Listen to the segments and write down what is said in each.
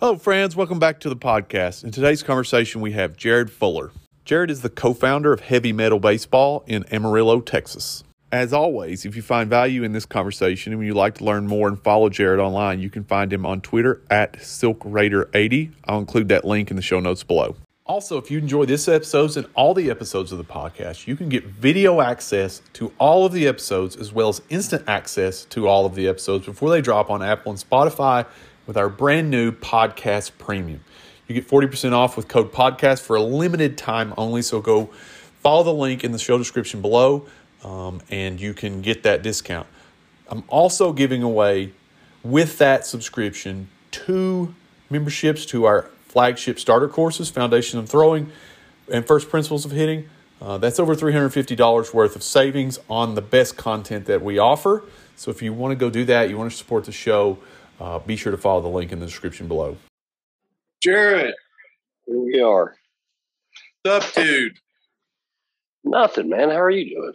Hello, friends. Welcome back to the podcast. In today's conversation, we have Jared Fuller. Jared is the co founder of Heavy Mettle Baseball in Amarillo, Texas. As always, if you find value in this conversation and you'd like to learn more and follow Jared online, you can find him on Twitter at SilkRaider80. I'll include that link in the show notes below. Also, if you enjoy this episode and all the episodes of the podcast, you can get video access to all of the episodes as well as instant access to all of the episodes before they drop on Apple and Spotify with our brand new podcast premium. You get 40% off with code podcast for a limited time only. So go follow the link in the show description below um, and you can get that discount. I'm also giving away with that subscription two memberships to our flagship starter courses Foundation of Throwing and First Principles of Hitting. Uh, that's over $350 worth of savings on the best content that we offer. So if you want to go do that, you want to support the show, uh, be sure to follow the link in the description below. Jared. Here we are. What's up, dude? Nothing, man. How are you doing?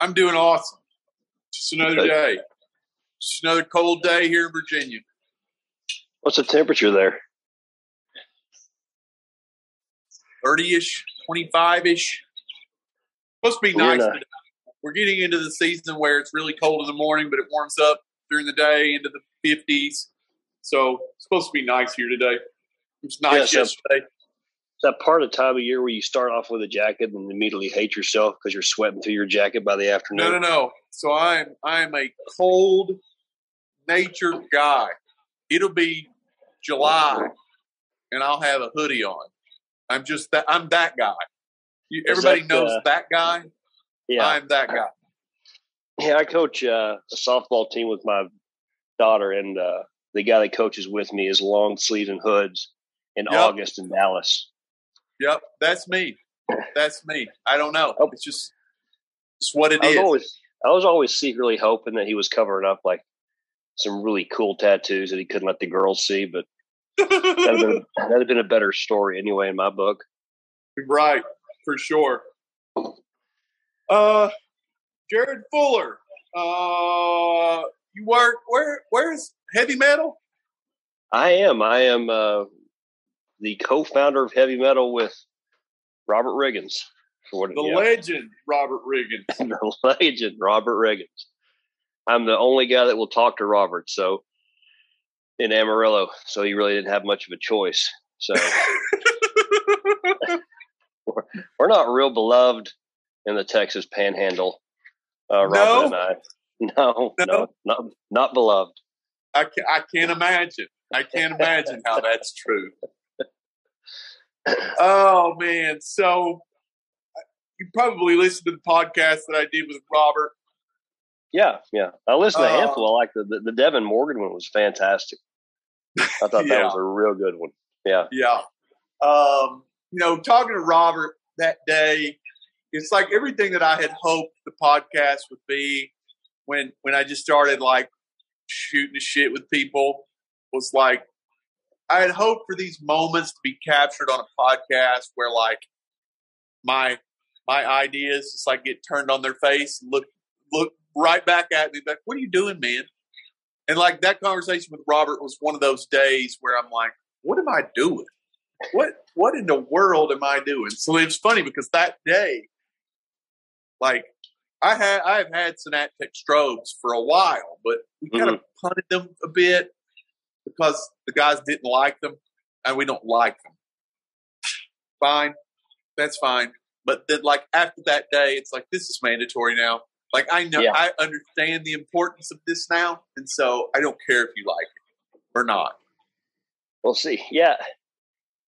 I'm doing awesome. Just another day. Just another cold day here in Virginia. What's the temperature there? 30 ish, 25 ish. Supposed to be nice today. We're getting into the season where it's really cold in the morning, but it warms up during the day into the 50s. So it's supposed to be nice here today. It was nice yeah, yesterday. Is that part of the time of year where you start off with a jacket and immediately hate yourself because you're sweating through your jacket by the afternoon? No, no, no. So I'm I'm a cold nature guy. It'll be July and I'll have a hoodie on. I'm just that I'm that guy. You, everybody that, knows uh, that guy. Yeah, I'm that guy. Yeah, I coach uh, a softball team with my daughter, and uh, the guy that coaches with me is long sleeves and hoods in yep. August in Dallas. Yep, that's me. That's me. I don't know. Oh. It's just it's what it I is. Always, I was always secretly hoping that he was covering up like some really cool tattoos that he couldn't let the girls see, but that'd, have been, that'd have been a better story anyway in my book. Right, for sure. Uh, Jared Fuller. Uh, you work where? Where's heavy mettle? I am. I am uh, the co-founder of heavy mettle with Robert Riggins. What, the yeah. legend, Robert Riggins. the legend, Robert Riggins. I'm the only guy that will talk to Robert. So in Amarillo, so he really didn't have much of a choice. So we're, we're, not real beloved in the Texas Panhandle. Uh, Robert no? and I. No, no, no, not not beloved. I can't, I can't imagine. I can't imagine how that's true. oh man! So you probably listened to the podcast that I did with Robert. Yeah, yeah. I listened to a handful. Uh, I like the, the, the Devin Morgan one was fantastic. I thought yeah. that was a real good one. Yeah. Yeah. Um, you know, talking to Robert that day, it's like everything that I had hoped the podcast would be when when I just started like shooting the shit with people was like I had hoped for these moments to be captured on a podcast where like my my ideas just like get turned on their face, and look look right back at me, like, what are you doing, man? And like that conversation with Robert was one of those days where I'm like, what am I doing? What what in the world am I doing? So it was funny because that day, like I had I have had Senaptec strobes for a while, but we kind of mm-hmm. punted them a bit because the guys didn't like them and we don't like them. Fine. That's fine. But then like after that day, it's like this is mandatory now. Like I know, yeah. I understand the importance of this now, and so I don't care if you like it or not. We'll see. Yeah.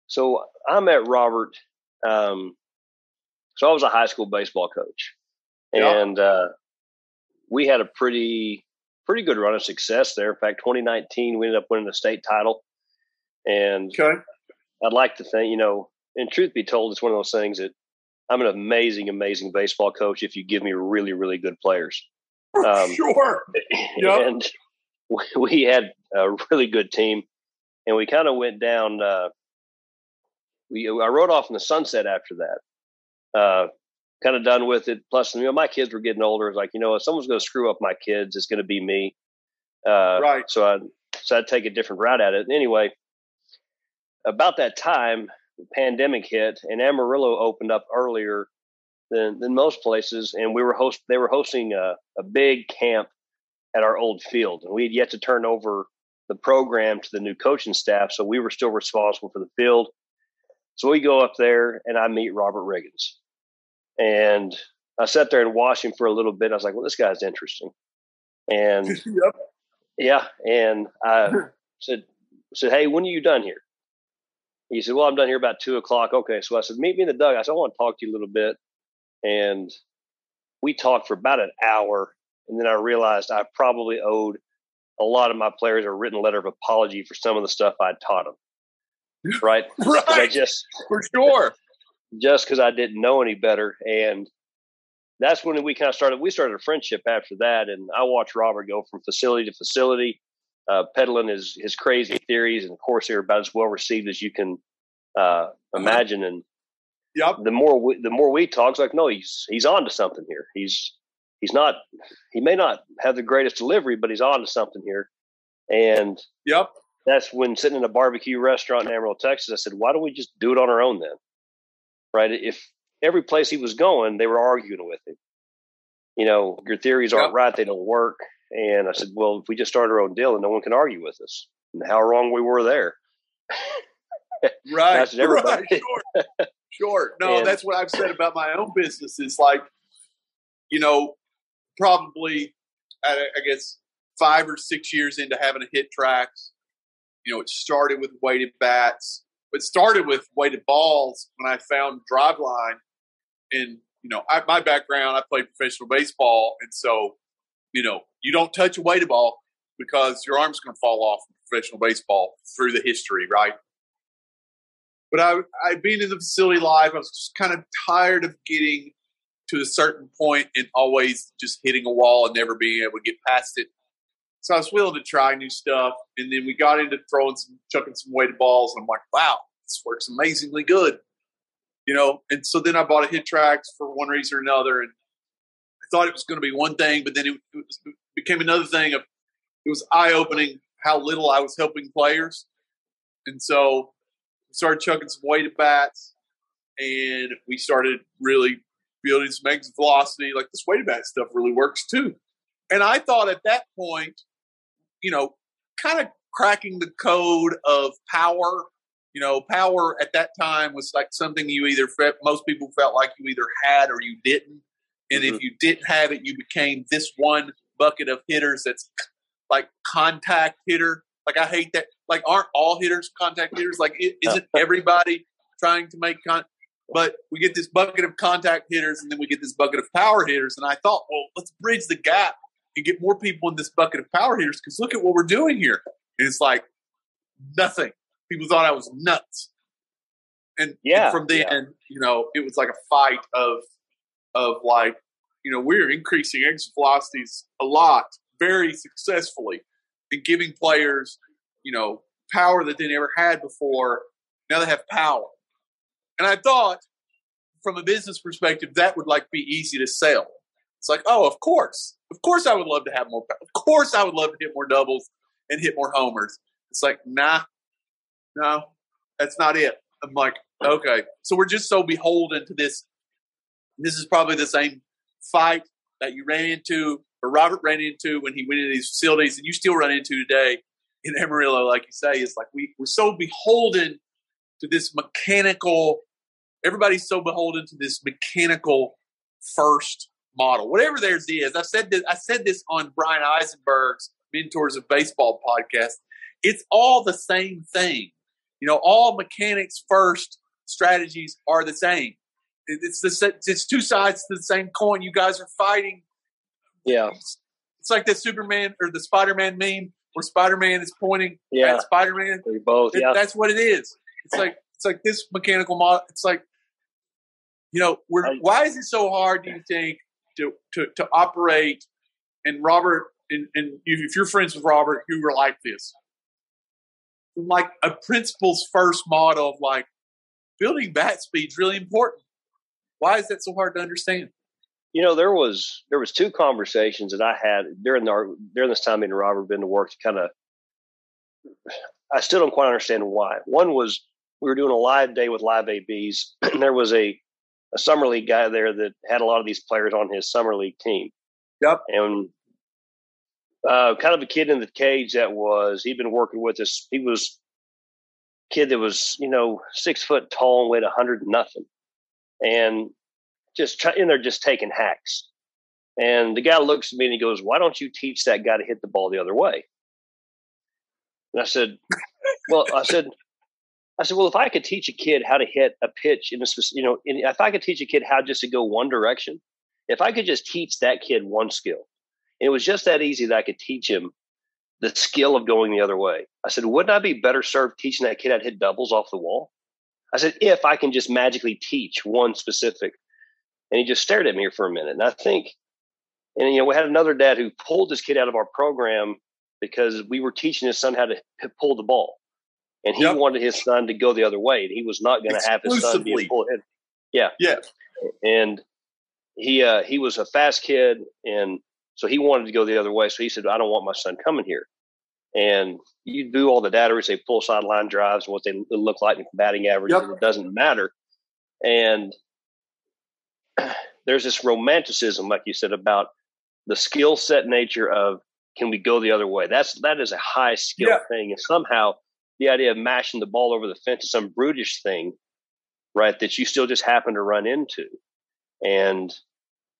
So I met Robert. Um, so I was a high school baseball coach, and uh, we had a pretty pretty good run of success there. In fact, 2019 we ended up winning the state title, and okay. I'd like to think, you know, and truth be told, it's one of those things that I'm an amazing, amazing baseball coach if you give me really, really good players. Um, sure. Yep. And we had a really good team, and we kind of went down. Uh, we I rode off in the sunset after that. Uh, kind of done with it. Plus, you know, my kids were getting older. It's like, you know, if someone's going to screw up my kids, it's going to be me. Uh, right. So I so I'd take a different route at it. Anyway, about that time, the pandemic hit, and Amarillo opened up earlier than, than most places, and we were host. They were hosting a, a big camp at our old field, and we had yet to turn over the program to the new coaching staff, so we were still responsible for the field. So we go up there, and I meet Robert Riggins, and I sat there and watched him for a little bit. I was like, "Well, this guy's interesting," and yep. yeah, and I said, "said Hey, when are you done here?" He said, "Well, I'm done here about two o'clock." Okay, so I said, "Meet me in the dug." I said, "I want to talk to you a little bit," and we talked for about an hour, and then I realized I probably owed a lot of my players a written letter of apology for some of the stuff I'd taught them. Right, right. I just for sure, just because I didn't know any better, and that's when we kind of started. We started a friendship after that, and I watched Robert go from facility to facility uh, peddling his his crazy theories, and of course they're about as well received as you can uh, imagine. And yep. the more we, the more we talk, it's like no, he's he's on to something here. He's he's not he may not have the greatest delivery, but he's on to something here. And yep, that's when sitting in a barbecue restaurant in Amarillo, Texas. I said, why don't we just do it on our own then? Right? If every place he was going, they were arguing with him. You know, your theories aren't yep. right; they don't work. And I said, well, if we just start our own deal and no one can argue with us, and how wrong we were there. right. right. Sure. sure. No, and, that's what I've said about my own business. Is like, you know, probably, I, I guess, five or six years into having a HitTrax, you know, it started with weighted bats, It started with weighted balls when I found Driveline. And, you know, I, my background, I played professional baseball. And so, you know, you don't touch a weighted ball because your arm's going to fall off in professional baseball through the history, right? But I, I'd been in the facility life. I was just kind of tired of getting to a certain point and always just hitting a wall and never being able to get past it. So I was willing to try new stuff. And then we got into throwing some, chucking some weighted balls. And I'm like, wow, this works amazingly good. You know, and so then I bought a HitTrax for one reason or another. And I thought it was going to be one thing, but then it, it was, became another thing of it was eye opening how little I was helping players. And so we started chucking some weighted bats and we started really building some exit velocity. Like this weighted bat stuff really works too. And I thought at that point, you know, kind of cracking the code of power. You know, power at that time was like something you either felt, most people felt like you either had or you didn't. And mm-hmm. if you didn't have it, you became this one bucket of hitters that's like contact hitter. Like I hate that. Like aren't all hitters contact hitters? Like isn't everybody trying to make con? But we get this bucket of contact hitters, and then we get this bucket of power hitters. And I thought, well, let's bridge the gap and get more people in this bucket of power hitters because look at what we're doing here. And it's like nothing. People thought I was nuts. And, yeah, and from then, yeah. you know, it was like a fight of of like you know, we're increasing exit velocities a lot, very successfully, and giving players, you know, power that they never had before. Now they have power. And I thought, from a business perspective, that would like be easy to sell. It's like, oh, of course, of course, I would love to have more. Of course, I would love to hit more doubles and hit more homers. It's like, nah, no, that's not it. I'm like, okay, so we're just so beholden to this. This is probably the same fight that you ran into, or Robert ran into when he went into these facilities, and you still run into today in Amarillo, like you say, is like we, we're so beholden to this mechanical. Everybody's so beholden to this mechanical first model, whatever theirs is. I said this. I said this on Brian Eisenberg's Mentors of Baseball podcast. It's all the same thing. You know, all mechanics first strategies are the same it's the it's two sides to the same coin. You guys are fighting. Yeah, it's like the Superman or the Spider Man meme where Spider Man is pointing yeah. at Spider Man. both. Yeah, that's what it is. It's like it's like this mechanical model. It's like you know, we're, why is it so hard? Do you think to to, to operate? And Robert, and, and if you're friends with Robert, you were like this, like a principles first model of like building bat speed is really important why is that so hard to understand? You know, there was there was two conversations that I had during the during this time me and Robert been to work to kind of. I still don't quite understand why. One was we were doing a live day with live ABs, and there was a a summer league guy there that had a lot of these players on his summer league team. Yep. And uh, kind of a kid in the cage that was he'd been working with us. He was kid that was you know six foot tall and weighed a hundred nothing, and just try, in there just taking hacks. And the guy looks at me and he goes, "Why don't you teach that guy to hit the ball the other way?" And I said, "Well, I said." I said, well, if I could teach a kid how to hit a pitch in a specific, you know, in, if I could teach a kid how just to go one direction, if I could just teach that kid one skill, it was just that easy that I could teach him the skill of going the other way. I said, wouldn't I be better served teaching that kid how to hit doubles off the wall? I said, if I can just magically teach one specific. And he just stared at me for a minute. And I think, and you know, we had another dad who pulled this kid out of our program because we were teaching his son how to pull the ball. And he yep. wanted his son to go the other way. And he was not going to have his son be a full hit. Yeah. Yeah. And he uh, he was a fast kid and so he wanted to go the other way. So he said, I don't want my son coming here. And you do all the data, we say full sideline drives what they look like in batting average. Yep. It doesn't matter. And there's this romanticism, like you said, about the skill set nature of can we go the other way? That's that is a high skill yeah. thing. And somehow the idea of mashing the ball over the fence is some brutish thing, right? That you still just happen to run into. And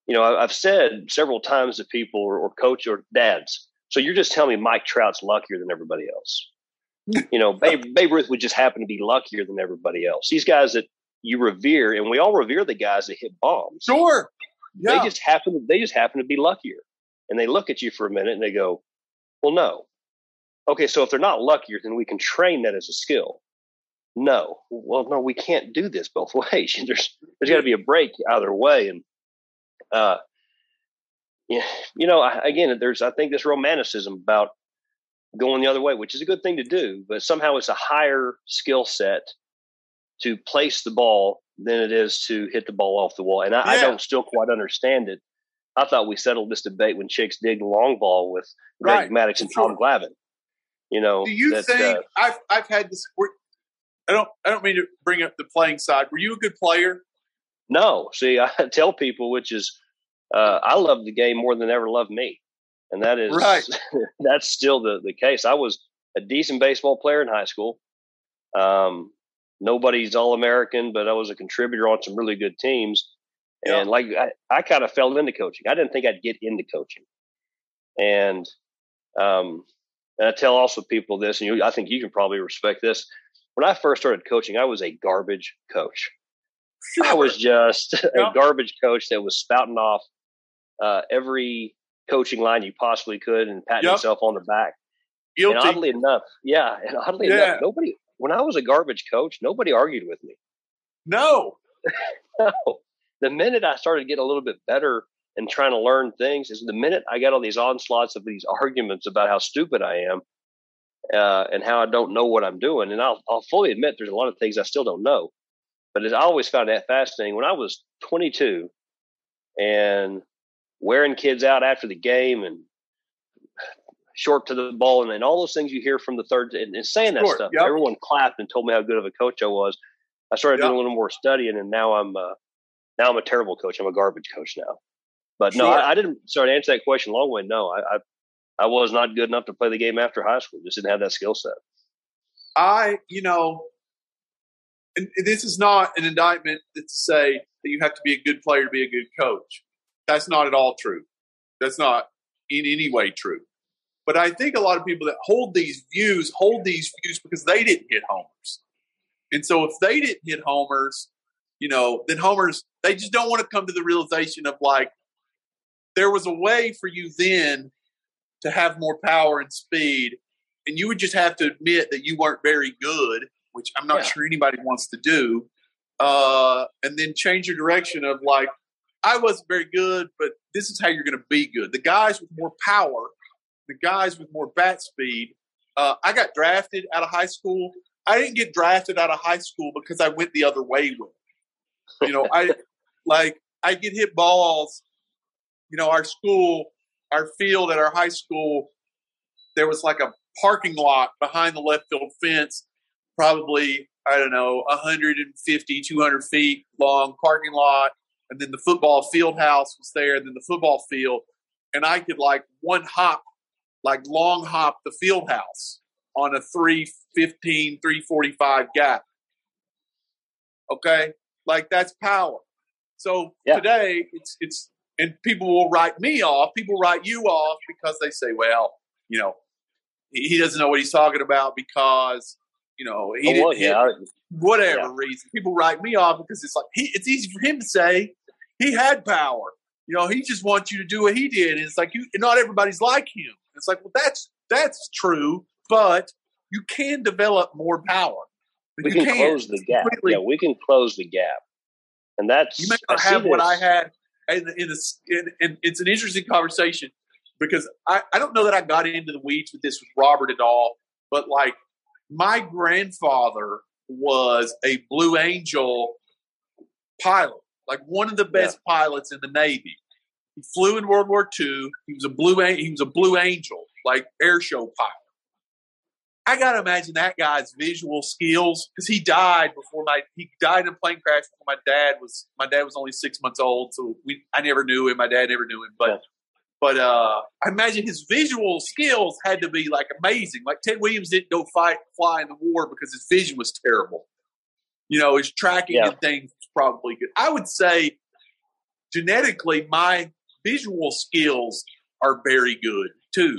you know, I've said several times to people or, or coach or dads. So you're just telling me Mike Trout's luckier than everybody else. you know, Babe, Babe Ruth would just happen to be luckier than everybody else. These guys that you revere, and we all revere the guys that hit bombs. Sure. Yeah. They just happen. They just happen to be luckier, and they look at you for a minute and they go, "Well, no." Okay, so if they're not luckier, then we can train that as a skill. No, well, no, we can't do this both ways. There's there's got to be a break either way, and uh, yeah, you know, again, there's I think this romanticism about going the other way, which is a good thing to do, but somehow it's a higher skill set to place the ball than it is to hit the ball off the wall. And I, yeah. I don't still quite understand it. I thought we settled this debate when Chicks dig the long ball with Greg right. Maddux and Tom Glavine. You know, do you think uh, I've I've had this? I don't I don't mean to bring up the playing side. Were you a good player? No. See, I tell people, which is, uh, I love the game more than ever loved me, and that is right. that's still the the case. I was a decent baseball player in high school. Um, nobody's all American, but I was a contributor on some really good teams. Yeah. And like I, I kind of fell into coaching. I didn't think I'd get into coaching, and um, and I tell also people this, and you, I think you can probably respect this. When I first started coaching, I was a garbage coach. I was just a garbage coach that was spouting off uh, every coaching line you possibly could and patting yep. himself on the back. Guilty. And oddly enough, yeah, and oddly yeah. enough, nobody. When I was a garbage coach, nobody argued with me. No, no. The minute I started getting a little bit better and trying to learn things, is the minute I got all these onslaughts of these arguments about how stupid I am uh, and how I don't know what I'm doing. And I'll, I'll fully admit there's a lot of things I still don't know. But I always found that fascinating. When I was 22 and wearing kids out after the game and short to the ball and, and all those things you hear from the third and, and saying that sure, stuff. Yep. Everyone clapped and told me how good of a coach I was. I started yep. doing a little more studying, and now I'm uh, now I'm a terrible coach. I'm a garbage coach now. But no, I, I, didn't start to answer that question long way. No, I, I I was not good enough to play the game after high school. Just didn't have that skill set. I, you know, and this is not an indictment to say that you have to be a good player to be a good coach. That's not at all true. That's not in any way true. But I think a lot of people that hold these views hold these views because they didn't hit homers. And so if they didn't hit homers, you know, then homers, they just don't want to come to the realization of like, there was a way for you then to have more power and speed. And you would just have to admit that you weren't very good which I'm not yeah. sure anybody wants to do, uh, and then change your direction of like, I wasn't very good, but this is how you're going to be good. The guys with more power, the guys with more bat speed. Uh, I got drafted out of high school. I didn't get drafted out of high school because I went the other way with. It. You know, I like I get hit balls. You know, our school, our field at our high school, there was like a parking lot behind the left field fence probably I don't know, 150, 200 feet long parking lot. And then the football field house was there, and then the football field. And I could like one hop, like long hop the field house on a 315, 345 gap. Okay? Like that's power. So yeah. today it's it's and people will write me off, people write you off because they say, well, you know, he doesn't know what he's talking about because you know he oh, didn't yeah. whatever yeah. reason. People write me off because it's like he, it's easy for him to say he had power. You know, he just wants you to do what he did. And it's like you not everybody's like him. It's like, well, that's that's true, but you can develop more power. We can, can, close the gap. Yeah, we can close the gap, and that's you may not have what I had. In, in, a, in, in, it's an interesting conversation because I, I don't know that I got into the weeds with this with Robert at all, but like my grandfather was a Blue Angel pilot, like one of the best yeah. pilots in the Navy. He flew in World War II. He was a blue he was a Blue Angel, like air show pilot. I gotta imagine that guy's visual skills because he died before my he died in a plane crash before my dad was my dad was only six months old, so we I never knew him. My dad never knew him, but but uh, I imagine his visual skills had to be like amazing. Like Ted Williams didn't go fight fly in the war because his vision was terrible. You know, his tracking yeah. and things was probably good. I would say genetically, my visual skills are very good too.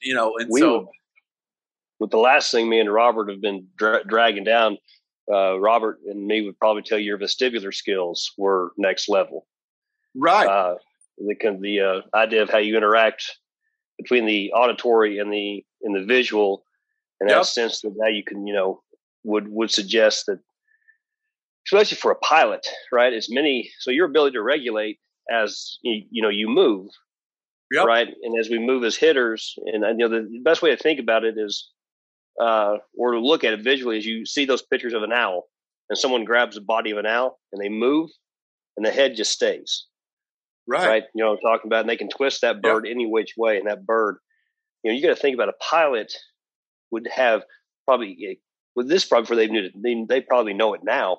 You know, and we so with the last thing me and Robert have been dra- dragging down, uh, Robert and me would probably tell you your vestibular skills were next level. Right. Uh, the the uh, idea of how you interact between the auditory and the in the visual, and yep. that sense that now you can you know would would suggest that especially for a pilot, right? As many so your ability to regulate as you, you know you move, yep. right? And as we move as hitters, and you know the best way to think about it is, uh, or to look at it visually, is you see those pictures of an owl, and someone grabs the body of an owl and they move, and the head just stays. Right. Right. You know I'm talking about? And they can twist that bird yep. any which way. And that bird, you know, you got to think about a pilot would have probably, eh, with this probably before they knew it, they, they probably know it now,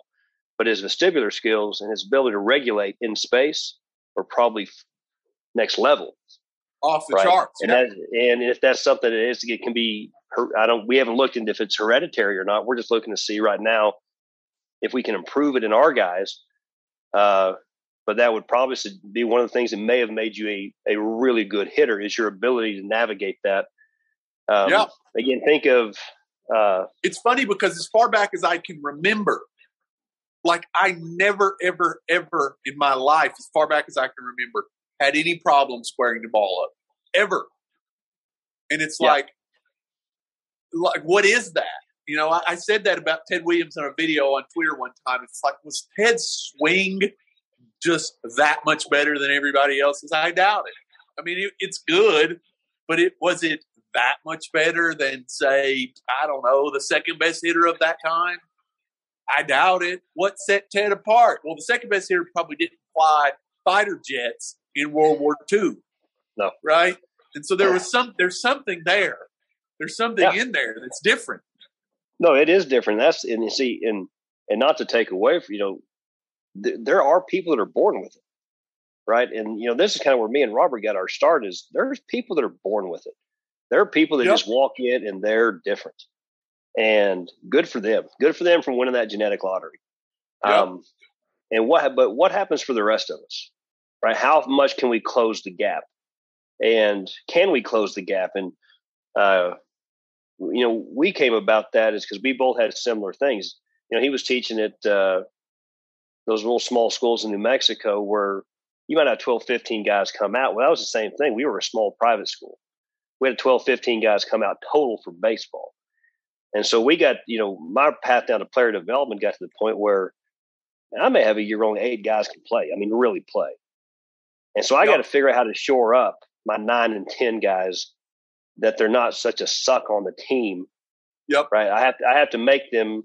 but his vestibular skills and his ability to regulate in space are probably next level. Off the right? charts. And, that, and if that's something that is, it can be, I don't, we haven't looked into if it's hereditary or not. We're just looking to see right now if we can improve it in our guys. Uh, but that would probably be one of the things that may have made you a, a really good hitter is your ability to navigate that. Um, yeah. Again, think of. Uh, it's funny because as far back as I can remember, like I never, ever, ever in my life, as far back as I can remember, had any problem squaring the ball up ever. And it's yeah. like, like what is that? You know, I, I said that about Ted Williams in a video on Twitter one time. It's like, was Ted's swing just that much better than everybody else's? I doubt it. I mean, it, it's good, but it was it that much better than say I don't know the second best hitter of that time. I doubt it. What set Ted apart? Well, the second best hitter probably didn't fly fighter jets in World War II. No, right? And so there was some. There's something there. There's something yeah. in there that's different. No, it is different. That's and you see, and and not to take away from you know th- there are people that are born with it, right? And you know, this is kind of where me and Robert got our start. Is there's people that are born with it. There are people that yep. just walk in and they're different, and good for them. Good for them from winning that genetic lottery. Yep. Um, and what? But what happens for the rest of us, right? How much can we close the gap? And can we close the gap? And uh, you know, we came about that is because we both had similar things. You know, he was teaching at uh, those little small schools in New Mexico where you might have 12, 15 guys come out. Well, that was the same thing. We were a small private school. We had 12, 15 guys come out total for baseball. And so we got, you know, my path down to player development got to the point where I may have a year only eight guys can play. I mean, really play. And so I yep. got to figure out how to shore up my nine and 10 guys that they're not such a suck on the team. Yep. Right. I have to, I have to make them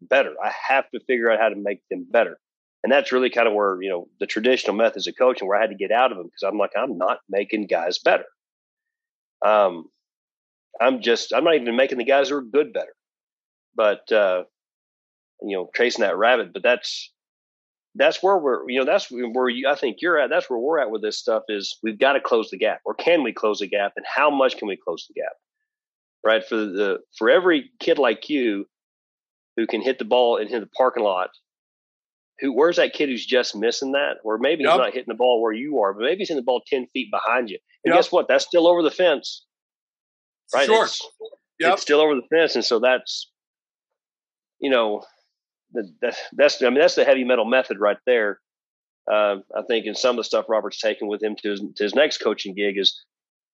better. I have to figure out how to make them better. And that's really kind of where, you know, the traditional methods of coaching where I had to get out of them because I'm like, I'm not making guys better. Um, I'm just, I'm not even making the guys who are good better. But, uh, you know, chasing that rabbit. But that's that's where we're, you know, that's where you, I think you're at. That's where we're at with this stuff. Is we've got to close the gap, or can we close the gap, and how much can we close the gap? Right for the for every kid like you who can hit the ball into the parking lot. Who where's that kid who's just missing that? Or maybe yep. he's not hitting the ball where you are, but maybe he's in the ball ten feet behind you. And yep. guess what? That's still over the fence. Right? Sure. It's, yep. it's still over the fence. And so that's you know, that, that's I mean that's the heavy mettle method right there. Uh, I think in some of the stuff Robert's taken with him to his, to his next coaching gig is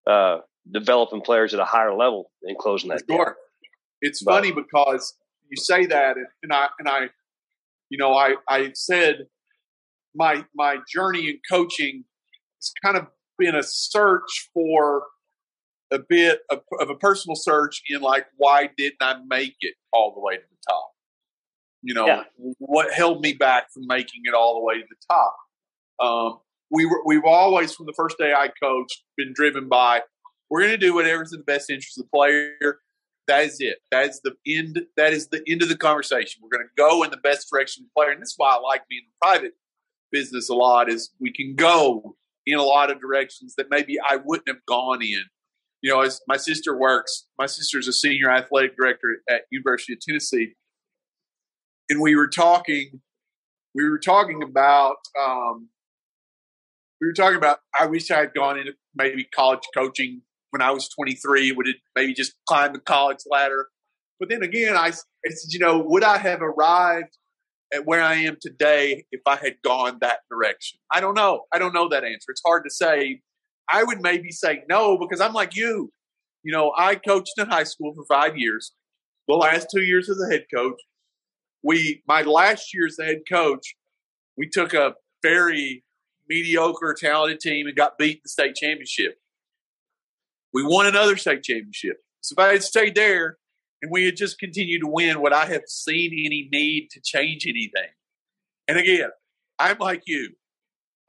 uh, developing players at a higher level and closing that. Sure. Gap. It's but, funny because you say that, and I and I, you know, I I said my my journey in coaching has kind of been a search for a bit of, of a personal search in like why didn't I make it all the way to the top? You know, yeah. what held me back from making it all the way to the top? Um, we were, we've always, from the first day I coached, been driven by we're going to do whatever's in the best interest of the player. That is it. That is the end. That is the end of the conversation. We're going to go in the best direction of the player, and that's why I like being in private business a lot. Is we can go in a lot of directions that maybe I wouldn't have gone in. You know, as my sister works, my sister's a senior athletic director at University of Tennessee, and we were talking we were talking about um, we were talking about I wish I had gone into maybe college coaching when I was 23, would it maybe just climb the college ladder. But then again, I, I said, you know, would I have arrived at where I am today if I had gone that direction? I don't know. I don't know that answer. It's hard to say. I would maybe say no because I'm like you. You know, I coached in high school for five years. The last two years as a head coach, we my last year as head coach, we took a very mediocre, talented team and got beat in the state championship. We won another state championship. So if I had stayed there and we had just continued to win, would I have seen any need to change anything? And again, I'm like you.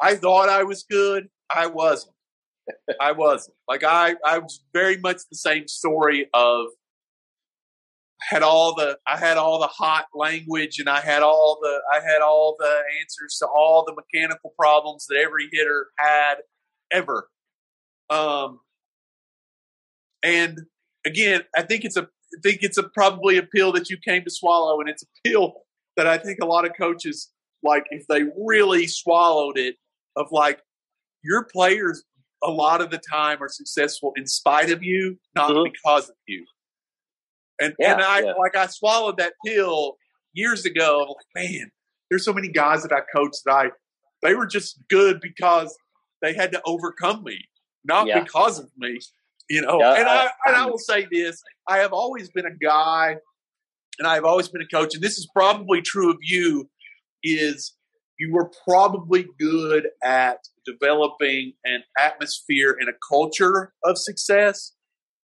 I thought I was good. I wasn't. I wasn't. Like I, I was very much the same story of had all the I had all the hot language and I had all the I had all the answers to all the mechanical problems that every hitter had ever. Um, and again, I think it's a I think it's a probably a pill that you came to swallow, and it's a pill that I think a lot of coaches like if they really swallowed it of like your players a lot of the time are successful in spite of you, not mm-hmm. because of you. And yeah, and I yeah. like I swallowed that pill years ago. I'm like, man, there's so many guys that I coached that I they were just good because they had to overcome me, not yeah. because of me. You know, and I, I and I will say this: I have always been a guy, and I have always been a coach, and this is probably true of you. Is you were probably good at developing an atmosphere and a culture of success,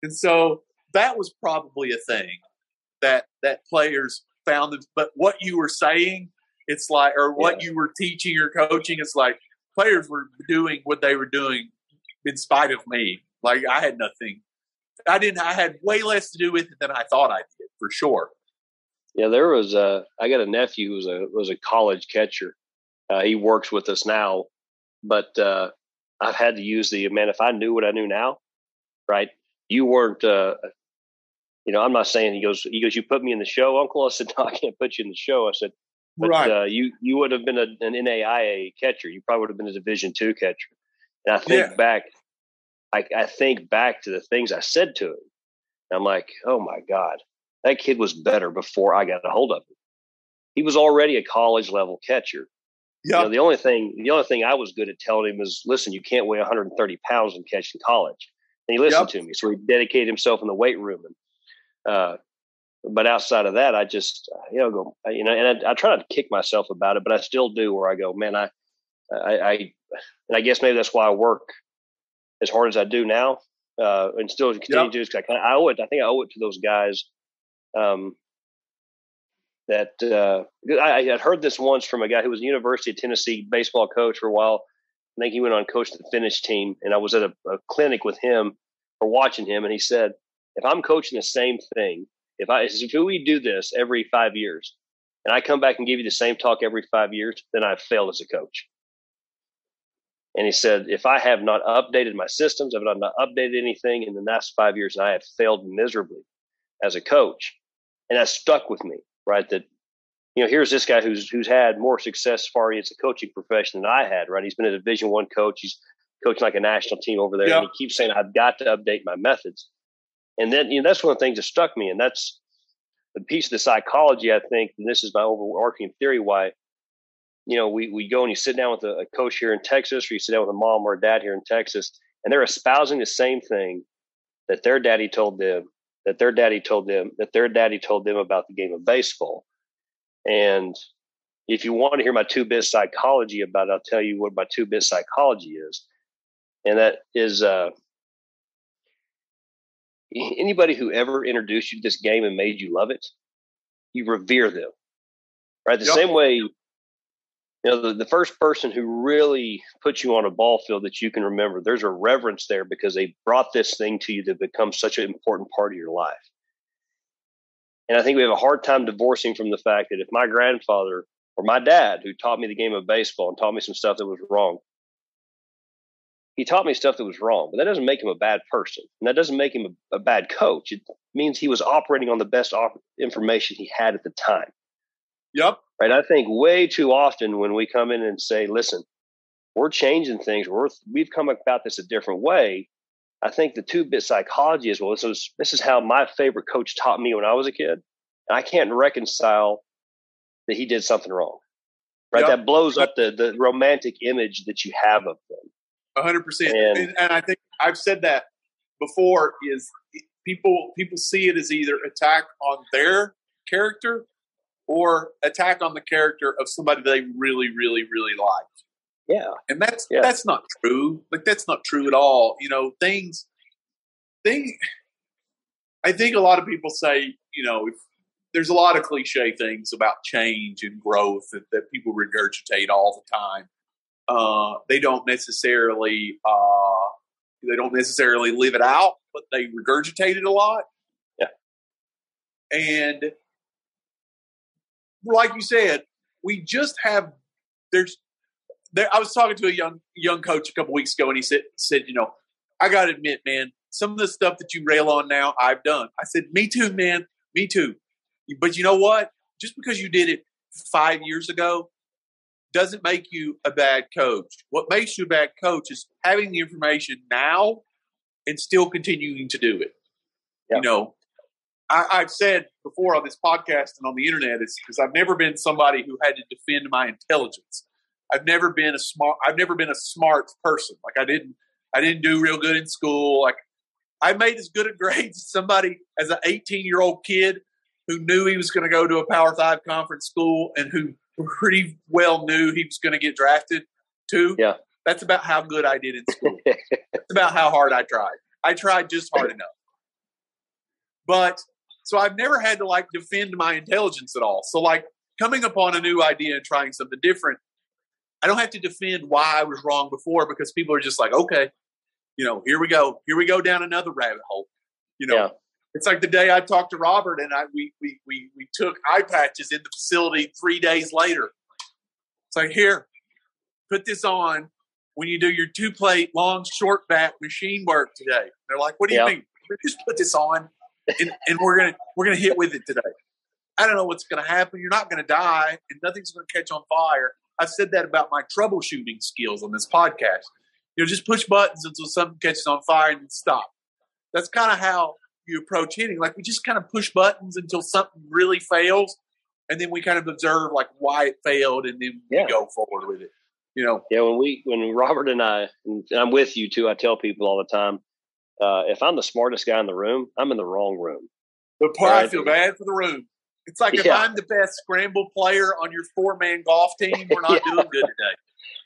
and so that was probably a thing that that players found. But what you were saying, it's like, or what yeah. you were teaching or coaching, it's like players were doing what they were doing in spite of me. Like I had nothing. I didn't. I had way less to do with it than I thought I did, for sure. Yeah, there was a. I got a nephew who was a was a college catcher. Uh, he works with us now, but uh, I've had to use the man. If I knew what I knew now, right? You weren't uh, you know, I'm not saying he goes, he goes, you put me in the show, Uncle. I said, no, I can't put you in the show. I said, but right. uh, you you would have been a, an NAIA catcher. You probably would have been a Division two catcher. And I think yeah. back, I, I think back to the things I said to him. I'm like, oh my God, that kid was better before I got a hold of him. He was already a college level catcher. Yeah. You know, the only thing, the only thing I was good at telling him is, listen, you can't weigh 130 pounds and catch in college. And he listened yep. to me, so he dedicated himself in the weight room and uh, but outside of that, I just you know go you know, and I, I, try not to kick myself about it, but I still do. Where I go, man, I, I, I and I guess maybe that's why I work as hard as I do now, uh, and still continue yep. to do because I, I owe it. I think I owe it to those guys. Um, that uh, I, I had heard this once from a guy who was a University of Tennessee baseball coach for a while. I think he went on coach the Finnish team, and I was at a, a clinic with him or watching him, and he said if I'm coaching the same thing, if I if we do this every five years, and I come back and give you the same talk every five years, then I've failed as a coach. And he said, if I have not updated my systems, if I've not updated anything in the last five years, and I have failed miserably as a coach, and that stuck with me, right? That you know, here's this guy who's who's had more success far as a coaching profession than I had, right? He's been a Division One coach. He's coaching like a national team over there, and he keeps saying, "I've got to update my methods." And then you know, that's one of the things that struck me, and that's the piece of the psychology. I think, and this is my overarching theory why you know, we, we go and you sit down with a, a, coach here in Texas, or you sit down with a mom or a dad here in Texas, and they're espousing the same thing that their daddy told them, that their daddy told them, that their daddy told them about the game of baseball. And if you want to hear my two bit psychology about it, I'll tell you what my two bit psychology is. And that is uh, anybody who ever introduced you to this game and made you love it, you revere them. Right? The yep. same way you know, the, the first person who really puts you on a ball field that you can remember, there's a reverence there because they brought this thing to you that becomes such an important part of your life. And I think we have a hard time divorcing from the fact that if my grandfather or my dad, who taught me the game of baseball and taught me some stuff that was wrong, he taught me stuff that was wrong, but that doesn't make him a bad person. And that doesn't make him a, a bad coach. It means he was operating on the best op- information he had at the time. Yep. Right. I think way too often when we come in and say, listen, we're changing things, we're, we've come about this a different way. I think the two bit psychology is well, this is, this is how my favorite coach taught me when I was a kid. And I can't reconcile that he did something wrong. Right. Yep. That blows up the, the romantic image that you have of them. A hundred percent. And I think I've said that before is people, people see it as either attack on their character or attack on the character of somebody they really, really, really like. Yeah, and that's yeah. that's not true. Like that's not true at all. You know, things, thing. I think a lot of people say, you know, if there's a lot of cliche things about change and growth that, that people regurgitate all the time. Uh, they don't necessarily uh, they don't necessarily live it out, but they regurgitate it a lot. Yeah, and like you said, we just have there's there. I was talking to a young young coach a couple weeks ago, and he said said you know I got to admit, man, some of the stuff that you rail on now, I've done. I said, me too, man, me too. But you know what? Just because you did it five years ago doesn't make you a bad coach. What makes you a bad coach is having the information now and still continuing to do it. You know, I, have said before on this podcast and on the internet is because I've never been somebody who had to defend my intelligence. I've never been a smart. I've never been a smart person. Like I didn't. I didn't do real good in school. Like I made as good a grades as somebody as an 18 year old kid who knew he was going to go to a Power Five conference school and who pretty well knew he was going to get drafted to. Yeah, that's about how good I did in school. that's about how hard I tried. I tried just hard enough. But so I've never had to like defend my intelligence at all. So like coming upon a new idea and trying something different, I don't have to defend why I was wrong before because people are just like, okay, you know, here we go, here we go down another rabbit hole. You know, yeah. It's like the day I talked to Robert and I we we we we took eye patches in the facility three days later. It's like here, put this on when you do your two plate long short bat machine work today. They're like, what do you yeah. mean? Just put this on and, and we're gonna we're gonna hit with it today. I don't know what's gonna happen. You're not gonna die, and nothing's gonna catch on fire. I've said that about my troubleshooting skills on this podcast. You know, just push buttons until something catches on fire and stop. That's kind of how you approach hitting. Like we just kind of push buttons until something really fails, and then we kind of observe like why it failed, and then yeah. we go forward with it. You know. Yeah, when we when Robert and I, and I'm with you too. I tell people all the time uh, if I'm the smartest guy in the room, I'm in the wrong room. But right? I feel bad for the room. It's like if yeah. I'm the best scramble player on your four man golf team, we're not yeah. doing good today.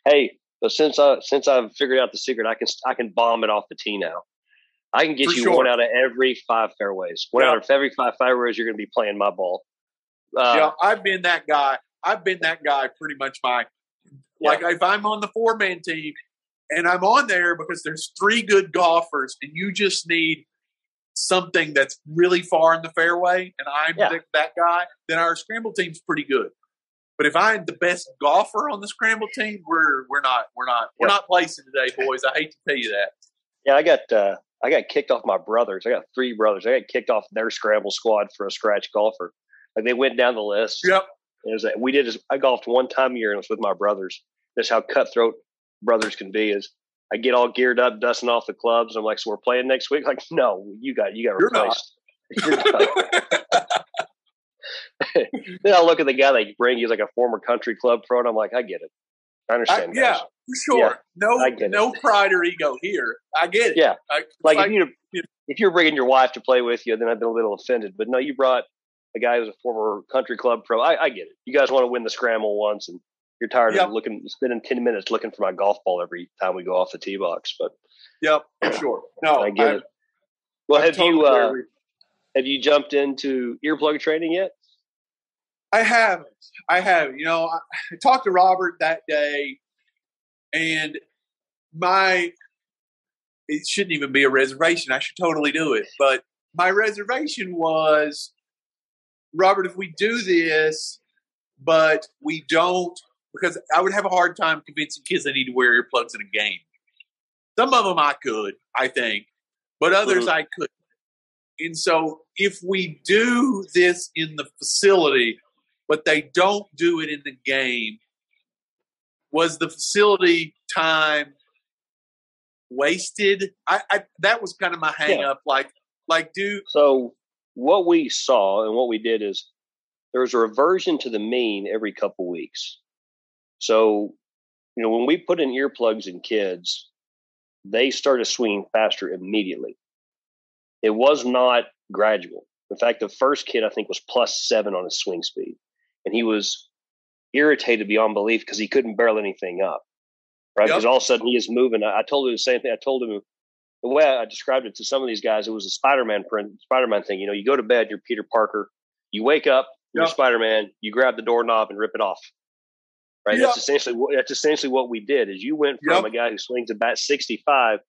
Hey, but since I since I've figured out the secret, I can I can bomb it off the tee now. I can get for you sure. one out of every five fairways. One yeah. out of every five fairways, you're going to be playing my ball. Uh, yeah, I've been that guy. I've been that guy pretty much my like if I'm on the four man team and I'm on there because there's three good golfers, and you just need something that's really far in the fairway and I'm Yeah. the, that guy, then our scramble team's pretty good. But if I'm the best golfer on the scramble team, we're we're not we're not we're not placing today, boys. I hate to tell you that. Yeah, I got uh, I got kicked off my brothers. I got three brothers. I got kicked off their scramble squad for a scratch golfer. Like they went down the list. Yep. It was like, we did. This, I golfed one time a year, and it was with my brothers. That's how cutthroat brothers can be. Is I get all geared up, dusting off the clubs. And I'm like, so we're playing next week. Like, no, you got you got You're replaced. Then I look at the guy they bring. He's like a former country club pro, and I'm like, I get it. I I, understand. yeah, guys. for sure. Yeah, no I get it. no pride or ego here. I get it. Yeah. I, like I- if you yeah. if you're bringing your wife to play with you, then I've been a little offended. But no, you brought a guy who's a former country club pro. I, I get it. You guys want to win the scramble once, and you're tired Yep. of looking spending ten minutes looking for my golf ball every time we go off the tee box. But Yep, for sure. No, I get I- it. Well, have you uh, have you jumped into earplug training yet? I haven't. I haven't. You know, I, I talked to Robert that day, and my it shouldn't even be a reservation. I should totally do it. But my reservation was, Robert, if we do this, but we don't, because I would have a hard time convincing kids they need to wear earplugs in a game. Some of them I could, I think, but others Mhm. I couldn't. And so if we do this in the facility, but they don't do it in the game, was the facility time wasted? I, I that was kind of my hang Yeah. up. Like, like, do So what we saw and what we did is there was a reversion to the mean every couple weeks. So, you know, when we put in earplugs in kids, they started swinging faster immediately. It was not gradual. In fact, the first kid I think was plus seven on his swing speed, and he was irritated beyond belief because he couldn't barrel anything up. Right? Yep. Because all of a sudden he is moving. I I told him the same thing. I told him the way I described it to some of these guys, it was a Spider-Man print, Spider-Man thing. You know, you go to bed, you're Peter Parker, you wake up, you're Yep. Spider-Man, you grab the doorknob and rip it off. Right. Yep. That's essentially what that's essentially what we did. Is you went from Yep. a guy who swings a bat 65,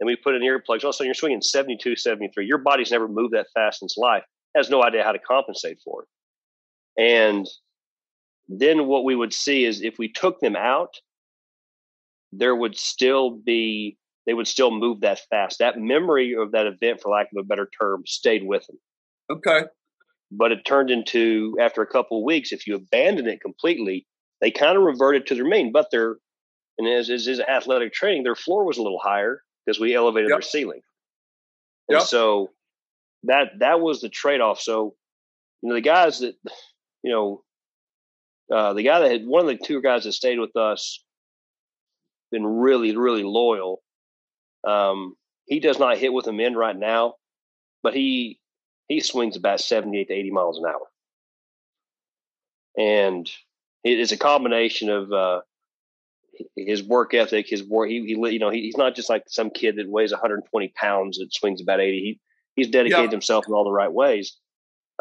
and we put in earplugs. All of a sudden, you're swinging 72, 73. Your body's never moved that fast in its life. Has no idea how to compensate for it. And then what we would see is if we took them out, there would still be they would still move that fast. That memory of that event, for lack of a better term, stayed with them. okay, But it turned into after a couple of weeks, if you abandon it completely, they kind of reverted to their mean. But their and as is athletic training, their floor was a little higher because we elevated Yep. their ceiling. And Yep. so that that was the trade off. So you know the guys that you know uh, the guy that had one of the two guys that stayed with us been really really loyal. Um, he does not hit with them in right now, but he he swings about seventy eight to eighty miles an hour, and it is a combination of uh, his work ethic, his work. He, he you know he, he's not just like some kid that weighs 120 pounds that swings about 80. He he's dedicated Yeah. himself in all the right ways.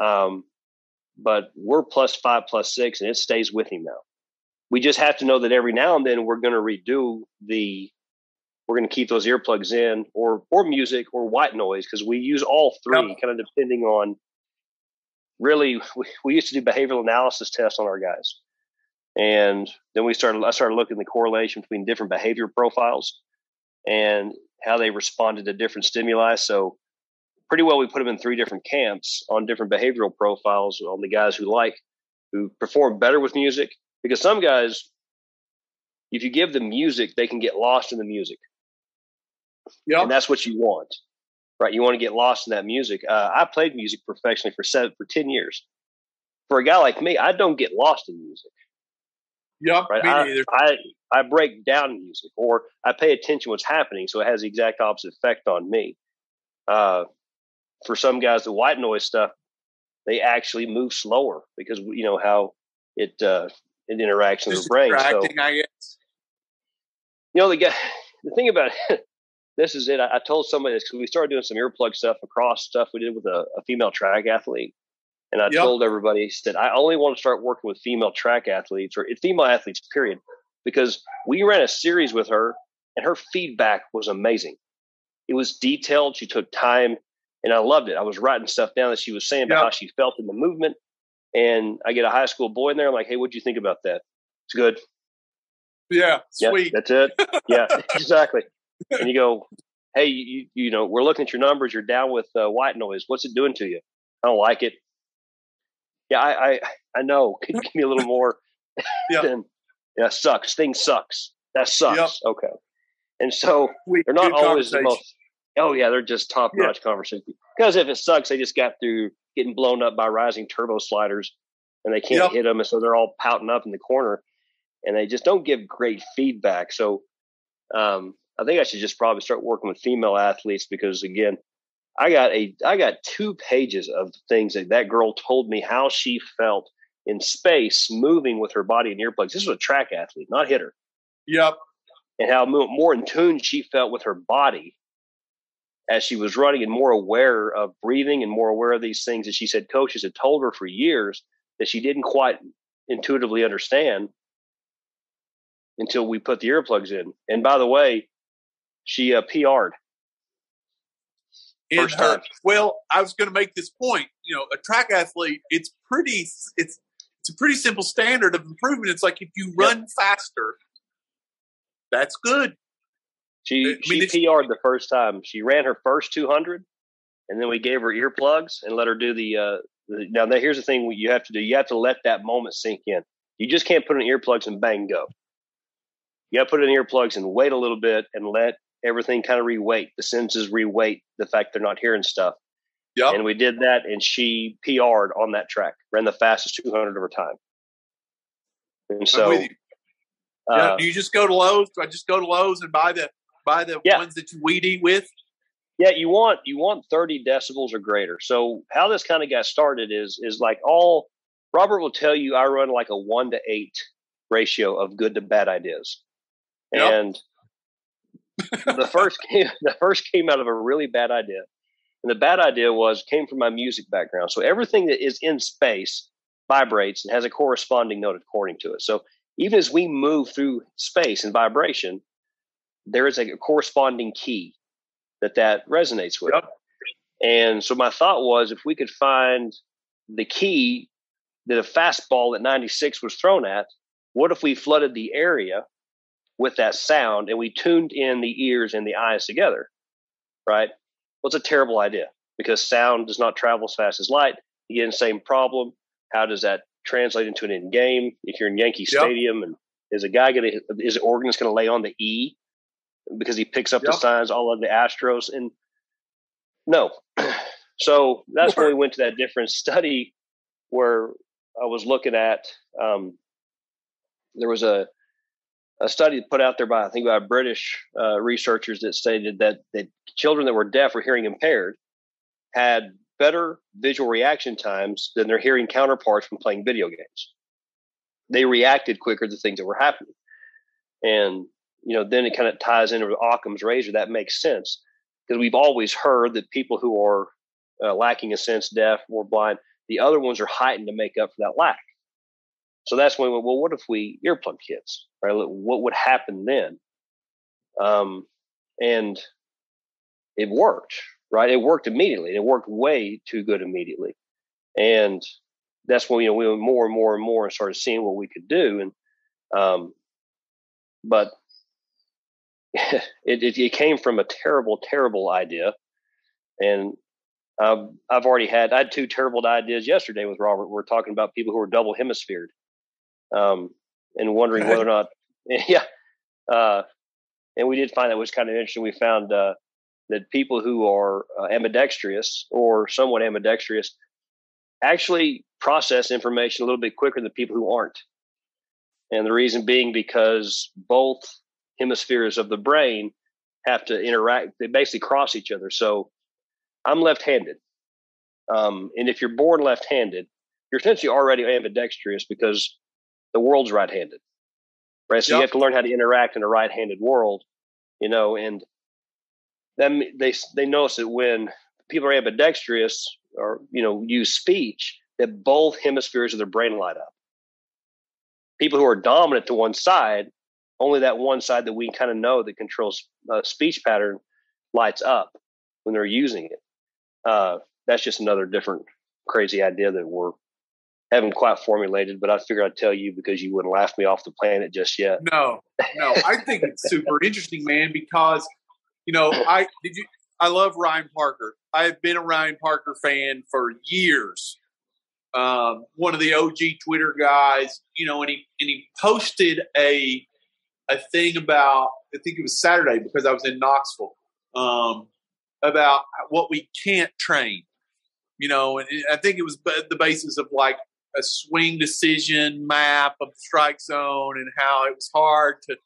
Um, but we're plus five, plus six, and it stays with him now. We just have to know that every now and then we're going to redo the. We're going to keep those earplugs in, or or music, or white noise, because we use all three, Yep. kind of depending on. Really, we, we used to do behavioral analysis tests on our guys, and then we started. I started looking at the correlation between different behavior profiles and how they responded to different stimuli. So, pretty well, we put them in three different camps on different behavioral profiles on the guys who like, who perform better with music. Because some guys, if you give them music, they can get lost in the music, yeah, and that's what you want, right? You want to get lost in that music. Uh, I played music professionally for seven, for ten years. For a guy like me, I don't get lost in music yeah. right? Me I, neither. I I break down music, or I pay attention what's happening, so it has the exact opposite effect on me. Uh, for some guys, the white noise stuff, they actually move slower because you know how it uh, it interacts with the brain. So I guess. you know the guy. The thing about it, this is it. I, I told somebody this because we started doing some earplug stuff across stuff we did with a, a female track athlete. And I Yep. told everybody, said, I only want to start working with female track athletes or female athletes, period, because we ran a series with her and her feedback was amazing. It was detailed. She took time and I loved it. I was writing stuff down that she was saying about yep. how she felt in the movement. And I get a high school boy in there. I'm like, hey, what'd you think about that? It's good. Yeah, sweet. Yeah, that's it. Yeah, exactly. And you go, hey, you, you know, we're looking at your numbers. You're down with uh, white noise. What's it doing to you? I don't like it. Yeah, I, I, I know. Can you give me a little more? yeah. Than, yeah, sucks. Thing sucks. That sucks. Yep. Okay. And so they're not always the most. Oh yeah, they're just top notch yeah. conversation. Because if it sucks, they just got through getting blown up by rising turbo sliders, and they can't yep. hit them, and so they're all pouting up in the corner, and they just don't give great feedback. So um, I think I should just probably start working with female athletes because again, I got a I got two pages of things that that girl told me how she felt in space moving with her body and earplugs. This was a track athlete, not hitter. Yep. And how more in tune she felt with her body as she was running and more aware of breathing and more aware of these things that she said coaches had told her for years that she didn't quite intuitively understand until we put the earplugs in. And by the way, she uh, PR'd. In her, time. well, I was going to make this point. You know, a track athlete, it's pretty, it's it's a pretty simple standard of improvement. It's like if you run yep. faster, that's good. She I mean, she PR'd the first time. She ran her first 200, and then we gave her earplugs and let her do the. Uh, the now, here's the thing: you have to do. You have to let that moment sink in. You just can't put in earplugs and bang go. You got to put in earplugs and wait a little bit and let everything kind of reweight. The senses reweight the fact they're not hearing stuff. Yep. And we did that, and she PR'd on that track, ran the fastest 200 of her time. And so, you. Uh, do you just go to Lowe's? Do I just go to Lowe's and buy the buy the yeah. ones that you weed eat with? Yeah, you want you want 30 decibels or greater. So how this kind of got started is is like all Robert will tell you I run like a one to eight ratio of good to bad ideas. Yep. And the first came the first came out of a really bad idea. And the bad idea was came from my music background. So everything that is in space vibrates and has a corresponding note according to it. So even as we move through space and vibration, there is a corresponding key that that resonates with. Yep. And so my thought was if we could find the key that a fastball at 96 was thrown at, what if we flooded the area with that sound and we tuned in the ears and the eyes together? Right? Well, it's a terrible idea because sound does not travel as fast as light. Again, same problem. How does that translate into an end game? If you're in Yankee yep. Stadium and is a guy going to, is the organist going to lay on the E because he picks up yep. the signs all of the Astros. And no. so that's when we went to that different study where I was looking at, um, there was a, a study put out there by, I think by British uh, researchers that stated that, that children that were deaf or hearing impaired had better visual reaction times than their hearing counterparts from playing video games. They reacted quicker to things that were happening. And you know, then it kind of ties into Occam's razor. That makes sense because we've always heard that people who are uh, lacking a sense, deaf or blind, the other ones are heightened to make up for that lack. So that's when we went, well, what if we earplug kids? Right? What would happen then? Um, and it worked, right? It worked immediately. It worked way too good immediately. And that's when, you know, we went more and more and more and started seeing what we could do. And, um, but it, it, it, came from a terrible, terrible idea. And um, I've already had, I had two terrible ideas yesterday with Robert. We are talking about people who are double hemisphered um, and wondering whether or not, yeah. Uh, and we did find that was kind of interesting. We found uh, that people who are uh, ambidextrous or somewhat ambidextrous actually process information a little bit quicker than people who aren't. And the reason being because both hemispheres of the brain have to interact. They basically cross each other. So I'm left-handed. Um, and if you're born left-handed, you're essentially already ambidextrous because the world's right-handed, right? So yep. you have to learn how to interact in a right-handed world, you know. And then they they notice that when people are ambidextrous or you know use speech, that both hemispheres of their brain light up. People who are dominant to one side only that one side that we kind of know that controls uh, speech pattern lights up when they're using it. uh, that's just another different crazy idea that we're haven't quite formulated. But I figured I'd tell you because you wouldn't laugh me off the planet just yet. No, no, I think it's super interesting, man, because you know I did you. I love Ryan Parker. I've been a Ryan Parker fan for years. Um, one of the OG Twitter guys, you know, and he and he posted a a thing about I think it was Saturday because I was in Knoxville um, about what we can't train. You know, and I think it was the basis of like a swing decision map of the strike zone and how it was hard to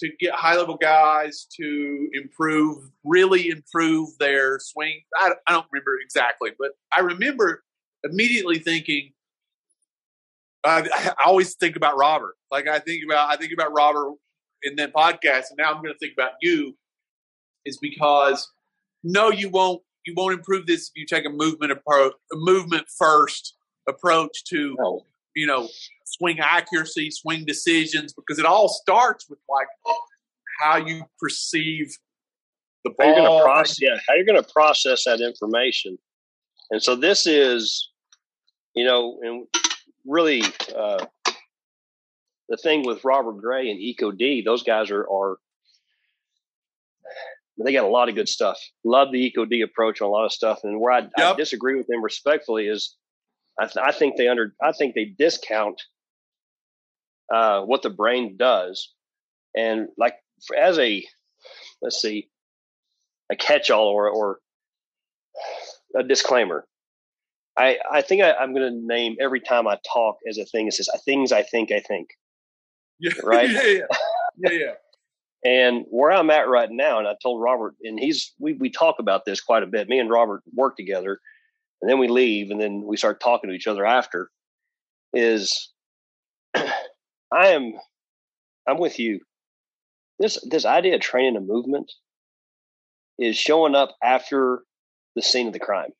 to get high level guys to improve, really improve their swing. I, I don't remember exactly, but I remember immediately thinking. I, I always think about Robert. Like I think about I think about Robert in that podcast, and now I'm going to think about you. Is because no, you won't. You won't improve this if you take a movement approach, a movement first approach to no. you know swing accuracy, swing decisions, because it all starts with like how you perceive the ball. How you're going to process, yeah, how you're going to process that information. And so this is, you know, and really uh, the thing with Robert Gray and Eco D, those guys are are they got a lot of good stuff. Love the Eco D approach on a lot of stuff. And where I, yep. I disagree with them respectfully is I, th- I, think they under I think they discount uh, what the brain does, and like as a let's see a catch-all or or a disclaimer. I, I think I, am going to name every time I talk as a thing. It says things I think I think. Yeah. Right. yeah. Yeah. Yeah. yeah. and where I'm at right now, and I told Robert, and he's we we talk about this quite a bit. Me and Robert work together, and then we leave, and then we start talking to each other after. Is I am I'm with you. This this idea of training a movement is showing up after the scene of the crime.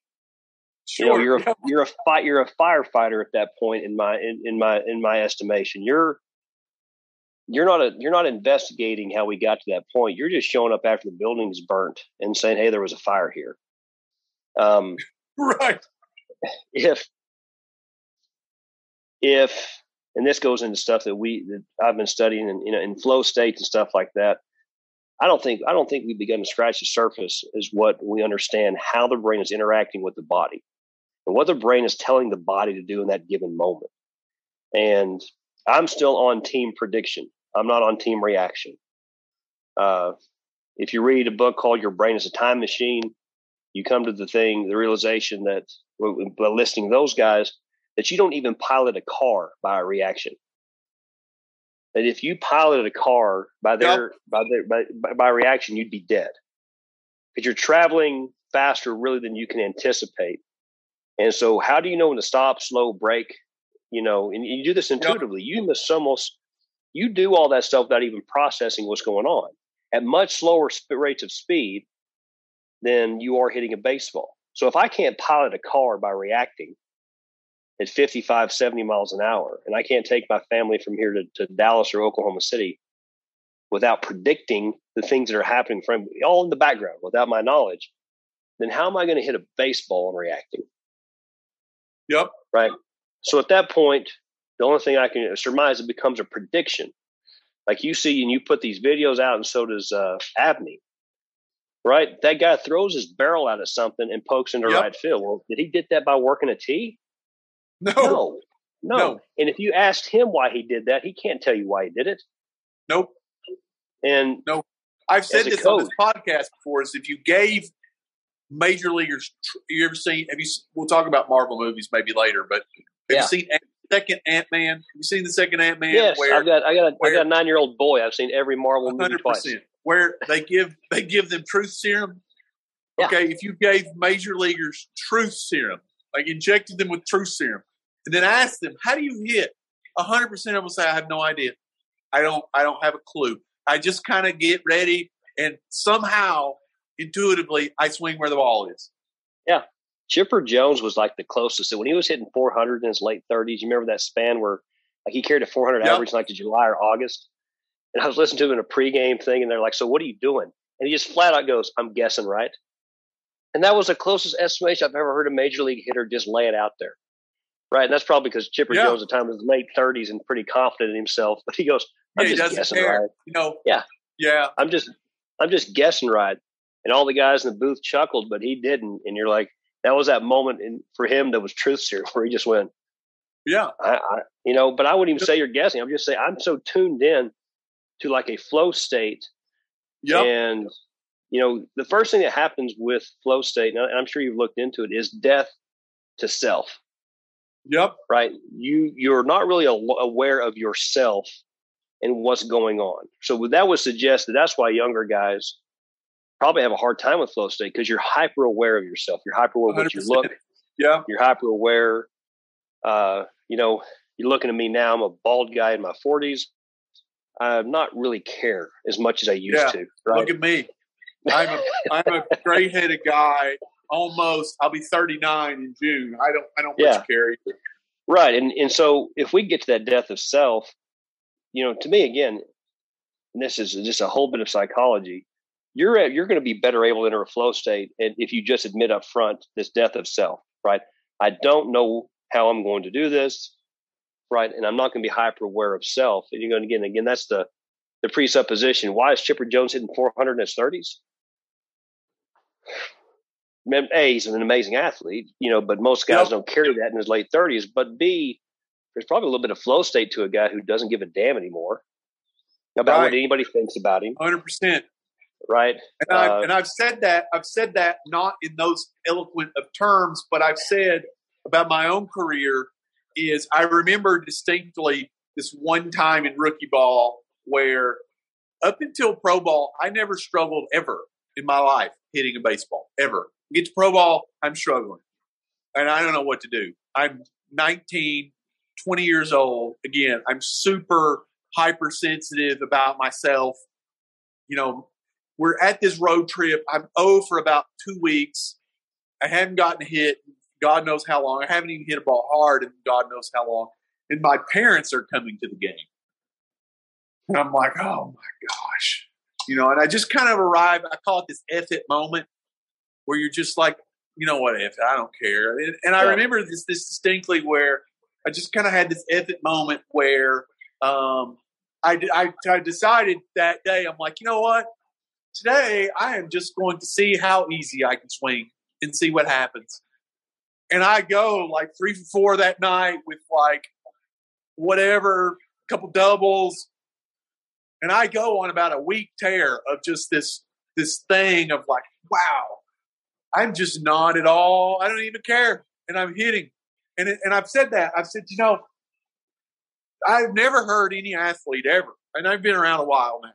Sure. You know, you're a you're a fight you're a firefighter at that point in my in, in my in my estimation. You're you're not a you're not investigating how we got to that point. You're just showing up after the building's burnt and saying, "Hey, there was a fire here." Um, right. If if and this goes into stuff that we that I've been studying and you know in flow states and stuff like that. I don't think I don't think we've begun to scratch the surface is what we understand how the brain is interacting with the body and what the brain is telling the body to do in that given moment. And I'm still on team prediction. I'm not on team reaction. Uh, if you read a book called Your Brain is a Time Machine, you come to the thing, the realization that by listing those guys, that you don't even pilot a car by a reaction. That if you piloted a car by their yep. by their by, by reaction, you'd be dead. Because you're traveling faster really than you can anticipate. And so how do you know when to stop, slow, break? You know, and you do this intuitively. Yep. You must almost you do all that stuff without even processing what's going on at much slower rates of speed than you are hitting a baseball. So if I can't pilot a car by reacting, at 55, 70 miles an hour, and I can't take my family from here to, to Dallas or Oklahoma City without predicting the things that are happening from all in the background without my knowledge, then how am I going to hit a baseball and reacting? Yep. Right. So at that point, the only thing I can surmise it becomes a prediction. Like you see, and you put these videos out, and so does uh, Abney. Right, that guy throws his barrel out of something and pokes into yep. right field. Well, did he get that by working a tee? No. no. No. No. And if you asked him why he did that, he can't tell you why he did it. Nope. And no, I've said this coach, on this podcast before. Is if you gave major leaguers, you ever seen? Have you? We'll talk about Marvel movies maybe later, but have yeah. you seen second Ant Man? Have you seen the second Ant Man? Yes, where, I've got. I got. A, where, I got a nine year old boy. I've seen every Marvel movie twice. Where they give they give them truth serum. Yeah. Okay, if you gave major leaguers truth serum, like injected them with truth serum, and then asked them, "How do you hit?" hundred percent of them will say, "I have no idea. I don't. I don't have a clue. I just kind of get ready, and somehow, intuitively, I swing where the ball is." Yeah, Chipper Jones was like the closest. So when he was hitting 400 in his late 30s, you remember that span where like he carried a 400 yep. average in like to July or August. And I was listening to him in a pregame thing, and they're like, "So what are you doing?" And he just flat out goes, "I'm guessing right." And that was the closest estimation I've ever heard a major league hitter just lay it out there. Right. And that's probably because Chipper yeah. Jones at the time was late 30s and pretty confident in himself. But he goes, I'm yeah, just guessing care. right. You know, yeah. Yeah. I'm just I'm just guessing right. And all the guys in the booth chuckled, but he didn't. And you're like, that was that moment in, for him that was truth serum where he just went, Yeah. I, I, you know, but I wouldn't even say you're guessing. I'm just saying I'm so tuned in to like a flow state. Yep. And you know, the first thing that happens with flow state, and I'm sure you've looked into it, is death to self. Yep. Right. You you're not really aware of yourself and what's going on. So that would suggest that that's why younger guys probably have a hard time with flow state because you're hyper aware of yourself. You're hyper aware of what you look. Yeah. You're hyper aware. Uh, you know, you're looking at me now. I'm a bald guy in my 40s. I'm not really care as much as I used yeah. to. Right? Look at me. I'm a I'm a gray headed guy. Almost. I'll be 39 in June. I don't I don't yeah. much care either. Right, and and so if we get to that death of self, you know, to me again, this is just a whole bit of psychology. You're uh, you're going to be better able to enter a flow state, and if you just admit up front this death of self, right? I don't know how I'm going to do this, right? And I'm not going to be hyper aware of self. And you're going to again, again, that's the the presupposition. Why is Chipper Jones hitting 400 in his 30s? A, he's an amazing athlete, you know, but most guys yep. don't carry that in his late 30s. But B, there's probably a little bit of flow state to a guy who doesn't give a damn anymore about right. what anybody thinks about him. 100%. Right. And, uh, I've, and I've said that, I've said that not in those eloquent of terms, but I've said about my own career is I remember distinctly this one time in rookie ball where up until pro ball, I never struggled ever in my life hitting a baseball, ever. Get to pro ball, I'm struggling. And I don't know what to do. I'm 19, 20 years old. Again, I'm super hypersensitive about myself. You know, we're at this road trip. I'm O for about two weeks. I haven't gotten hit. God knows how long. I haven't even hit a ball hard, and God knows how long. And my parents are coming to the game. And I'm like, oh my gosh. You know, and I just kind of arrive, I call it this F it moment where you're just like, you know what, F it, I don't care. And, and I yeah. remember this this distinctly where I just kind of had this F it moment where um, I, I, I decided that day, I'm like, you know what? Today I am just going to see how easy I can swing and see what happens. And I go like three for four that night with like whatever, couple doubles, and I go on about a week tear of just this this thing of like, wow, I'm just not at all. I don't even care, and I'm hitting, and and I've said that. I've said, you know, I've never heard any athlete ever, and I've been around a while now,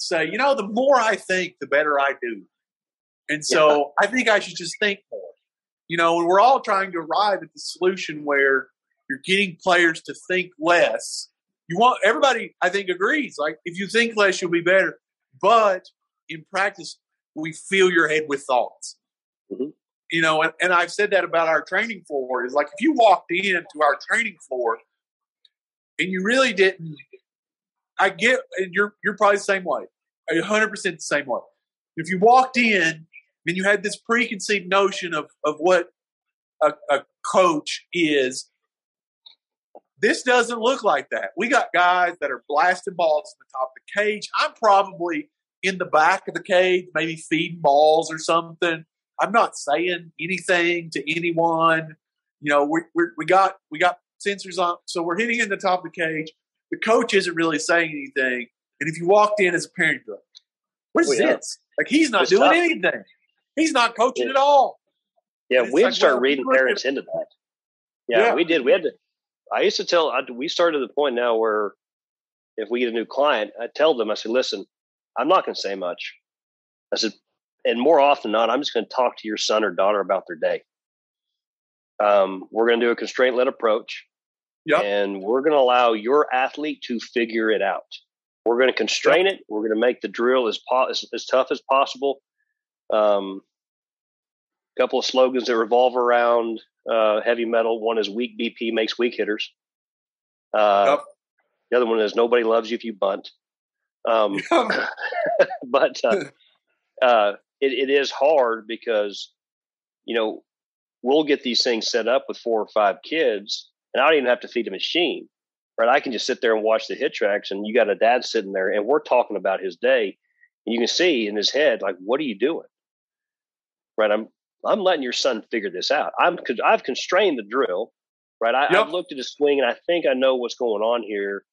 say, you know, the more I think, the better I do, and so yeah. I think I should just think more. You know, and we're all trying to arrive at the solution where you're getting players to think less you want everybody, I think, agrees. Like if you think less, you'll be better. But in practice, we fill your head with thoughts. Mm-hmm. You know, and, and I've said that about our training floor is like if you walked into our training floor and you really didn't, I get, and you're you're probably the same way, hundred percent the same way. If you walked in and you had this preconceived notion of of what a, a coach is, this doesn't look like that. We got guys that are blasting balls in the top of the cage. I'm probably in the back of the cage, maybe feeding balls or something. I'm not saying anything to anyone. You know, we we got we got sensors on, so we're hitting in the top of the cage. The coach isn't really saying anything, and if you walked in as a parent, you're like, "Where's well, yeah. this?" Like he's not it's doing tough. anything. He's not coaching yeah. at all. Yeah, we had like, to start well, reading parents into that. Yeah, yeah, we did. We had to I used to tell, we started to the point now where if we get a new client, I tell them, I said, listen, I'm not going to say much. I said, and more often than not, I'm just going to talk to your son or daughter about their day. Um, we're going to do a constraint led approach. Yep. And we're going to allow your athlete to figure it out. We're going to constrain yep. it. We're going to make the drill as, po- as, as tough as possible. Um, a couple of slogans that revolve around uh, heavy mettle. One is weak BP makes weak hitters. Uh, yep. The other one is nobody loves you if you bunt. Um, but uh, uh, it, it is hard because you know, we'll get these things set up with four or five kids, and I don't even have to feed a machine, right? I can just sit there and watch the hit tracks, and you got a dad sitting there, and we're talking about his day. And you can see in his head, like, what are you doing? Right? I'm I'm letting your son figure this out. I'm I've constrained the drill, right? I, have looked at his swing, and I think I know what's going on here.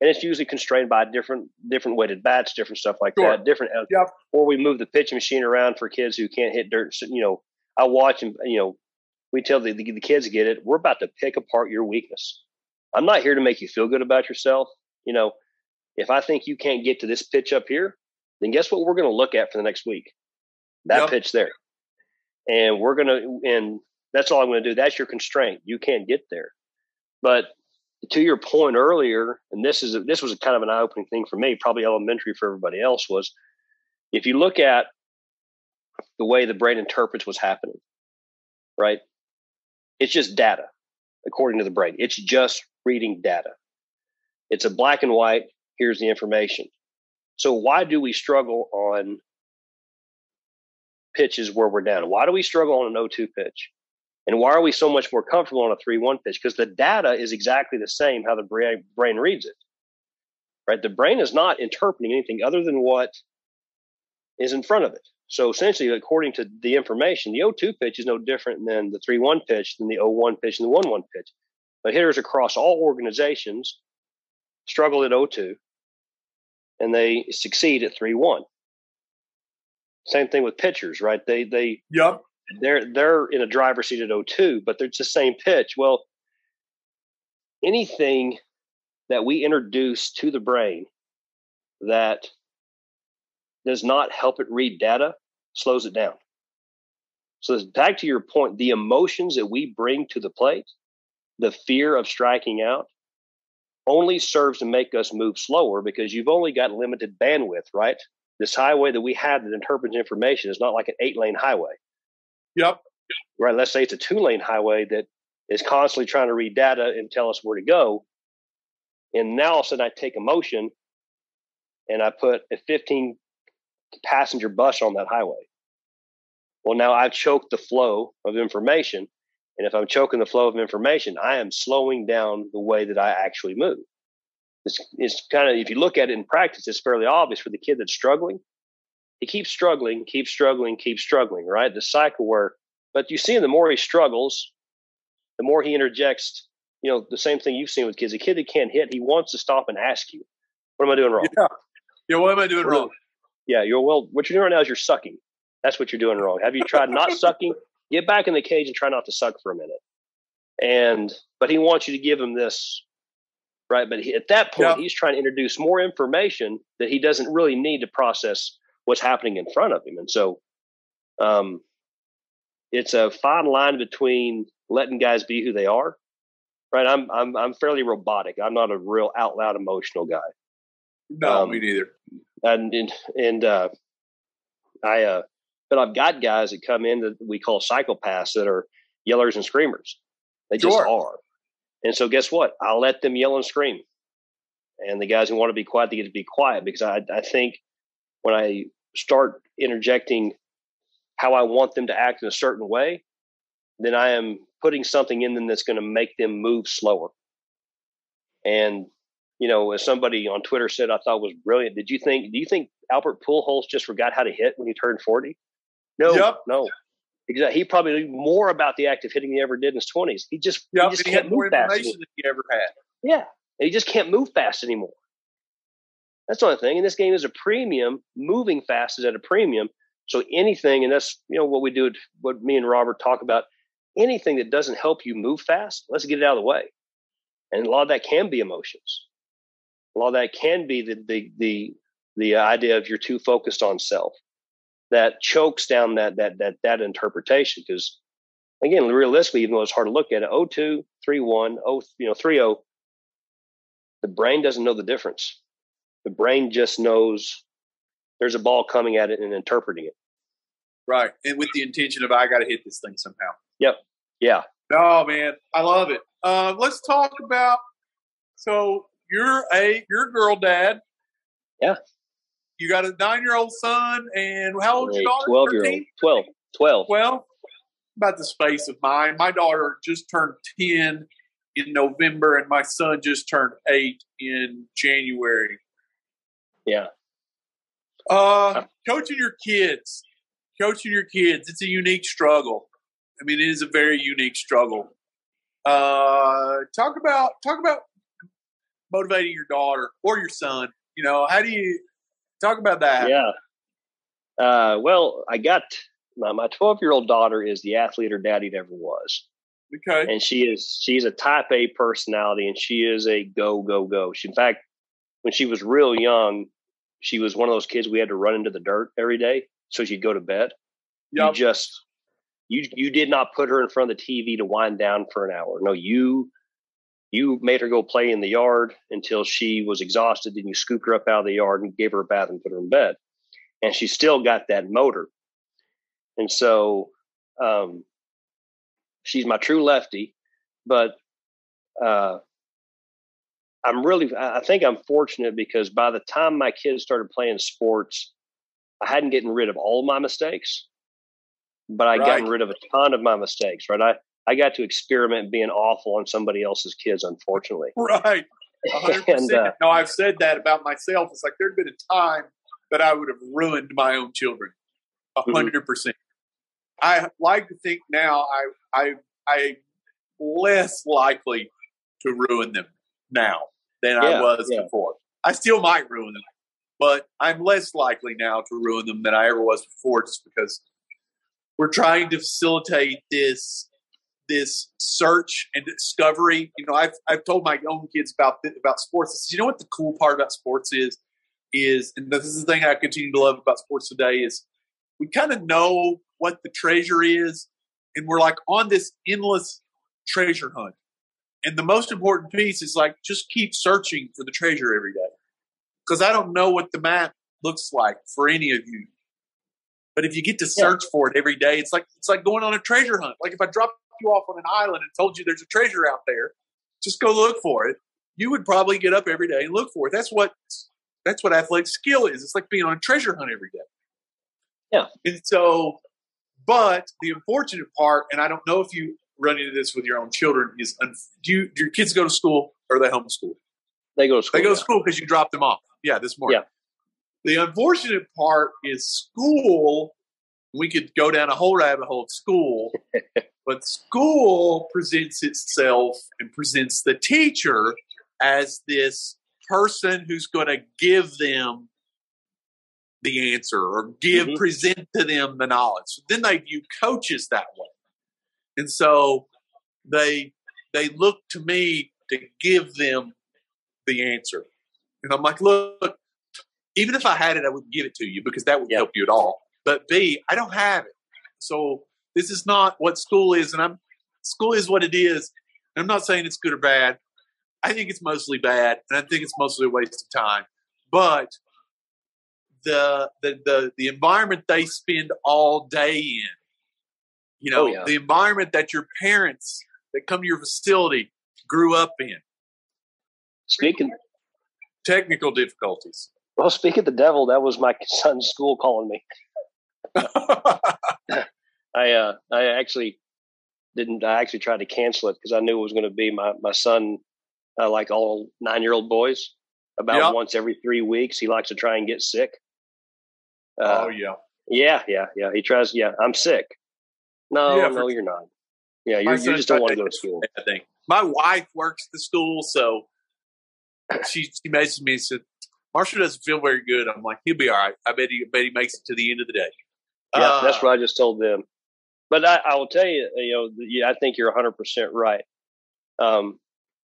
And it's usually constrained by different different weighted bats, different stuff like sure. that. Different, uh, yep. or we move the pitching machine around for kids who can't hit dirt. You know, I watch and you know we tell the, the, the kids get it. We're about to pick apart your weakness. I'm not here to make you feel good about yourself. You know, if I think you can't get to this pitch up here, then guess what we're going to look at for the next week? That yep. pitch there. And we're going to, and that's all I'm going to do. That's your constraint. You can't get there. But to your point earlier, and this is, a, this was a kind of an eye opening thing for me, probably elementary for everybody else was if you look at the way the brain interprets what's happening, right? It's just data, according to the brain. It's just reading data. It's a black and white. Here's the information. So why do we struggle on pitches where we're down? Why do we struggle on an 0-2 pitch? And why are we so much more comfortable on a 3-1 pitch? Because the data is exactly the same how the brain reads it. Right? The brain is not interpreting anything other than what is in front of it. So essentially, according to the information, the 0-2 pitch is no different than the 3-1 pitch, than the 0-1 pitch, and the 1-1 pitch. But hitters across all organizations struggle at 0-2, and they succeed at 3-1. Same thing with pitchers, right? They they yep. they're they're in a driver's seat at 0-2, but it's the same pitch. Well, anything that we introduce to the brain that does not help it read data slows it down. So back to your point, the emotions that we bring to the plate, the fear of striking out, only serves to make us move slower because you've only got limited bandwidth, right? This highway that we have that interprets information is not like an eight lane highway. Yep. Right. Let's say it's a two lane highway that is constantly trying to read data and tell us where to go. And now all of a sudden I take a motion and I put a 15 passenger bus on that highway. Well, now I've choked the flow of information. And if I'm choking the flow of information, I am slowing down the way that I actually move. It's, it's kind of, if you look at it in practice, it's fairly obvious for the kid that's struggling. He keeps struggling, keeps struggling, keeps struggling, right? The cycle where, but you see, the more he struggles, the more he interjects, you know, the same thing you've seen with kids. A kid that can't hit, he wants to stop and ask you, what am I doing wrong? Yeah. Yeah. What am I doing wrong? Yeah, you're well. What you're doing right now is you're sucking. That's what you're doing wrong. Have you tried not sucking? Get back in the cage and try not to suck for a minute. And but he wants you to give him this, right? But he, at that point, he's trying to introduce more information that he doesn't really need to process what's happening in front of him. And so, um, it's a fine line between letting guys be who they are, right? I'm I'm I'm fairly robotic. I'm not a real out loud emotional guy. No, um, me neither and and, and uh, I uh, but I've got guys that come in that we call psychopaths that are yellers and screamers. They just are. And so guess what? I'll let them yell and scream. And the guys who want to be quiet, they get to be quiet because I, I think when I start interjecting how I want them to act in a certain way, then I am putting something in them that's going to make them move slower. And you know, as somebody on Twitter said, I thought was brilliant. Did you think? Do you think Albert Pujols just forgot how to hit when he turned forty? No, yep. no. Exactly. He probably knew more about the act of hitting than he ever did in his twenties. He just, yep, he just can't move fast. Than he ever had. Yeah, and he just can't move fast anymore. That's the only thing. And this game is a premium. Moving fast is at a premium. So anything, and that's you know what we do, what me and Robert talk about. Anything that doesn't help you move fast, let's get it out of the way. And a lot of that can be emotions well, that can be the the the the idea of you're too focused on self that chokes down that that that that interpretation. Because again realistically even though it's hard to look at it 02 31 0 you know 30 the brain doesn't know the difference. The brain just knows there's a ball coming at it and interpreting it. Right and with the intention of i got to hit this thing somehow. Yep yeah. Oh man i love it. Uh, let's talk about so you're a you're a girl dad. Yeah. You got a nine year old son, and how old is your daughter? Twelve year old. 12. 12. 12. about the space of mine. My daughter just turned 10 in November, and my son just turned eight in January. Yeah. Uh, coaching your kids, coaching your kids, it's a unique struggle. I mean, it is a very unique struggle. Uh, talk about talk about motivating your daughter or your son. You know, how do you talk about that? Yeah. Uh, well, I got my my twelve year old daughter is the athlete her daddy never was. Okay. And she is she's a type A personality, and she is a go go go. She, in fact, when she was real young, she was one of those kids we had to run into the dirt every day so she'd go to bed. Yep. You just you you did not put her in front of the TV to wind down for an hour. No, you you made her go play in the yard until she was exhausted. Then you scooped her up out of the yard and gave her a bath and put her in bed. And she still got that motor. And so um, she's my true lefty, but uh, I'm really, I think I'm fortunate because by the time my kids started playing sports, I hadn't gotten rid of all my mistakes, but I right. gotten rid of a ton of my mistakes, right? I, I got to experiment being awful on somebody else's kids, unfortunately. Right. 100%. and, uh, no, I've said that about myself. It's like there'd been a time that I would have ruined my own children. 100%. Mm-hmm. I like to think now I, I, I'm less likely to ruin them now than yeah, I was yeah. before. I still might ruin them, but I'm less likely now to ruin them than I ever was before just because we're trying to facilitate this this search and discovery. You know, I've I've told my own kids about about sports. Said, you know what the cool part about sports is is, and this is the thing I continue to love about sports today is we kind of know what the treasure is, and we're like on this endless treasure hunt. And the most important piece is like just keep searching for the treasure every day, because I don't know what the map looks like for any of you. But if you get to search yeah. for it every day, it's like it's like going on a treasure hunt. Like if I drop you off on an island and told you there's a treasure out there, just go look for it. You would probably get up every day and look for it. That's what that's what athletic skill is. It's like being on a treasure hunt every day. Yeah. And so, but the unfortunate part, and I don't know if you run into this with your own children, is do, you, do your kids go to school or are they homeschooled? They go to school. They go to school because you dropped them off. Yeah, this morning. Yeah. The unfortunate part is school. We could go down a whole rabbit hole of school, but school presents itself and presents the teacher as this person who's going to give them the answer or give mm-hmm. present to them the knowledge. So then they view coaches that way, and so they they look to me to give them the answer. And I'm like, look, even if I had it, I wouldn't give it to you because that would help you at all. But B, I don't have it. So this is not what school is, and I'm school is what it is. I'm not saying it's good or bad. I think it's mostly bad, and I think it's mostly a waste of time. But the the the, the environment they spend all day in, you know, oh, yeah. the environment that your parents that come to your facility grew up in. Speaking technical difficulties. Well, speak of the devil, that was my son's school calling me. I uh, I actually didn't. I actually tried to cancel it because I knew it was going to be my my son, uh, like all nine year old boys. About yep. once every three weeks, he likes to try and get sick. Uh, oh yeah, yeah, yeah, yeah. He tries. Yeah, I'm sick. No, yeah, no, you're not. Yeah, you you just don't want to go to school. I think my wife works the school, so she she messaged me and said, "Marshall doesn't feel very good." I'm like, "He'll be all right. I bet he I bet he makes it to the end of the day." Yeah, uh, that's what I just told them. But I, I will tell you, you know, I think you're 100 percent right. Um,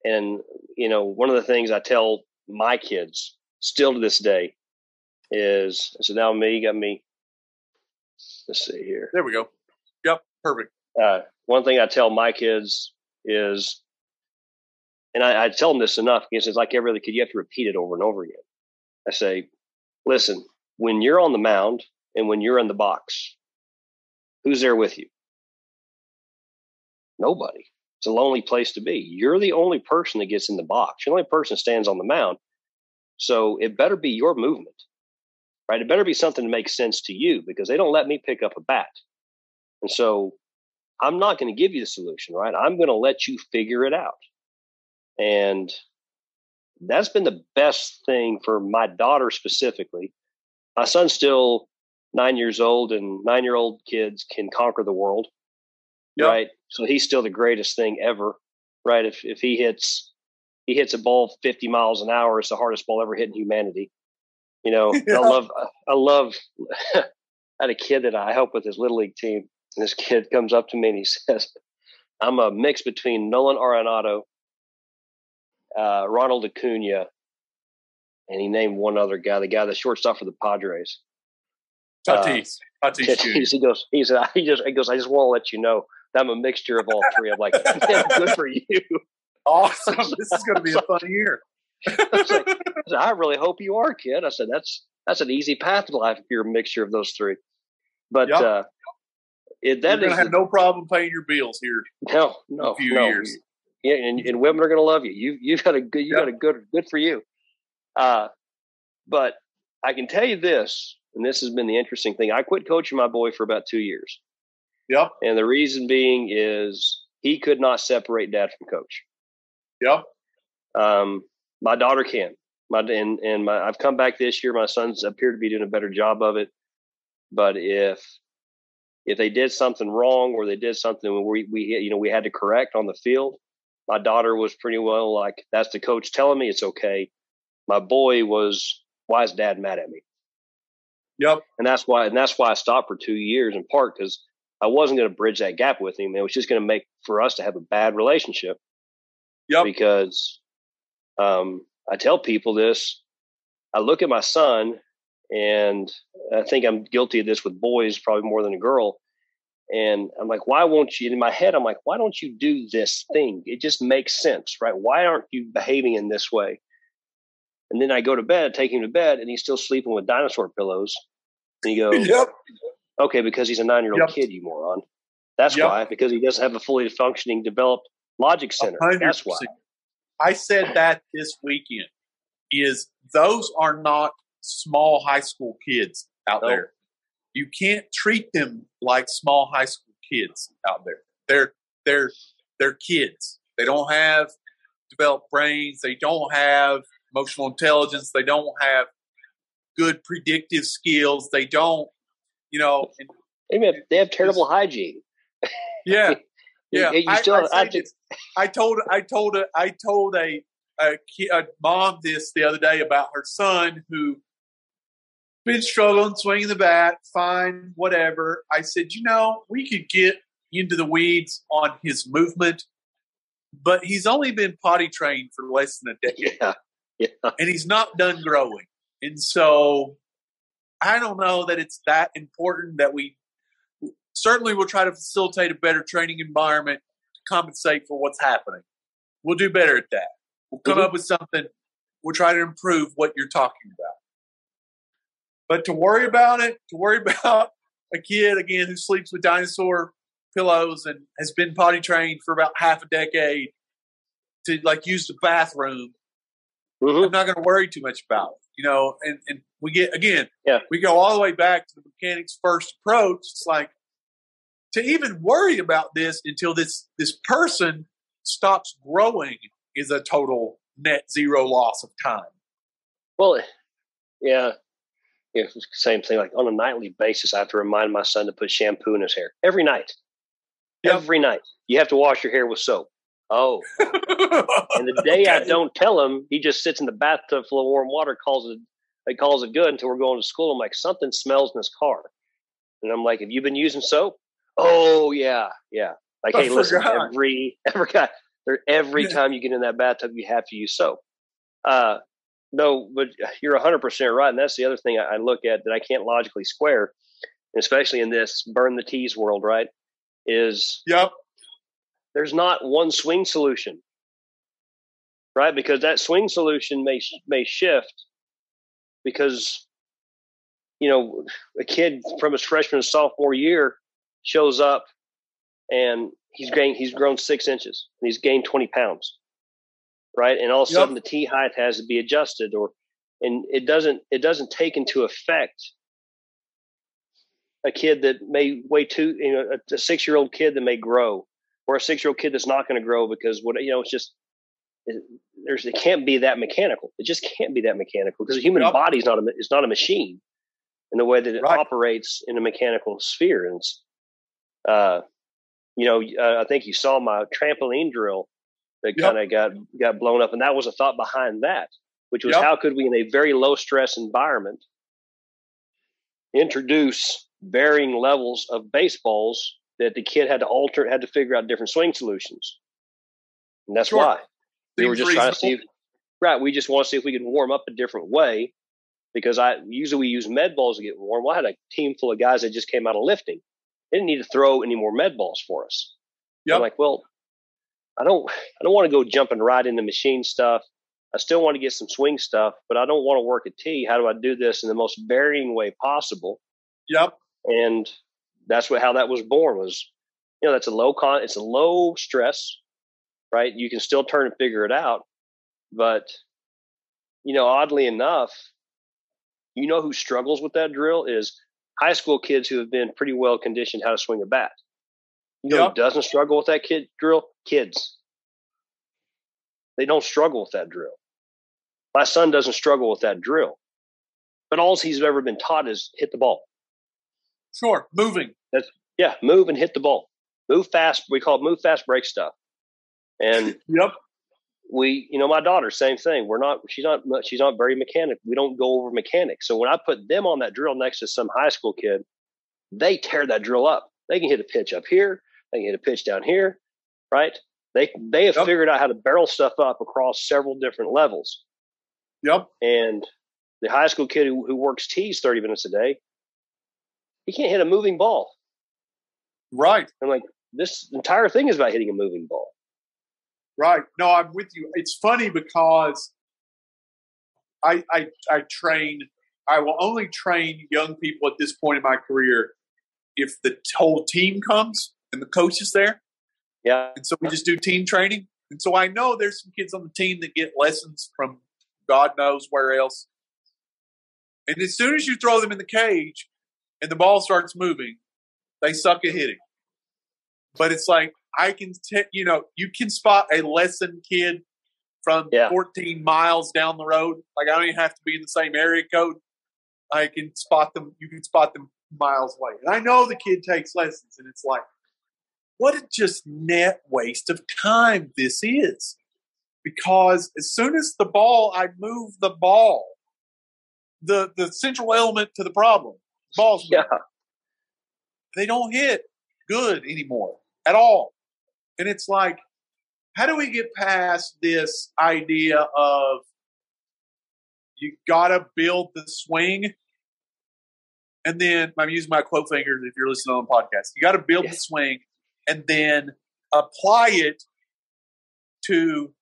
and you know, one of the things I tell my kids still to this day is so now me got me. Let's see here. There we go. Yep, perfect. Uh, one thing I tell my kids is, and I, I tell them this enough because it's like every other kid, you have to repeat it over and over again. I say, listen, when you're on the mound and when you're in the box, who's there with you? Nobody. It's a lonely place to be. You're the only person that gets in the box. You're the only person stands on the mound. So it better be your movement, right? It better be something that makes sense to you because they don't let me pick up a bat. And so I'm not going to give you the solution, right? I'm going to let you figure it out. And that's been the best thing for my daughter specifically. My son's still nine years old, and nine year old kids can conquer the world, yep. right? So he's still the greatest thing ever, right? If if he hits he hits a ball 50 miles an hour, it's the hardest ball ever hit in humanity. You know, yeah. I love I love. I had a kid that I help with his little league team, and this kid comes up to me and he says, "I'm a mix between Nolan Arenado uh, Ronald Acuna, and he named one other guy, the guy, the shortstop for the Padres. Tatis. Uh, Tatis. He goes, he said, he just, he goes, I just want to let you know I'm a mixture of all three. I'm like, good for you. Awesome. this is going to be a fun year. I, like, I, said, I really hope you are, kid. I said, that's, that's an easy path to life if you're a mixture of those three. But, yep. uh, it, that You're going to have no problem paying your bills here. No, no, a few no. years yeah, and, and women are going to love you. You you've got a good you yep. got a good good for you. Uh, but I can tell you this, and this has been the interesting thing. I quit coaching my boy for about two years. Yep. And the reason being is he could not separate dad from coach. Yep. Um, my daughter can. My and and my I've come back this year. My sons appear to be doing a better job of it. But if if they did something wrong or they did something we we you know we had to correct on the field, my daughter was pretty well like, that's the coach telling me it's okay. My boy was, why is dad mad at me? Yep. And that's why, and that's why I stopped for two years in part because I wasn't going to bridge that gap with him. It was just going to make for us to have a bad relationship. Yep. Because, um, I tell people this, I look at my son and I think I'm guilty of this with boys probably more than a girl. And I'm like, why won't you? In my head, I'm like, why don't you do this thing? It just makes sense, right? Why aren't you behaving in this way? And then I go to bed, take him to bed, and he's still sleeping with dinosaur pillows. And you go, yep. Okay, because he's a nine year old kid, you moron. That's yep. why, because he doesn't have a fully functioning, developed logic center. 100%. That's why. I said that this weekend is those are not small high school kids out there you can't treat them like small high school kids out there. They're they're they're kids. They don't have developed brains. They don't have emotional intelligence. They don't have good predictive skills. They don't, you know. And, have, they have terrible hygiene. Yeah, yeah. you, you still, I, I, I, I, told I told a I told a, a, a mom this the other day about her son who been struggling, swinging the bat, fine, whatever. I said, you know, we could get into the weeds on his movement, but he's only been potty trained for less than a decade. Yeah. Yeah. And he's not done growing. And so I don't know that it's that important that we certainly will try to facilitate a better training environment to compensate for what's happening. We'll do better at that. We'll come mm-hmm. up with something. We'll try to improve what you're talking about. But to worry about it, to worry about a kid again who sleeps with dinosaur pillows and has been potty trained for about half a decade to like use the bathroom, mm-hmm. I'm not going to worry too much about it. You know, and, and we get again, yeah. we go all the way back to the mechanics first approach. It's like to even worry about this until this this person stops growing is a total net zero loss of time. Well, yeah, you know, same thing. Like on a nightly basis, I have to remind my son to put shampoo in his hair every night. Yep. Every night, you have to wash your hair with soap. Oh, and the day okay. I don't tell him, he just sits in the bathtub full of warm water, calls it, he calls it good until we're going to school. I'm like, something smells in this car, and I'm like, have you been using soap? Oh yeah, yeah. Like, I hey, forgot. listen, every every guy, every time you get in that bathtub, you have to use soap. Uh, no, but you're 100% right. And that's the other thing I look at that I can't logically square, especially in this burn the tees world, right? Is yep. there's not one swing solution, right? Because that swing solution may may shift because you know a kid from his freshman to sophomore year shows up and he's gained he's grown six inches and he's gained 20 pounds right? And all of a sudden the tee height has to be adjusted, or and it doesn't it doesn't take into effect a kid that may weigh two, you know, a, a six year old kid that may grow, or a six year old kid that's not going to grow because what you know, it's just there's it can't be that mechanical. It just can't be that mechanical because the human yep. body is not a is not a machine in the way that it right. operates in a mechanical sphere. And uh, you know, uh, I think you saw my trampoline drill that yep. kind of got got blown up, and that was a thought behind that, which was yep. how could we, in a very low stress environment, introduce varying levels of baseballs that the kid had to alter, had to figure out different swing solutions, and that's sure. why we were just trying to see. If, right, we just want to see if we can warm up a different way because I usually we use med balls to get warm. Well, I had a team full of guys that just came out of lifting. They didn't need to throw any more med balls for us. I'm like, well, I don't I don't want to go jumping right into machine stuff. I still want to get some swing stuff, but I don't want to work a tee. How do I do this in the most varying way possible? Yep. And that's what how that was born was, you know, that's a low con it's a low stress, right? You can still turn and figure it out. But, you know, oddly enough, you know who struggles with that drill is high school kids who have been pretty well conditioned how to swing a bat. You know yep. who doesn't struggle with that kid drill? Kids. They don't struggle with that drill. My son doesn't struggle with that drill. But all he's ever been taught is hit the ball. Sure, moving. That's yeah, move and hit the ball. Move fast. We call it move fast, break stuff. And yep, we, you know, my daughter, same thing. We're not. She's not. She's not very mechanic. We don't go over mechanics. So when I put them on that drill next to some high school kid, they tear that drill up. They can hit a pitch up here. They can hit a pitch down here. Right. They they have yep. figured out how to barrel stuff up across several different levels. Yep. And the high school kid who, who works tees 30 minutes a day, he can't hit a moving ball. Right. I'm like, this entire thing is about hitting a moving ball. Right. No, I'm with you. It's funny because I, I, I train, I will only train young people at this point in my career if the whole team comes and the coach is there. Yeah. And so we just do team training. And so I know there's some kids on the team that get lessons from God knows where else. And as soon as you throw them in the cage and the ball starts moving, they suck at hitting. But it's like I can, t- you know, you can spot a lesson kid from yeah. 14 miles down the road. Like I don't even have to be in the same area code. I can spot them. You can spot them miles away. And I know the kid takes lessons, and it's like, what a just net waste of time this is because as soon as the ball, I move the ball, the the central element to the problem, balls, yeah. they don't hit good anymore at all. And it's like, how do we get past this idea of you got to build the swing? And then I'm using my quote fingers if you're listening on the podcast. You got to build yes. the swing and then apply it to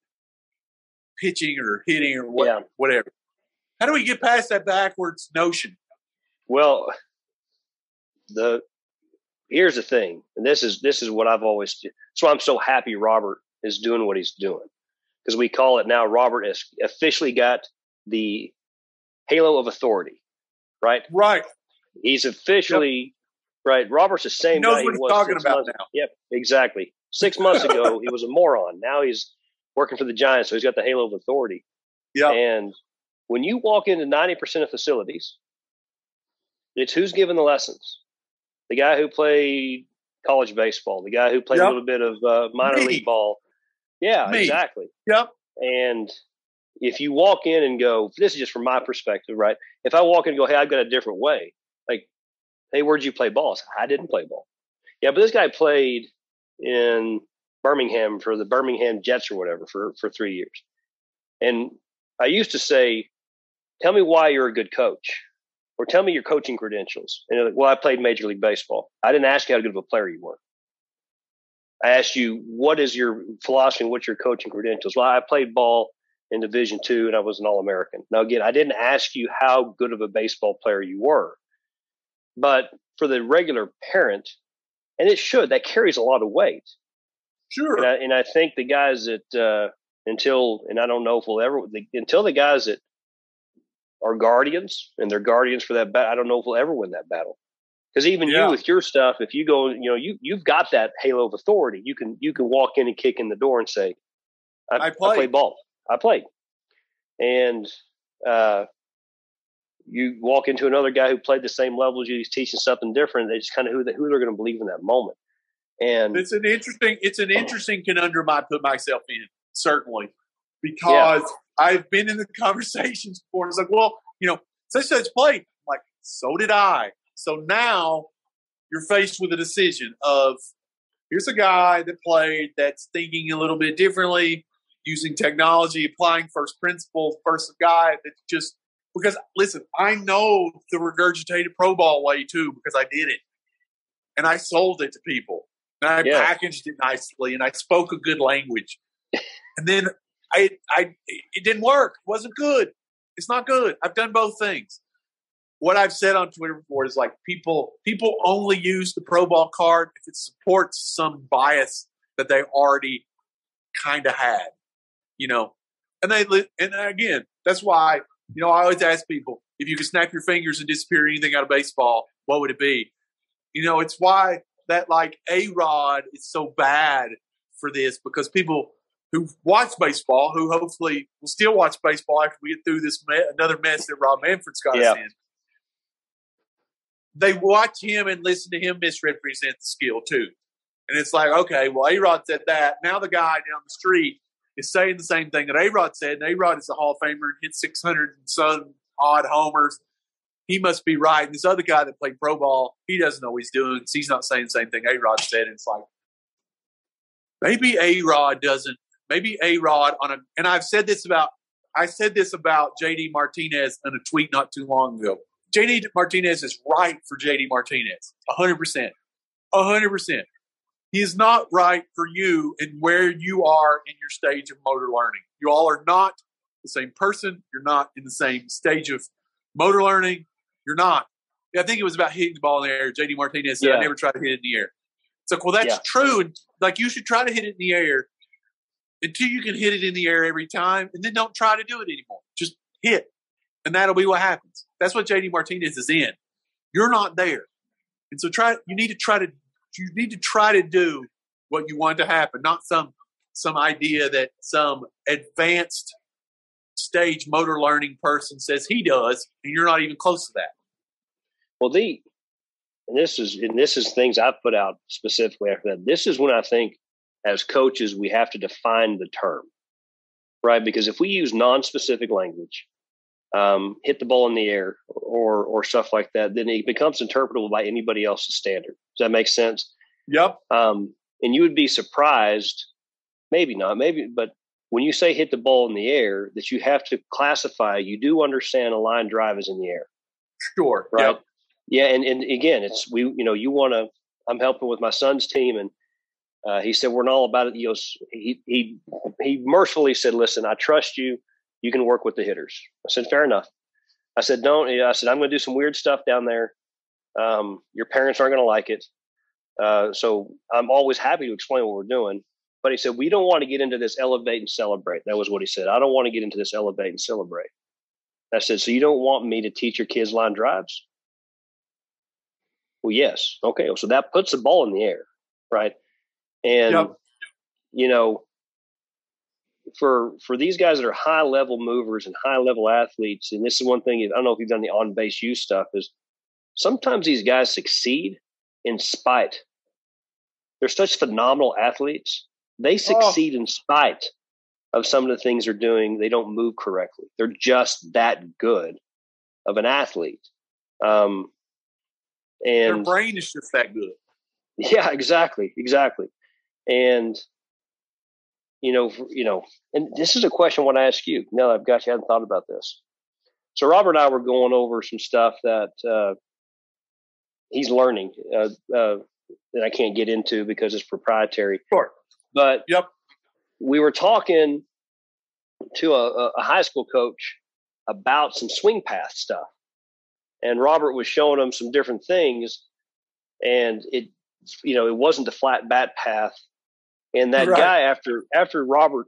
pitching or hitting or what, yeah. whatever. How do we get past that backwards notion? Well, the here's the thing, and this is this is what I've always. That's why I'm so happy Robert is doing what he's doing because we call it now. Robert has officially got the halo of authority, right? Right. He's officially yep. right. Robert's the same he knows guy what he was talking about months, now. Yep, exactly. Six months ago, he was a moron. Now he's working for the Giants, so he's got the halo of authority. Yeah. And when you walk into 90% of facilities, it's who's giving the lessons. The guy who played college baseball, the guy who played yep. a little bit of uh, minor Me. league ball. Yeah, Me. exactly. Yep. And if you walk in and go, this is just from my perspective, right? If I walk in and go, hey, I've got a different way, like, hey, where'd you play ball? I didn't play ball. Yeah, but this guy played in Birmingham for the Birmingham Jets or whatever for, for three years. And I used to say, tell me why you're a good coach or tell me your coaching credentials. And they're like, well, I played Major League Baseball. I didn't ask you how good of a player you were. I asked you, what is your philosophy and what's your coaching credentials? Well, I played ball in Division two and I was an All American. Now, again, I didn't ask you how good of a baseball player you were. But for the regular parent, and it should, that carries a lot of weight. Sure. And I, and I think the guys that uh, until and I don't know if we'll ever the, until the guys that are guardians and they're guardians for that battle. I don't know if we'll ever win that battle Because even yeah. you with your stuff, if you go, you know, you you've got that halo of authority. You can you can walk in and kick in the door and say, "I, I, played. I played ball. I played." And uh, you walk into another guy who played the same level as you, he's teaching something different. They just kind of who, they, who they're going to believe in that moment. And it's an interesting, it's an interesting conundrum I put myself in, certainly, because yeah. I've been in the conversations before. It's like, well, you know, such such played. I'm like, so did I. So now you're faced with a decision of here's a guy that played that's thinking a little bit differently, using technology, applying first principles, versus a guy that just because listen, I know the regurgitated pro ball way too because I did it. And I sold it to people. And I yeah. packaged it nicely and I spoke a good language. and then I I it didn't work. It wasn't good. It's not good. I've done both things. What I've said on Twitter before is like people people only use the pro ball card if it supports some bias that they already kind of had, you know. And they and again, that's why you know, I always ask people if you could snap your fingers and disappear anything out of baseball, what would it be? You know, it's why that like A Rod is so bad for this because people who watch baseball, who hopefully will still watch baseball after we get through this me- another mess that Rob Manfred's got us in, they watch him and listen to him misrepresent the skill too. And it's like, okay, well, A Rod said that. Now the guy down the street is saying the same thing that A Rod said. And A Rod is a Hall of Famer and hit 600 and some odd homers. He must be right. And this other guy that played pro ball, he doesn't know what he's doing. So he's not saying the same thing A Rod said. And it's like, maybe A Rod doesn't, maybe A Rod on a, and I've said this about, I said this about JD Martinez in a tweet not too long ago. JD Martinez is right for JD Martinez, 100%. 100%. He is not right for you and where you are in your stage of motor learning. You all are not the same person. You're not in the same stage of motor learning. You're not. I think it was about hitting the ball in the air. JD Martinez said, yeah. I never try to hit it in the air. It's like, well, that's yeah. true. And like, you should try to hit it in the air until you can hit it in the air every time. And then don't try to do it anymore. Just hit. And that'll be what happens. That's what JD Martinez is in. You're not there. And so try, you need to try to you need to try to do what you want to happen, not some some idea that some advanced stage motor learning person says he does, and you're not even close to that. Well, the and this is and this is things I've put out specifically after that. This is when I think as coaches we have to define the term, right? Because if we use non-specific language, um, hit the ball in the air or or stuff like that, then it becomes interpretable by anybody else's standard. Does that make sense? Yep. Um, and you would be surprised, maybe not, maybe, but when you say hit the ball in the air, that you have to classify. You do understand a line drive is in the air. Sure. Right. Yep. Yeah, and and again, it's we. You know, you want to. I'm helping with my son's team, and uh, he said we're not all about it. You know, he he he mercifully said, "Listen, I trust you you can work with the hitters. I said, fair enough. I said, don't. I said, I'm going to do some weird stuff down there. Um, your parents aren't going to like it. Uh, so I'm always happy to explain what we're doing. But he said, we don't want to get into this elevate and celebrate. That was what he said. I don't want to get into this elevate and celebrate. I said, so you don't want me to teach your kids line drives? Well, yes. Okay. So that puts the ball in the air, right? And, yep. you know, for for these guys that are high level movers and high level athletes, and this is one thing I don't know if you've done the OnBaseU stuff is sometimes these guys succeed in spite. They're such phenomenal athletes. They oh. succeed oh. in spite of some of the things they're doing. They don't move correctly. They're just that good of an athlete. Um, and their brain is just that good. Yeah, exactly, exactly. And you know, you know, and this is a question I want to ask you. Now that I've got you, I hadn't thought about this. So Robert and I were going over some stuff that uh, he's learning uh, uh, that I can't get into because it's proprietary. Sure. But yep, we were talking to a, a high school coach about some swing path stuff, and Robert was showing him some different things, and it, you know, it wasn't the flat bat path and that right. guy, after after Robert,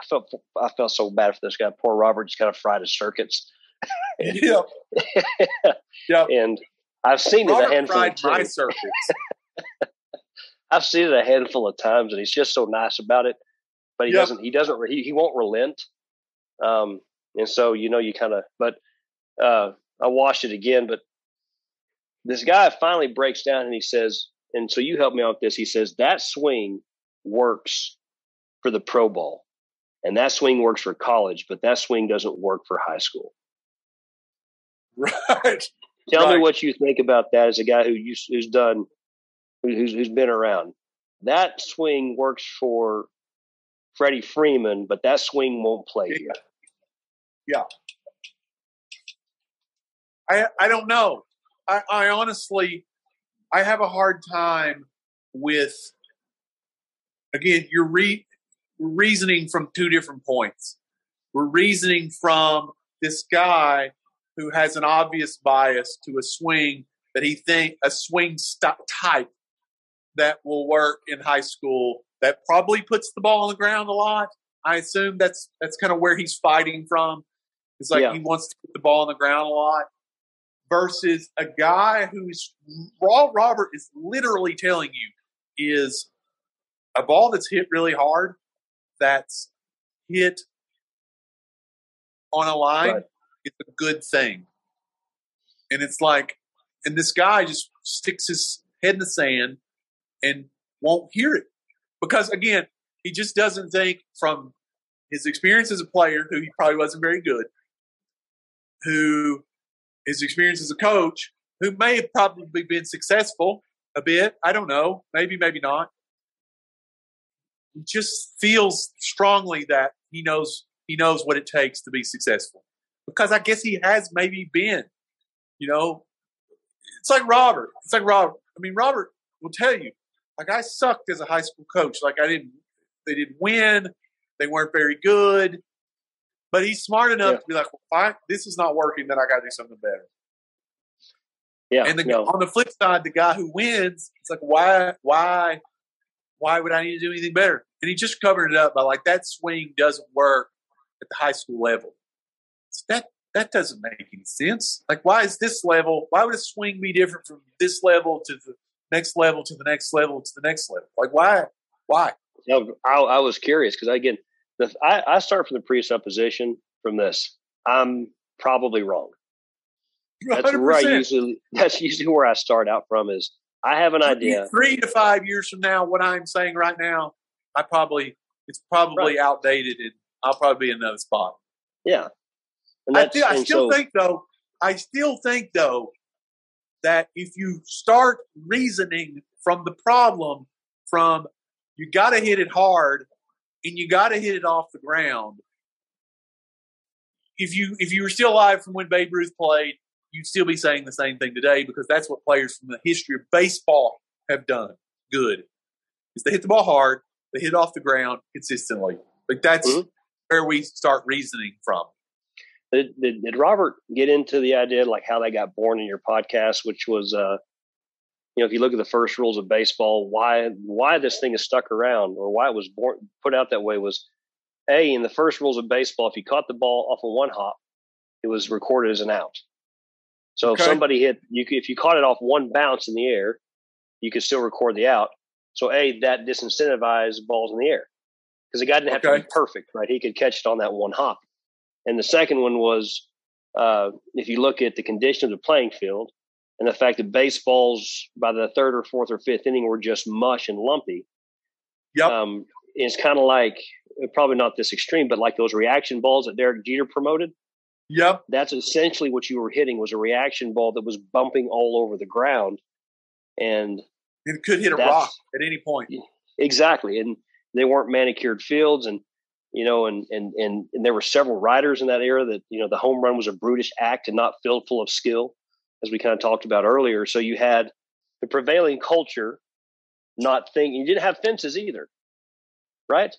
I felt I felt so bad for this guy. Poor Robert just kind of fried his circuits. yeah. yeah. And I've seen Robert it a handful fried of my times. circuits. I've seen it a handful of times, and he's just so nice about it. But he Yep. doesn't. He doesn't. He, he won't relent. Um, and so you know, you kind of. But uh, I watched it again. But this guy finally breaks down and he says, and so you help me out with this. He says that swing works for the pro ball. and that swing works for college, but that swing doesn't work for high school. right. Tell Right. me what you think about that as a guy who used, who's done, who- who's who's been around. That swing works for Freddie Freeman, but that swing won't play here. Yeah. I I don't know. I, I honestly I have a hard time with again you're re, reasoning from two different points. We're reasoning from this guy who has an obvious bias to a swing that he think a swing st- type that will work in high school that probably puts the ball on the ground a lot. I assume that's that's kind of where he's fighting from. It's like Yeah. he wants to put the ball on the ground a lot versus a guy who's Raw Robert is literally telling you is a ball that's hit really hard, that's hit on a line, Right. it's a good thing. And it's like, and this guy just sticks his head in the sand and won't hear it. Because again, he just doesn't think from his experience as a player, who he probably wasn't very good, who his experience as a coach, who may have probably been successful a bit. I don't know. Maybe, maybe not. He just feels strongly that he knows he knows what it takes to be successful. Because I guess he has maybe been. You know, it's like Robert. It's like Robert. I mean, Robert will tell you, like I sucked as a high school coach. Like I didn't they didn't win. They weren't very good. But he's smart enough Yeah. to be like, well, fine, this is not working, then I got to do something better. Yeah, And the, no. on the flip side, the guy who wins, it's like, why, why, why would I need to do anything better? And he just covered it up by like that swing doesn't work at the high school level. So that that doesn't make any sense. Like, why is this level? Why would a swing be different from this level to the next level to the next level to the next level? Like, why? Why? No, I, I was curious because again, the, I, I start from the presupposition from this. I'm probably wrong. That's where I usually that's usually where I start out from is I have an idea. Three to five years from now, what I'm saying right now, I probably it's probably outdated, and I'll probably be in another spot. Yeah. And I, I still so, think though. I still think though that if you start reasoning from the problem, from you got to hit it hard and you got to hit it off the ground. If you if you were still alive from when Babe Ruth played, you'd still be saying the same thing today because that's what players from the history of baseball have done. Good is they hit the ball hard, they hit it off the ground consistently. Like that's Mhm. where we start reasoning from. did, did, did Robert get into the idea like how they got born in your podcast, which was, uh, you know, if you look at the first rules of baseball, why why this thing is stuck around or why it was born put out that way was a in the first rules of baseball, if you caught the ball off of one hop, it was recorded as an out. So Okay. if somebody hit you, if you caught it off one bounce in the air, you could still record the out. So a that disincentivized balls in the air because the guy didn't have to be perfect, right? He could catch it on that one hop. And the second one was uh, if you look at the condition of the playing field and the fact that baseballs by the third or fourth or fifth inning were just mush and lumpy, Yep. um, it's kind of like probably not this extreme, but like those reaction balls that Derek Jeter promoted. Yep. That's essentially what you were hitting was a reaction ball that was bumping all over the ground, and It could hit a rock at any point. Exactly, and they weren't manicured fields, and you know, and and and, and there were several writers in that era that you know the home run was a brutish act and not filled full of skill, as we kind of talked about earlier. So you had the prevailing culture not thinking. You didn't have fences either, right?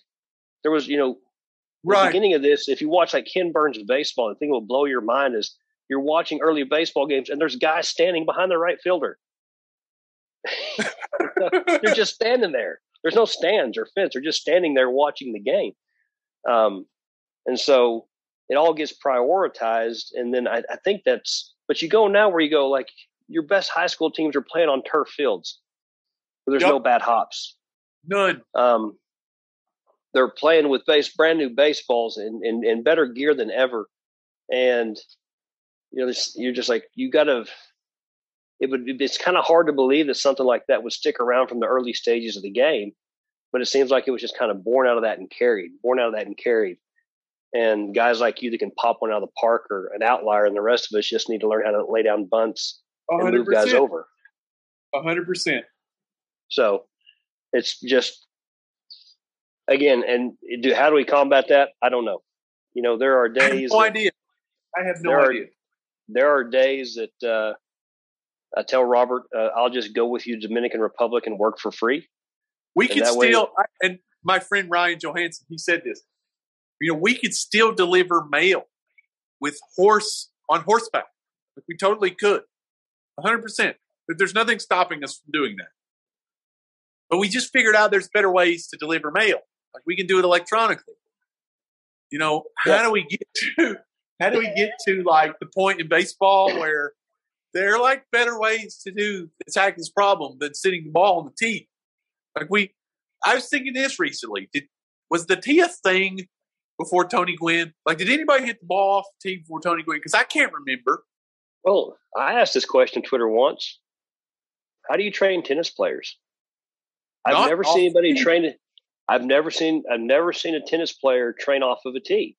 There was, you know, the Right. beginning of this. If you watch like Ken Burns' baseball, the thing that will blow your mind is you're watching early baseball games and there's guys standing behind the right fielder. they're just standing there. There's no stands or fence. They're just standing there watching the game. Um, and so it all gets prioritized. And then I, I think that's, but you go now where you go like, your best high school teams are playing on turf fields where there's Yep. no bad hops. None. Um, they're playing with base brand new baseballs and in, in, better gear than ever, and you know this, you're just like you got to. It would. It's kind of hard to believe that something like that would stick around from the early stages of the game, but it seems like it was just kind of born out of that and carried, born out of that and carried. And guys like you that can pop one out of the park are an outlier, and the rest of us just need to learn how to lay down bunts and move guys 100%. over. 100%. So it's just again, and do how do we combat that? I don't know. You know, there are I have days. no that- idea. I have no there are- idea. There are days that uh, I tell Robert, uh, "I'll just go with you Dominican Republic and work for free." We And could way- still, I- and my friend Ryan Johansson, he said this. You know, we could still deliver mail with horse on horseback. Like we totally could, hundred percent. But there's nothing stopping us from doing that. But we just figured out there's better ways to deliver mail. Like we can do it electronically. You know, how do we get to? How do we get to like the point in baseball where there are like better ways to do attack this problem than sitting the ball on the tee? Like we, I was thinking this recently. Did was the tee a thing before Tony Gwynn? Like, did anybody hit the ball off the tee before Tony Gwynn? Because I can't remember. Well, I asked this question Twitter once. How do you train tennis players? I've Not never seen anybody train it. I've never seen. I've never seen a tennis player train off of a tee.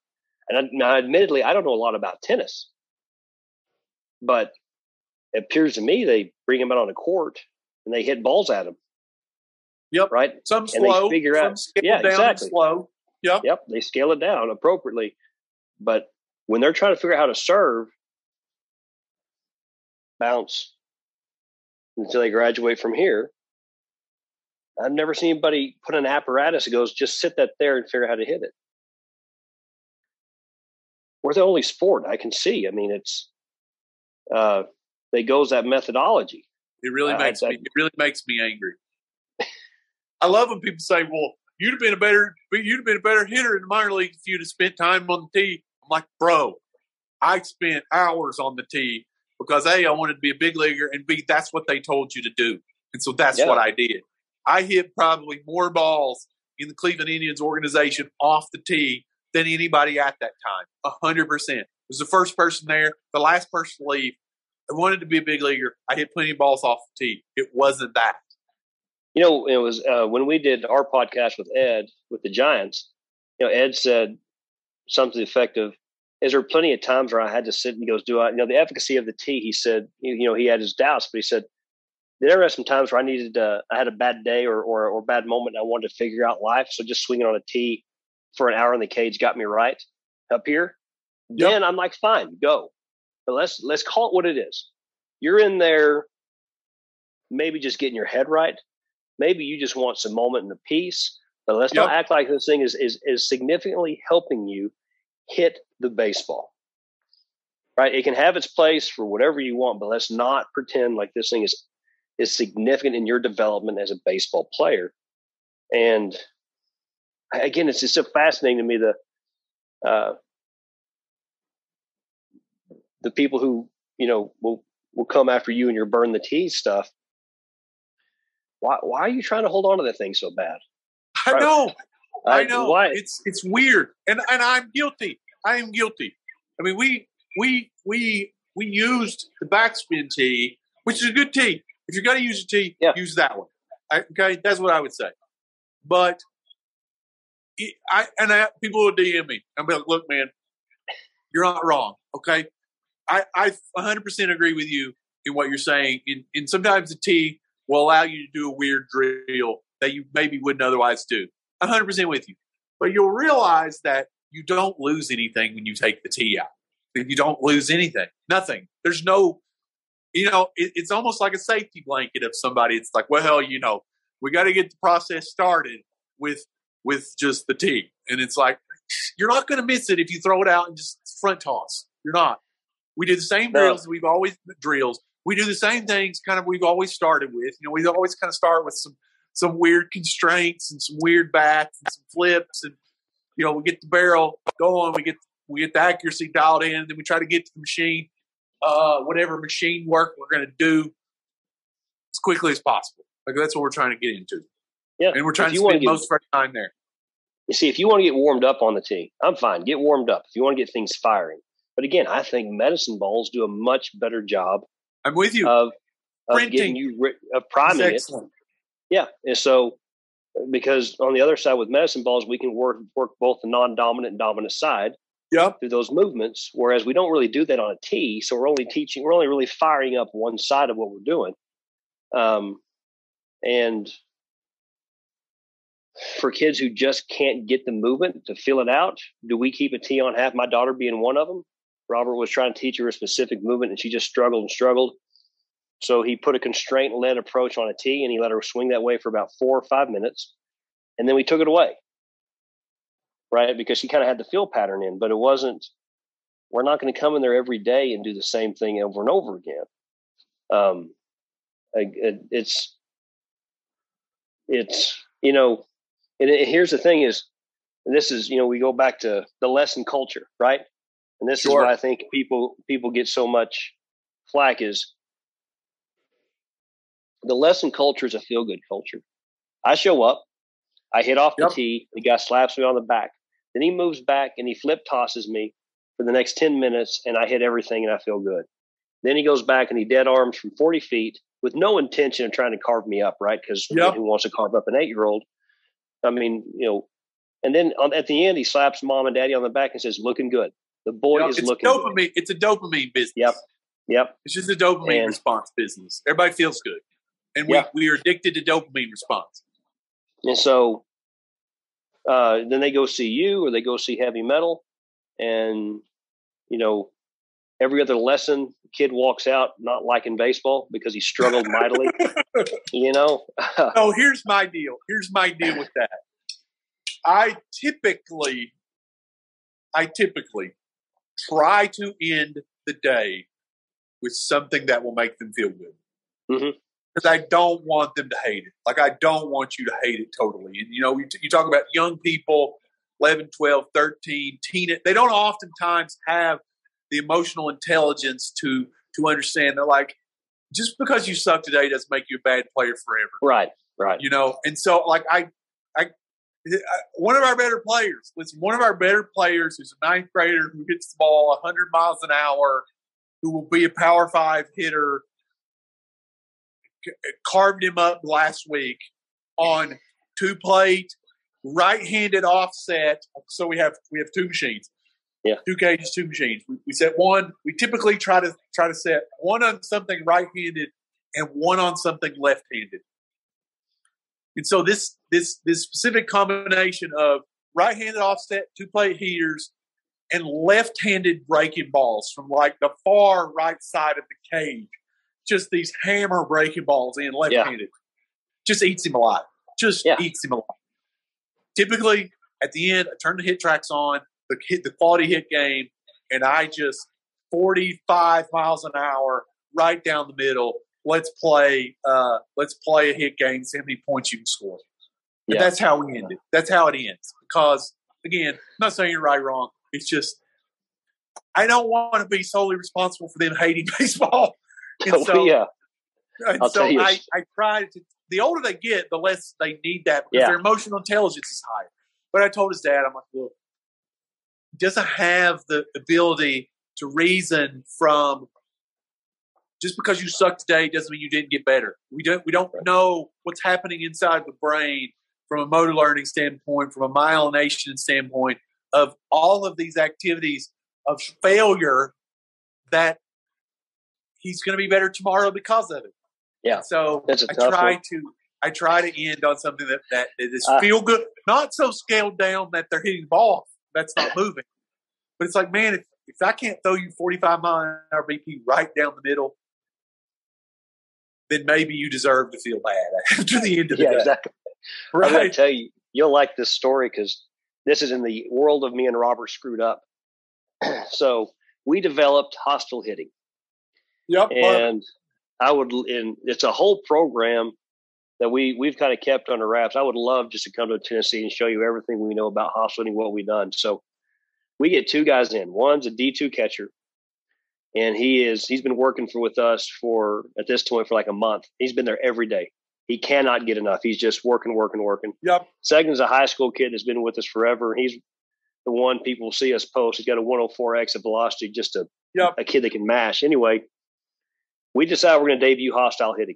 And I, now, admittedly, I don't know a lot about tennis, but it appears to me they bring him out on a court and they hit balls at him. Yep. Right. Some slow, figure some out- scale yeah, down exactly. slow. Yep. Yep. They scale it down appropriately, but when they're trying to figure out how to serve, bounce until they graduate from here. I've never seen anybody put an apparatus that goes, just sit that there and figure out how to hit it. We're the only sport I can see. I mean, it's uh, they goes that methodology. It really I- makes I- me. It really makes me angry. I love when people say, "Well, you'd have been a better, you'd have been a better hitter in the minor league if you'd have spent time on the tee." I'm like, bro, I spent hours on the tee because a, I wanted to be a big leaguer, and b, that's what they told you to do, and so that's Yeah. what I did. I hit probably more balls in the Cleveland Indians organization off the tee than anybody at that time. Hundred percent. Was the first person there, the last person to leave. I wanted to be a big leaguer. I hit plenty of balls off the tee. It wasn't that. You know, it was uh, when we did our podcast with Ed with the Giants. You know, Ed said something to the effect of, "Is there plenty of times where I had to sit and he goes, do I? You know, the efficacy of the tee." He said, you know, he had his doubts, but he said there are some times where I needed, uh, I had a bad day or or or bad moment. And I wanted to figure out life, so just swinging on a tee for an hour in the cage got me right up here. Yep. Then I'm like, fine, go. But let's let's call it what it is. You're in there, maybe just getting your head right. Maybe you just want some moment in the peace. But let's not act like this thing is, is is significantly helping you hit the baseball. Right? It can have its place for whatever you want, but let's not pretend like this thing is is significant in your development as a baseball player. And again, it's just so fascinating to me the uh, the people who you know will will come after you and your burn the tee stuff. Why why are you trying to hold on to that thing so bad? I Right. know. I Uh, know. Why? It's it's weird, and and I'm guilty. I am guilty. I mean, we we we we used the backspin tee, which is a good tee. If you're going to use a tee, Yeah. use that one. I, okay, that's what I would say. But I and I, people will DM me. and be like, look, man, you're not wrong. Okay, I I 100% agree with you in what you're saying. And, and sometimes the T will allow you to do a weird drill that you maybe wouldn't otherwise do. 100% with you. But you'll realize that you don't lose anything when you take the T out. You don't lose anything. Nothing. There's no, you know, it, it's almost like a safety blanket of somebody. It's like, well, you know, we got to get the process started with with just the tee. And it's like, you're not going to miss it if you throw it out and just front toss. You're not. We do the same No. drills we've always drills. We do the same things kind of we've always started with. You know, we always kind of start with some some weird constraints and some weird bats and some flips and you know we get the barrel going we get we get the accuracy dialed in and then we try to get to the machine uh, whatever machine work we're going to do as quickly as possible. Like that's what we're trying to get into. Yeah, and we're trying to spend get, most of our time there. You see, if you want to get warmed up on the tee, I'm fine. Get warmed up. If you want to get things firing, but again, I think medicine balls do a much better job. I'm with you of, of getting you of priming it. Yeah, and so because on the other side with medicine balls, we can work work both the non-dominant and dominant side. Yep. Through those movements, whereas we don't really do that on a tee, so we're only teaching, we're only really firing up one side of what we're doing. Um, and for kids who just can't get the movement to fill it out, do we keep a tee on half? My daughter being one of them. Robert was trying to teach her a specific movement and she just struggled and struggled. So he put a constraint led approach on a tee and he let her swing that way for about four or five minutes. And then we took it away. Right? Because she kind of had the feel pattern in, but it wasn't, we're not going to come in there every day and do the same thing over and over again. Um, it's, it's, you know, and here's the thing is, this is, you know, we go back to the lesson culture, right? And this sure. is why I think people people get so much flack is the lesson culture is a feel good culture. I show up, I hit off the yep. tee, the guy slaps me on the back. Then he moves back and he flip tosses me for the next 10 minutes and I hit everything and I feel good. Then he goes back and he dead arms from 40 feet with no intention of trying to carve me up, right? Because yep. who wants to carve up an eight year old? I mean, you know, and then on, at the end, he slaps mom and daddy on the back and says, looking good. The boy yep, is it's looking. Dopamine. Good. It's a dopamine business. Yep. Yep. It's just a dopamine and, response business. Everybody feels good, and we we are addicted to dopamine response. And so, uh, then they go see you, or they go see heavy mettle, and you know, every other lesson, kid walks out not liking baseball because he struggled mightily. you know. oh, here's my deal. Here's my deal with that. I typically, I typically try to end the day with something that will make them feel good. Mm-hmm because I don't want them to hate it. Like I don't want you to hate it totally. And you know, you, you, talk about young people, 11, 12, 13, teen, they don't oftentimes have the emotional intelligence to to understand They're like just because you suck today doesn't make you a bad player forever. Right. Right. You know, and so like I I one of our better players, listen, one of our better players who's a ninth grader who hits the ball 100 miles an hour, who will be a power five hitter, carved him up last week on two plate, right handed offset. So we have we have two machines. Yeah. Two cages, two machines. We, we set one. We typically try to try to set one on something right-handed and one on something left-handed. And so this this this specific combination of right-handed offset, two plate heaters, and left-handed breaking balls from like the far right side of the cage, just these hammer breaking balls in left-handed, yeah. just eats him alive. Just yeah. eats him alive. Typically, at the end, I turn the HitTrax on the hit the quality hit game, and I just 45 miles an hour right down the middle. Let's play. Uh, let's play a hit game. See how many points you can score. Yeah. That's how we end it. That's how it ends. Because again, I'm not saying you're right or wrong. It's just I don't want to be solely responsible for them hating baseball. And so, yeah. And I'll so I, I try to. The older they get, the less they need that because yeah. their emotional intelligence is higher. But I told his dad, I'm like, look, he doesn't have the ability to reason from just because you suck today doesn't mean you didn't get better. We don't we don't know what's happening inside the brain from a motor learning standpoint, from a myelination standpoint of all of these activities of failure that he's going to be better tomorrow because of it. Yeah. So I try one. to I try to end on something that that is uh, feel good, not so scaled down that they're hitting the ball that's not moving. But it's like, man, if, if I can't throw you 45 mile an hour BP right down the middle, then maybe you deserve to feel bad after the end of the yeah, day. Exactly. Right. I'm going to tell you, you'll like this story because this is in the world of me and Robert screwed up. so we developed hostile hitting. Yep. And I would, and it's a whole program that we we've kind of kept under wraps. I would love just to come to Tennessee and show you everything we know about hitting, what we've done. So we get two guys in. One's a D two catcher, and he is he's been working for with us for at this point for like a month. He's been there every day. He cannot get enough. He's just working, working, working. Yep. Second's a high school kid that's been with us forever. He's the one people see us post. He's got a 104 exit velocity, just a yep. a kid that can mash. Anyway, we decided we're going to debut hostile hitting.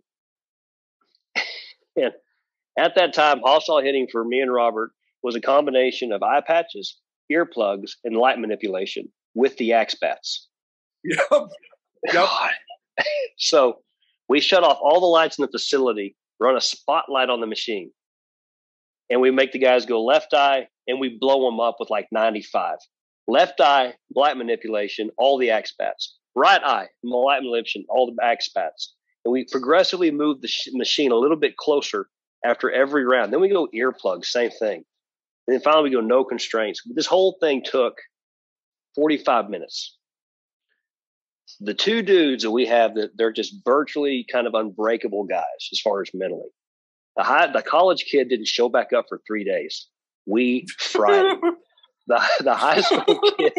and at that time, hostile hitting for me and Robert was a combination of eye patches, earplugs, and light manipulation with the axe bats. Yep. Yep. so we shut off all the lights in the facility, run a spotlight on the machine, and we make the guys go left eye and we blow them up with like 95. Left eye, light manipulation, all the axe bats. Right eye, light manipulation, all the axe bats. And we progressively move the sh- machine a little bit closer after every round. Then we go earplugs, same thing. And then finally we go no constraints. This whole thing took 45 minutes the two dudes that we have that they're just virtually kind of unbreakable guys as far as mentally. The high, the college kid didn't show back up for three days. We fried him. the the high school kid.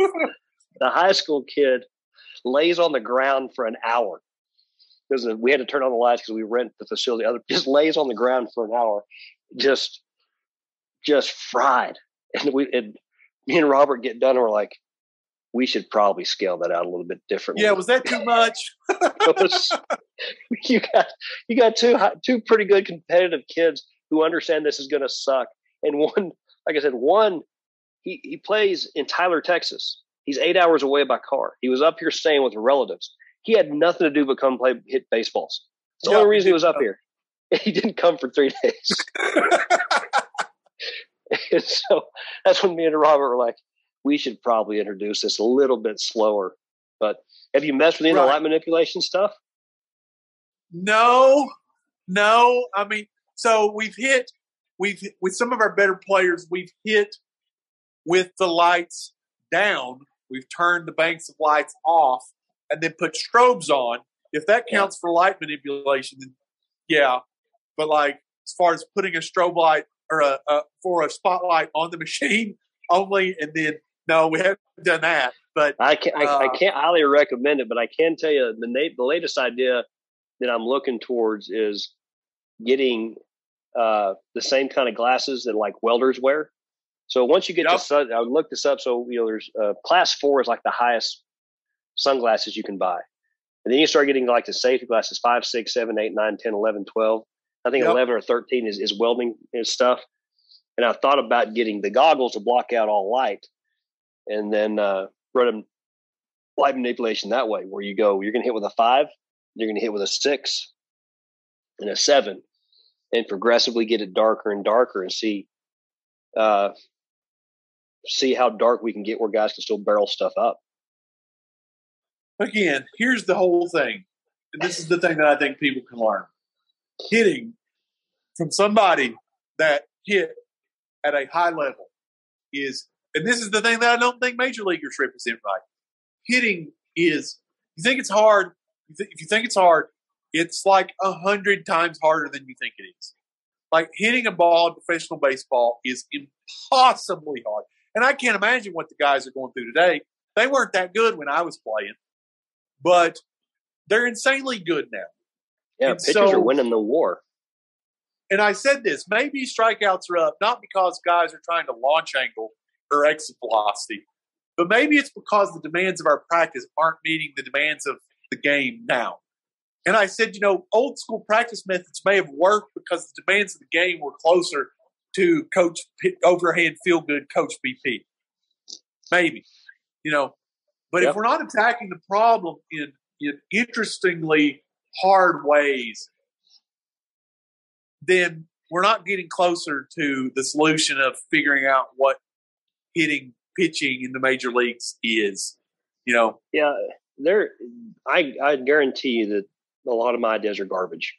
The high school kid lays on the ground for an hour because we had to turn on the lights because we rent the facility. Other just lays on the ground for an hour, just just fried. And we and me and Robert get done and we're like, we should probably scale that out a little bit differently. Yeah, was that too much? was, you got you got two two pretty good competitive kids who understand this is going to suck, and one, like I said, one he he plays in Tyler, Texas. He's eight hours away by car. He was up here staying with relatives. He had nothing to do but come play hit baseballs. It's the only reason he was up here. He didn't come for three days. and so that's when me and Robert were like, we should probably introduce this a little bit slower. But have you messed with any right. of the light manipulation stuff? No, no. I mean, so we've hit, we've with some of our better players, we've hit with the lights down. We've turned the banks of lights off and then put strobes on. If that counts for light manipulation, then yeah. But like as far as putting a strobe light or a, a for a spotlight on the machine only, and then no, we haven't done that. But I can't. Uh, I, I, can't highly recommend it. But I can tell you the na- the latest idea that I'm looking towards is getting uh, the same kind of glasses that like welders wear. So once you get yep. to, I would look this up. So you know, there's uh, class four is like the highest sunglasses you can buy, and then you start getting like the safety glasses five, six, seven, eight, nine, 10, 11, 12. I think yep. 11 or 13 is, is welding is stuff. And I thought about getting the goggles to block out all light and then uh, run light manipulation that way, where you go, you're going to hit with a five, you're going to hit with a six, and a seven, and progressively get it darker and darker, and see, uh, see how dark we can get, where guys can still barrel stuff up. Again, here's the whole thing, and this is the thing that I think people can learn: hitting from somebody that hit at a high level is and this is the thing that I don't think major leaguers represent right. Hitting is, you think it's hard. If you think it's hard, it's like a hundred times harder than you think it is. Like hitting a ball in professional baseball is impossibly hard. And I can't imagine what the guys are going through today. They weren't that good when I was playing, but they're insanely good now. Yeah, and pitchers so, are winning the war. And I said this maybe strikeouts are up, not because guys are trying to launch angle or exit velocity. But maybe it's because the demands of our practice aren't meeting the demands of the game now. And I said, you know, old school practice methods may have worked because the demands of the game were closer to coach overhand feel good coach BP. Maybe, you know, but yep. if we're not attacking the problem in, in interestingly hard ways, then we're not getting closer to the solution of figuring out what hitting pitching in the major leagues is. You know, yeah, there. I I guarantee you that a lot of my ideas are garbage.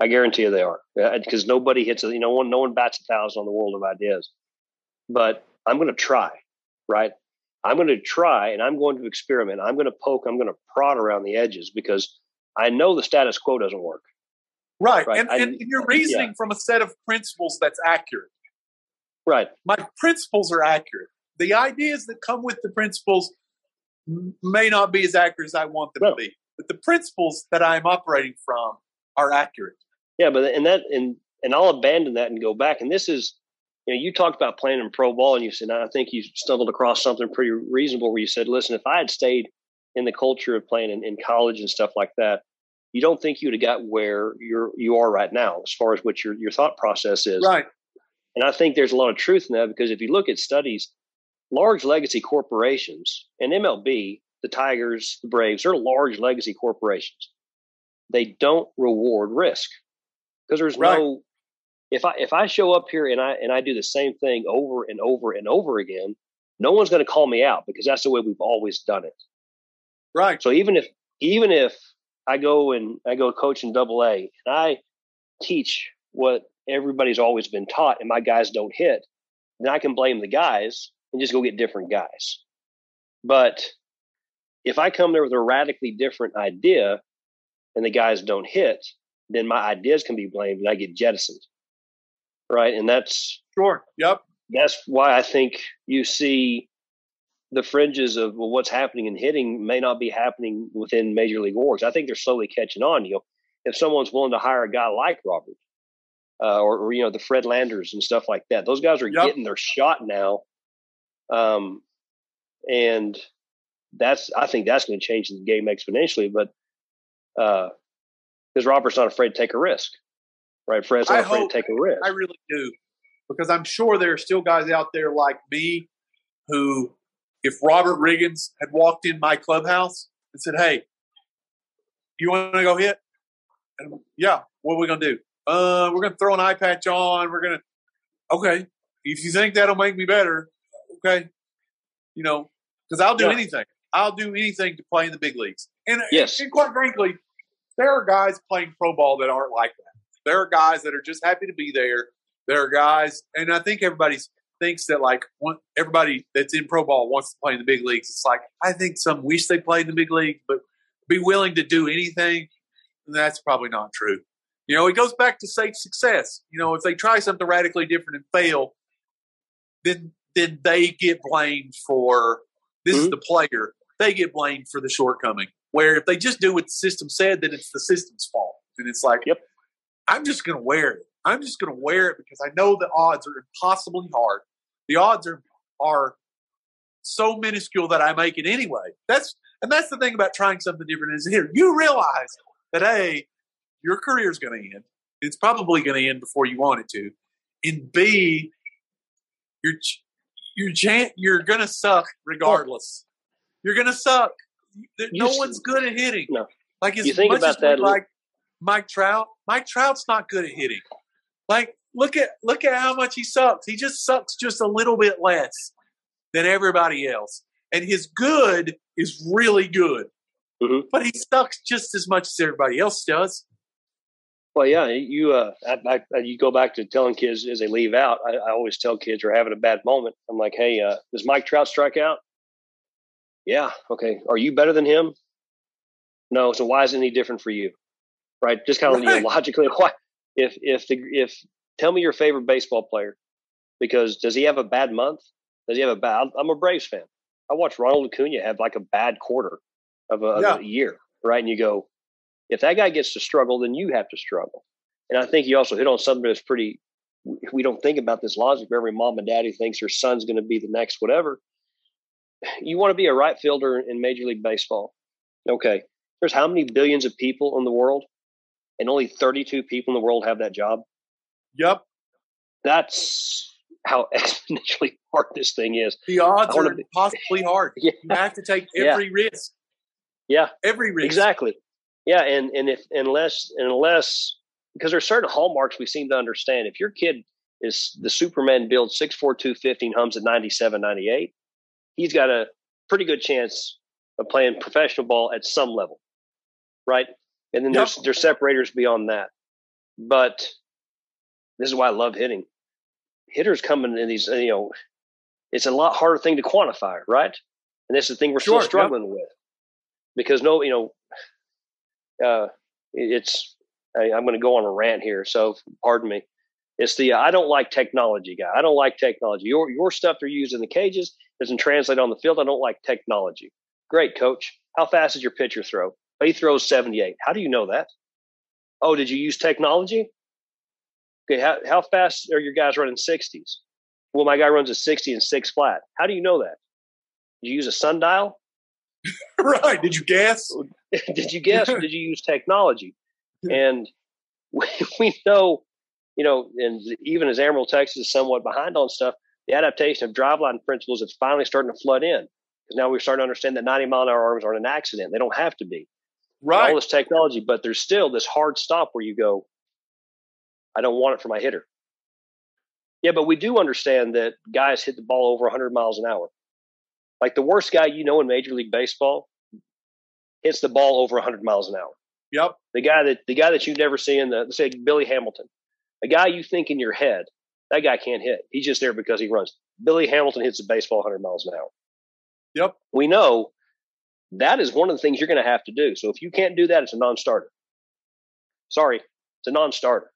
I guarantee you they are because nobody hits. a, You know, one no one bats a thousand on the world of ideas. But I'm going to try, right? I'm going to try and I'm going to experiment. I'm going to poke. I'm going to prod around the edges because I know the status quo doesn't work. Right, right? And, I, and, you're reasoning yeah. from a set of principles that's accurate. Right. My principles are accurate. The ideas that come with the principles may not be as accurate as I want them no. to be, but the principles that I'm operating from are accurate. Yeah, but and that and and I'll abandon that and go back. And this is, you know, you talked about playing in pro ball, and you said I think you stumbled across something pretty reasonable where you said, listen, if I had stayed in the culture of playing in, in college and stuff like that, you don't think you would have got where you're you are right now as far as what your your thought process is. Right. And I think there's a lot of truth in that because if you look at studies, large legacy corporations and MLB, the Tigers, the Braves, they're large legacy corporations. They don't reward risk because there's right. no. If I if I show up here and I and I do the same thing over and over and over again, no one's going to call me out because that's the way we've always done it. Right. So even if even if I go and I go coach in double A and I teach what everybody's always been taught and my guys don't hit, then I can blame the guys and just go get different guys. But if I come there with a radically different idea and the guys don't hit, then my ideas can be blamed and I get jettisoned. Right. And that's sure. Yep. That's why I think you see the fringes of well, what's happening in hitting may not be happening within major league orgs. I think they're slowly catching on. You know, if someone's willing to hire a guy like Robert, uh, or, or, you know the Fred Landers and stuff like that, those guys are yep. getting their shot now. Um, and that's I think that's going to change the game exponentially. But because Robert's not afraid to take a risk, right? Fred's not I afraid hope, to take a risk. I really do, because I'm sure there are still guys out there like me who if Robert Riggins had walked in my clubhouse and said, "Hey, you want to go hit?" And yeah, what are we gonna do? Uh, we're gonna throw an eye patch on. We're gonna okay. If you think that'll make me better, okay. You know, because I'll do yeah. anything. I'll do anything to play in the big leagues. And, yes. and quite frankly, there are guys playing pro ball that aren't like that. There are guys that are just happy to be there. There are guys, and I think everybody thinks that like one, everybody that's in pro ball wants to play in the big leagues. It's like I think some wish they played in the big league, but be willing to do anything. That's probably not true. You know, it goes back to safe success. You know, if they try something radically different and fail, then then they get blamed for this mm-hmm. is the player. They get blamed for the shortcoming. Where if they just do what the system said, then it's the system's fault. And it's like, yep. I'm just going to wear it. I'm just going to wear it because I know the odds are impossibly hard. The odds are are so minuscule that I make it anyway. That's and that's the thing about trying something different is here you realize that a your career is going to end. It's probably going to end before you want it to. And B, you're you're you're going to suck regardless. You're going to suck. No one's good at hitting. No. Like as you think much about as that, like Mike Trout. Mike Trout's not good at hitting. Like look at look at how much he sucks. He just sucks just a little bit less than everybody else, and his good is really good. Mm-hmm. But he sucks just as much as everybody else does. Well, yeah, you uh, I, I, you go back to telling kids as they leave out. I, I always tell kids who are having a bad moment. I'm like, hey, uh, does Mike Trout strike out? Yeah. Okay. Are you better than him? No. So why isn't he different for you? Right. Just kind of right. you know, logically, why? If if the if tell me your favorite baseball player, because does he have a bad month? Does he have a bad? I'm a Braves fan. I watched Ronald Acuna have like a bad quarter of a, yeah. of a year, right? And you go, if that guy gets to struggle, then you have to struggle. And I think you also hit on something that's pretty. We don't think about this logic. Every mom and daddy thinks their son's going to be the next whatever. You want to be a right fielder in Major League Baseball. Okay, there's how many billions of people in the world, and only 32 people in the world have that job. Yep. That's how exponentially hard this thing is. The odds are be, impossibly hard. Yeah. You have to take every yeah. risk. Yeah. Every risk. Exactly. Yeah, and and if unless unless because there's certain hallmarks we seem to understand. If your kid is the Superman build 6'4", 250 hums at 97, 98, he's got a pretty good chance of playing professional ball at some level, right? And then yep. there's there's separators beyond that. But this is why I love hitting. Hitters coming in these, you know, it's a lot harder thing to quantify, right? And this is the thing we're sure, still struggling yep. with because no, you know, uh, it's I, am going to go on a rant here, so pardon me. It's the I don't like technology guy. I don't like technology. Your your stuff they're using in the cages doesn't translate on the field. I don't like technology. Great, coach. How fast is your pitcher throw? Oh, he throws 78. How do you know that? Oh, did you use technology? Okay, how, how fast are your guys running 60s? Well, my guy runs a 60 and six flat. How do you know that? Did you use a sundial? right. Did you guess? did you guess or did you use technology? And we, we know, you know, and even as Amarillo, Texas is somewhat behind on stuff, the adaptation of driveline principles is finally starting to flood in. Because now we're starting to understand that 90 mile an hour arms aren't an accident. They don't have to be. Right. All this technology, but there's still this hard stop where you go, I don't want it for my hitter. Yeah, but we do understand that guys hit the ball over 100 miles an hour. Like the worst guy you know in Major League Baseball hits the ball over 100 miles an hour. Yep. The guy that the guy that you've never seen, the say Billy Hamilton, a guy you think in your head that guy can't hit. He's just there because he runs. Billy Hamilton hits the baseball 100 miles an hour. Yep. We know that is one of the things you're going to have to do. So if you can't do that, it's a non-starter. Sorry, it's a non-starter.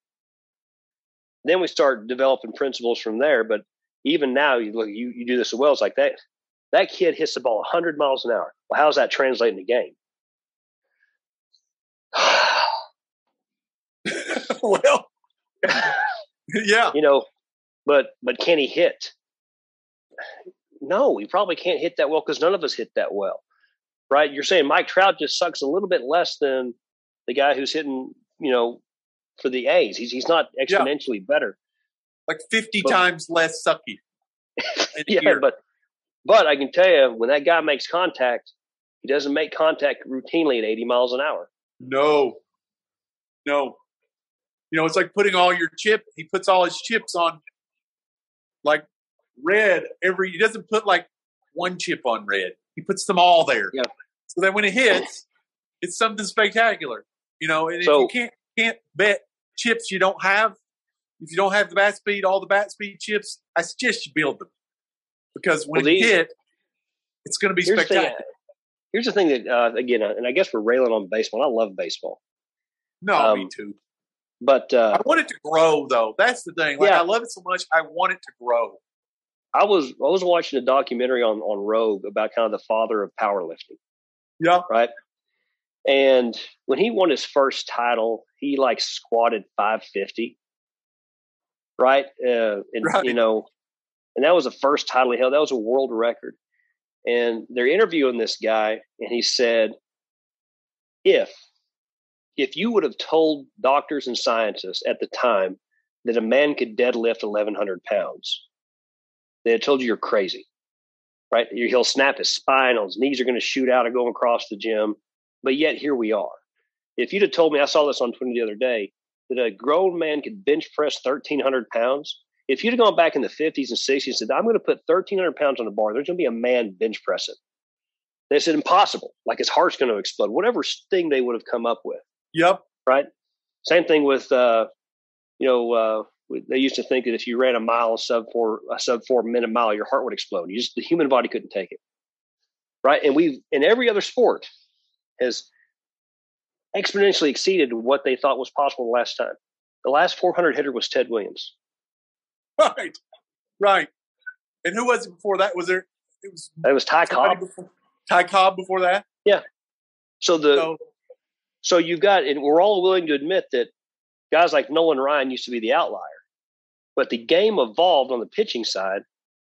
Then we start developing principles from there. But even now, you look, you, you do this as well. It's like that. That kid hits the ball 100 miles an hour. Well, how's that translate in the game? well, yeah. You know, but but can he hit? No, he probably can't hit that well because none of us hit that well, right? You're saying Mike Trout just sucks a little bit less than the guy who's hitting, you know, for the A's. He's he's not exponentially yeah. better, like fifty but, times less sucky. yeah, year. but but I can tell you when that guy makes contact, he doesn't make contact routinely at 80 miles an hour. No, no. You know, it's like putting all your chip. He puts all his chips on like red every. He doesn't put like one chip on red. He puts them all there. Yeah. So that when it hits, it's something spectacular. You know, and so, if you can't can't bet chips you don't have, if you don't have the bat speed, all the bat speed chips, I suggest you build them because when well, these, it hit, it's going to be here's spectacular. The here's the thing that uh, again, uh, and I guess we're railing on baseball. I love baseball. No, um, me too. But uh, I want it to grow, though. That's the thing. Like yeah. I love it so much, I want it to grow. I was I was watching a documentary on on Rogue about kind of the father of powerlifting. Yeah. Right. And when he won his first title, he like squatted 550. Right. Uh, and right. you know, and that was the first title he held. That was a world record. And they're interviewing this guy, and he said, if if you would have told doctors and scientists at the time that a man could deadlift 1,100 pounds, they had told you you're crazy, right? He'll snap his spine, his knees are going to shoot out or go across the gym. But yet here we are. If you'd have told me, I saw this on Twitter the other day, that a grown man could bench press 1,300 pounds, if you'd have gone back in the 50s and 60s and said, I'm going to put 1,300 pounds on the bar, there's going to be a man bench pressing. They said, impossible. Like his heart's going to explode. Whatever thing they would have come up with. Yep. Right. Same thing with, uh, you know, uh, they used to think that if you ran a mile, a sub four, a sub four minute mile, your heart would explode. You just, the human body couldn't take it. Right. And we've, in every other sport, has exponentially exceeded what they thought was possible the last time. The last 400 hitter was Ted Williams. Right. Right. And who was it before that? Was there? It was. It was Ty Cobb. Before, Ty Cobb before that. Yeah. So the so, so you've got, and we're all willing to admit that guys like Nolan Ryan used to be the outlier, but the game evolved on the pitching side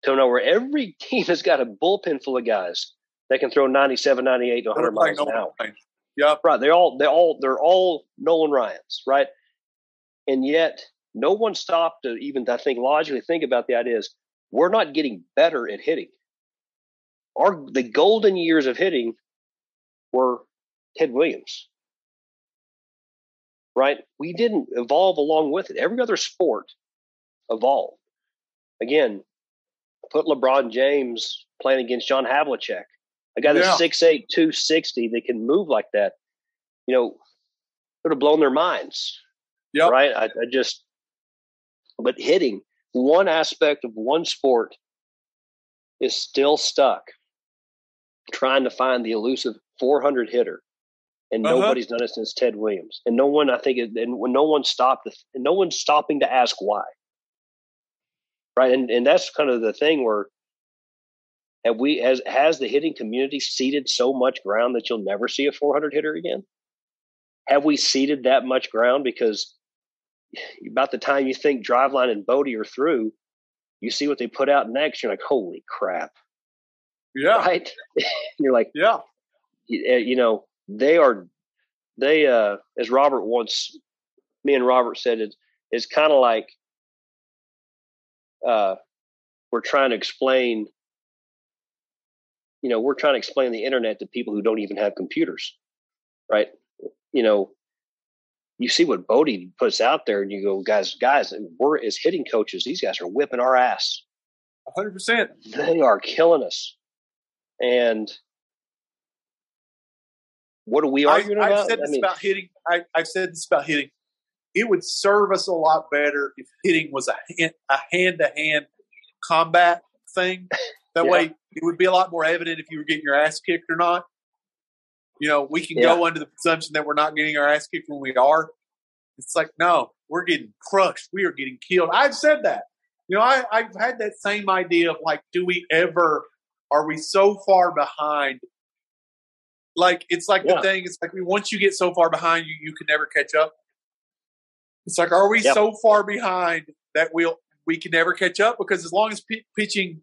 to know where every team has got a bullpen full of guys that can throw 97, 98 to 100 miles an hour. Yep. Right. They're all, they're all, they're all Nolan Ryans, right? And yet no one stopped to even, I think, logically think about the idea is we're not getting better at hitting. Our, the golden years of hitting were Ted Williams right? We didn't evolve along with it. Every other sport evolved. Again, put LeBron James playing against John Havlicek, a guy that's yeah. 6'8", 260 that can move like that. You know, would have blown their minds. Yeah. Right. I, I just, but hitting one aspect of one sport is still stuck trying to find the elusive 400 hitter and uh-huh. nobody's done it since Ted Williams. And no one, I think, and when no one stopped, and no one's stopping to ask why. Right, and and that's kind of the thing where Have we has has the hitting community ceded so much ground that you'll never see a 400 hitter again? Have we ceded that much ground because about the time you think Driveline and Boddy are through, you see what they put out next. You're like, holy crap! Yeah, right. you're like, yeah. You, you know, they are. They, uh, as Robert once, me and Robert said, it, it's kind of like uh, we're trying to explain. You know, we're trying to explain the internet to people who don't even have computers, right? You know, you see what Boddy puts out there, and you go, guys, guys, we're as hitting coaches, these guys are whipping our ass. hundred percent. They are killing us. And what are we arguing I, about? I've said this I mean, about hitting. I, I've said this about hitting. It would serve us a lot better if hitting was a a hand to hand combat thing. That Yeah. way, it would be a lot more evident if you were getting your ass kicked or not. You know, we can Yeah. go under the presumption that we're not getting our ass kicked when we are. It's like, no, we're getting crushed. We are getting killed. I've said that. You know, I, I've had that same idea of like, do we ever, are we so far behind? Like, it's like Yeah. the thing, it's like we once you get so far behind, you, you can never catch up. It's like, are we Yep. so far behind that we'll, we can never catch up? Because as long as p- pitching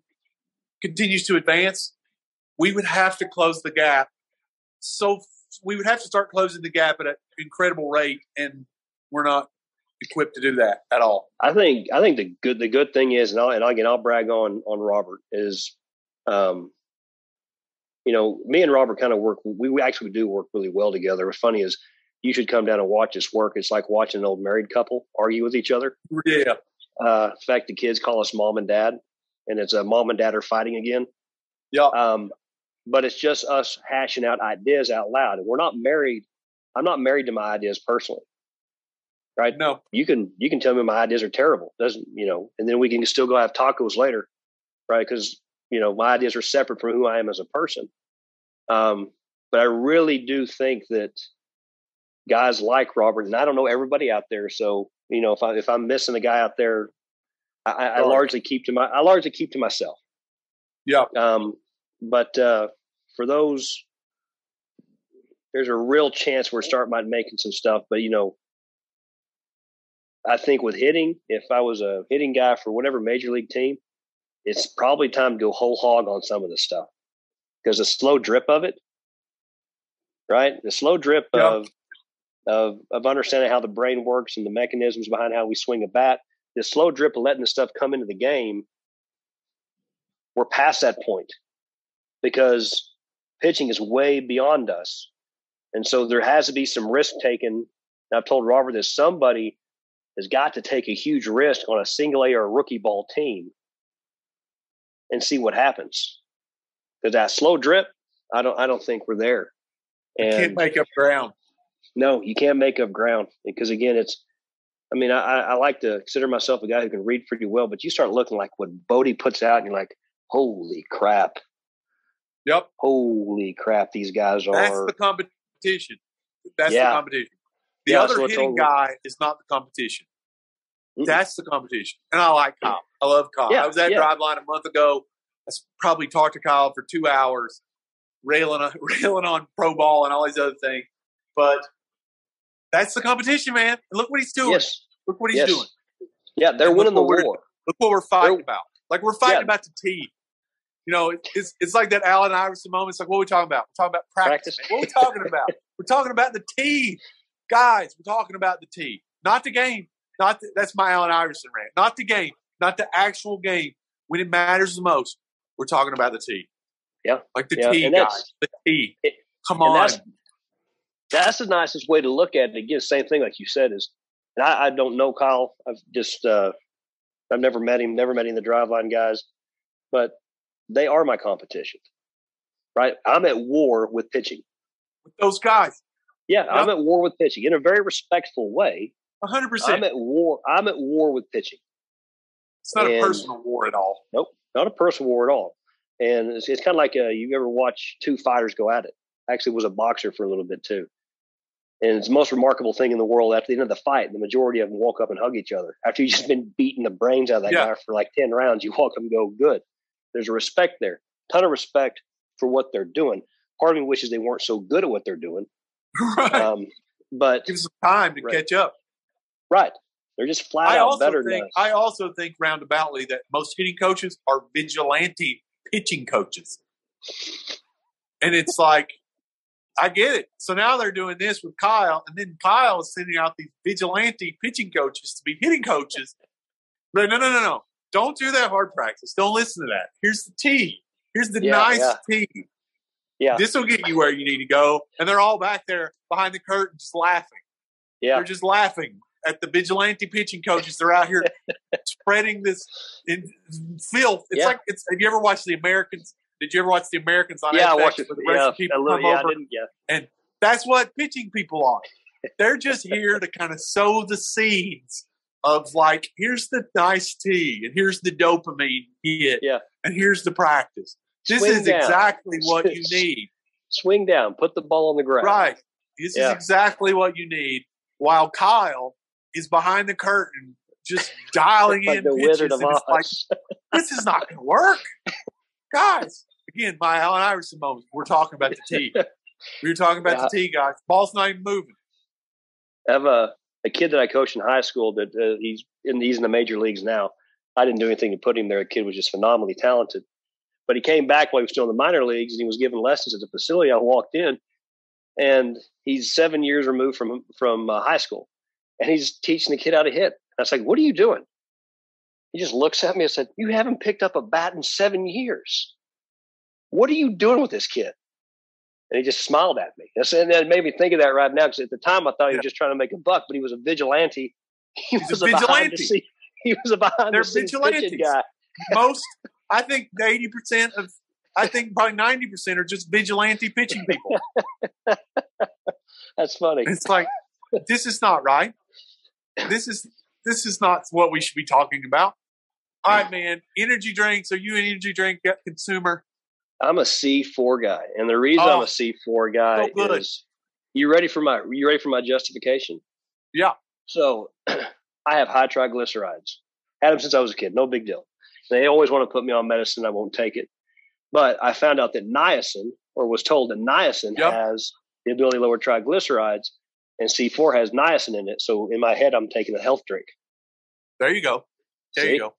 continues to advance, we would have to close the gap. So we would have to start closing the gap at an incredible rate, and we're not equipped to do that at all. I think I think the good the good thing is, and, I'll, and again I'll brag on on Robert is, um, you know, me and Robert kind of work. We, we actually do work really well together. What's funny is you should come down and watch us work. It's like watching an old married couple argue with each other. Yeah, Uh, in fact, the kids call us mom and dad, and it's a mom and dad are fighting again. yeah, Um, but it's just us hashing out ideas out loud, and we're not married. I'm not married to my ideas personally. Right? no, you can you can tell me my ideas are terrible doesn't you know and then we can still go have tacos later right because you know my ideas are separate from who i am as a person. Um, but i really do think that guys like robert and i don't know everybody out there so you know if i if i'm missing a guy out there i, I I largely keep to my i largely keep to myself. Yeah, um, but uh, for those there's a real chance we're starting by making some stuff but you know I think with hitting, if I was a hitting guy for whatever major league team, it's probably time to go whole hog on some of this stuff because the slow drip of it, right? The slow drip Yeah. of of of understanding how the brain works and the mechanisms behind how we swing a bat. The slow drip of letting the stuff come into the game. We're past that point because pitching is way beyond us, and so there has to be some risk taken. And I've told Robert that somebody has got to take a huge risk on a single A or a rookie ball team and see what happens. Because that slow drip, I don't I don't think we're there. you can't make up ground. no, you can't make up ground because again, it's. I mean, I, I like to consider myself a guy who can read pretty well, but you start looking like what Boddy puts out, and you're like, "Holy crap! Yep, Holy crap! These guys are. that's the competition. That's Yeah. the competition. The Yeah, other hitting guy is not the competition. That's the competition. And I like Kyle. I love Kyle. Yeah, I was at yeah. Driveline a month ago. I probably talked to Kyle for two hours, railing on, railing on pro ball and all these other things. But that's the competition, man. And look what he's doing. yes, Look what he's yes, doing. yeah, they're And winning the war. Look what we're fighting They're- about. Like we're fighting Yeah. about the T. You know, it's it's like that Allen Iverson moment. It's like, what are we talking about? We're talking about practice. Practice. What are we talking about? we're talking about the T, guys. We're talking about the T, not the game. Not the, that's my Allen Iverson rant. Not the game. Not the actual game. When it matters the most, we're talking about the T. Yeah. like the Yeah, T, and guys. The T. it- Come on. that's that's the nicest way to look at it. Again, same thing like you said is, and I, I don't know Kyle. I've just uh, I've never met him, never met any of the driveline guys, but they are my competition. Right? I'm at war with pitching. With those guys, Yeah, I'm at war with pitching in a very respectful way. Hundred I'm at war. I'm at war with pitching. It's not a personal war at all. Nope, not a personal war at all. And it's, it's kind of like uh, you ever watch two fighters go at it. I actually was a boxer for a little bit too. And it's the most remarkable thing in the world. After the end of the fight, the majority of them walk up and hug each other. After you've just been beating the brains out of that Yeah. guy for like 10 rounds, you walk up and go, good. There's a respect there. ton of respect for what they're doing. Part of me wishes they weren't so good at what they're doing. right. Um, but Give some time to right. catch up. Right, they're just flat I out also better think than us. I also think roundaboutly that most hitting coaches are vigilante pitching coaches. And it's like I get it. So now they're doing this with Kyle, and then Kyle is sending out these vigilante pitching coaches to be hitting coaches. But no, no, no, no. Don't do that hard practice. Don't listen to that. Here's the tee. Here's the Yeah, nice yeah. yeah, This will get you where you need to go. And they're all back there behind the curtain just laughing. yeah, They're just laughing at the vigilante pitching coaches. They're out here spreading this in filth. It's Yeah. like it's. Have you ever watched the Americans? Did you ever watch the Americans on yeah. I watched it. where the rest Yeah, of people little, come yeah, I over? didn't. Yeah, That's what pitching people are. They're just here to kind of sow the seeds of like, here's the nice tea, and here's the dopamine hit, Yeah. and here's the practice. This Swing is down. exactly what you need. swing down, put the ball on the ground. Right. This Yeah. is exactly what you need. While Kyle is behind the curtain, just dialing like in the pitches, Wizard of and it's like this is not going to work, guys. Again, my Allen Iverson moment. We're talking about the tee. We were talking about Yeah. the tee, guys. Ball's not even moving. I have a, a kid that I coached in high school that uh, he's in he's in the major leagues now. I didn't do anything to put him there. The kid was just phenomenally talented. But he came back while he was still in the minor leagues and he was giving lessons at the facility. I walked in and he's seven years removed from from uh, high school and he's teaching the kid how to hit. And I was like, "What are you doing?" He just looks at me and said, "You haven't picked up a bat in seven years. What are you doing with this kid?" And he just smiled at me. And that made me think of that right now because at the time I thought he was just trying to make a buck, but he was a vigilante. He He's was a, vigilante. the. He was a behind They're the scenes vigilantes. guy. Most, I think, eighty percent of, I think probably ninety percent are just vigilante pitching people. That's funny. It's like this is not right. This is this is not what we should be talking about. All right, man. Energy drinks. Are you an energy drink consumer? I'm a C four guy, and the reason Oh, I'm a oh, C four guy so is you ready for my you ready for my justification? Yeah. So I have high triglycerides. Had them since I was a kid. No big deal. They always want to put me on medicine. I won't take it. But I found out that niacin, or was told that niacin Yep. has the ability to lower triglycerides, and C4 has niacin in it. So in my head, I'm taking a health drink. There you go. There See? you go.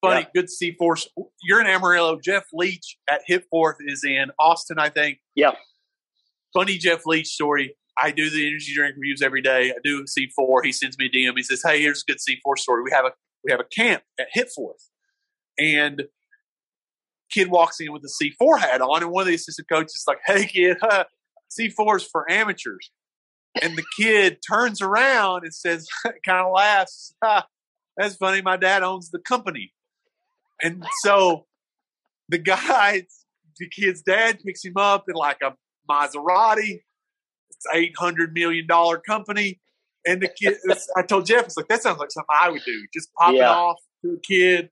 Funny, Yeah. good C4. You're in Amarillo. Jeff Leach at Hit Forth is in Austin, I think. Yeah. Funny Jeff Leach story. I do the energy drink reviews every day. I do C4. He sends me a DM. He says, "Hey, here's a good C4 story. We have a we have a camp at Hit Forth, and kid walks in with a C4 hat on, and one of the assistant coaches is like, "Hey, kid, C4 is for amateurs." And the kid turns around and says, kind of laughs, "Ha, "That's funny. My dad owns the company." And so the guy, the kid's dad picks him up in like a Maserati. It's eight hundred million dollar company. And the kid, I told Jeff, it's like that sounds like something I would do. Just pop Yeah. off to a kid,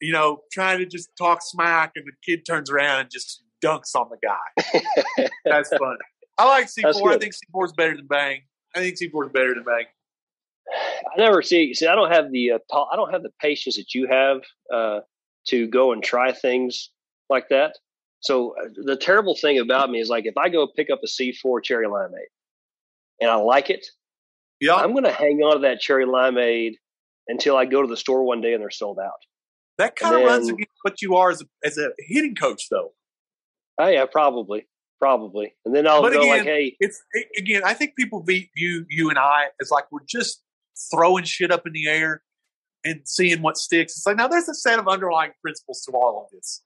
you know, trying to just talk smack, and the kid turns around and just dunks on the guy. That's fun. I like C4. I think C four is better than Bang. I think C four is better than Bang. I never see. See, I don't have the uh, I don't have the patience that you have uh, to go and try things like that. So uh, the terrible thing about me is like if I go pick up a C4 cherry limeade and I like it, Yeah, I'm going to hang on to that cherry limeade until I go to the store one day and they're sold out. that kind of runs against what you are as a, as a hitting coach, though. Oh yeah, probably, probably. And then I'll But go again, like, hey, it's a- again. I think people view you, you and I as like we're just throwing shit up in the air and seeing what sticks. It's like now there's a set of underlying principles to all of this.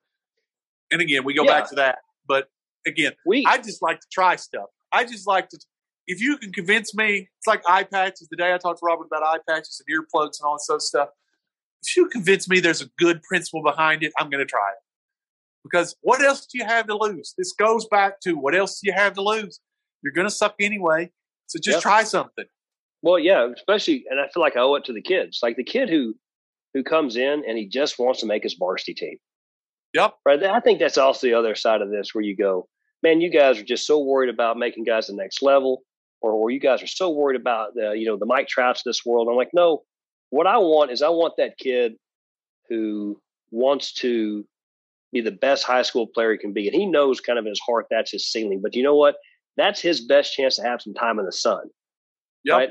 And again, we go Yeah. back to that. But again, we I just like to try stuff. I just like to. If you can convince me, it's like eye patches. The day I talked to Robert about eye patches and earplugs and all this other stuff. If you convince me there's a good principle behind it, I'm going to try it. Because what else do you have to lose? This goes back to what else do you have to lose? You're going to suck anyway. So just Yep. try something. Well, yeah, especially, and I feel like I owe it to the kids. Like the kid who who comes in and he just wants to make his varsity team. Yep. Right. I think that's also the other side of this, where you go, man, you guys are just so worried about making guys the next level, or, or you guys are so worried about the, you know, the Mike Trouts of this world. I'm like, no. What I want is I want that kid who wants to be the best high school player he can be. And he knows kind of in his heart that's his ceiling. But you know what? That's his best chance to have some time in the sun. Yep. Right.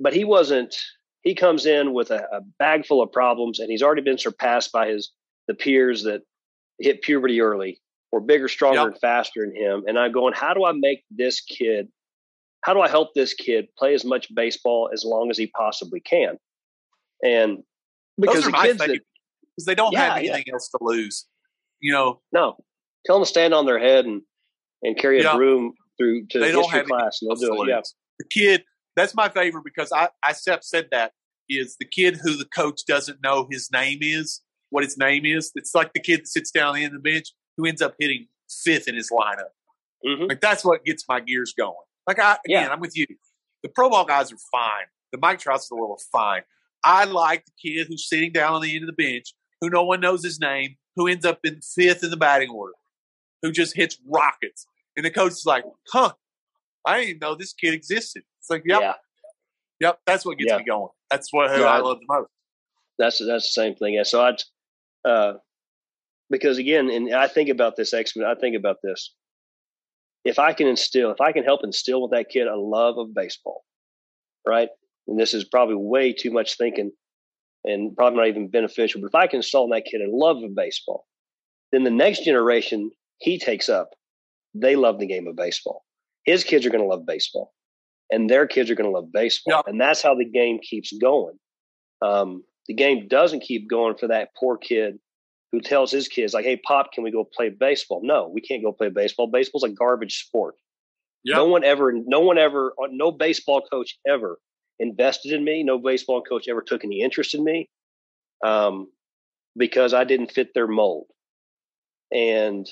But he wasn't, he comes in with a, a bag full of problems and he's already been surpassed by his the peers that hit puberty early or bigger, stronger, yep. and faster than him. And I'm going, how do I make this kid, how do I help this kid play as much baseball as long as he possibly can? And because the kids because they don't yeah, have anything yeah. else to lose. You know, no. Tell them to stand on their head and and carry a yeah. broom through to they don't have class. And they'll do it. Yeah. The kid, that's my favorite because I I said that is the kid who the coach doesn't know his name is, what his name is. It's like the kid that sits down on the end of the bench who ends up hitting fifth in his lineup. Mm-hmm. Like that's what gets my gears going. Like I again, yeah. I'm with you. The pro ball guys are fine. The Mike Trouts of the world are fine. I like the kid who's sitting down on the end of the bench, who no one knows his name, who ends up in fifth in the batting order, who just hits rockets. And the coach is like, huh, I didn't even know this kid existed. It's like, yep. Yeah. Yep, that's what gets yeah. me going. That's what yeah, I love the most. That's that's the same thing. Yeah. So I, uh, because again, and I think about this X. I think about this. If I can instill, if I can help instill with that kid a love of baseball, right? And this is probably way too much thinking and probably not even beneficial. But if I can install in that kid a love of baseball, then the next generation he takes up, they love the game of baseball. His kids are going to love baseball, and their kids are going to love baseball, and that's how the game keeps going. Um, the game doesn't keep going for that poor kid who tells his kids like, "Hey, pop, can we go play baseball?" No, we can't go play baseball. Baseball's a garbage sport. Yep. No one ever, no one ever, no baseball coach ever invested in me. No baseball coach ever took any interest in me um, because I didn't fit their mold. And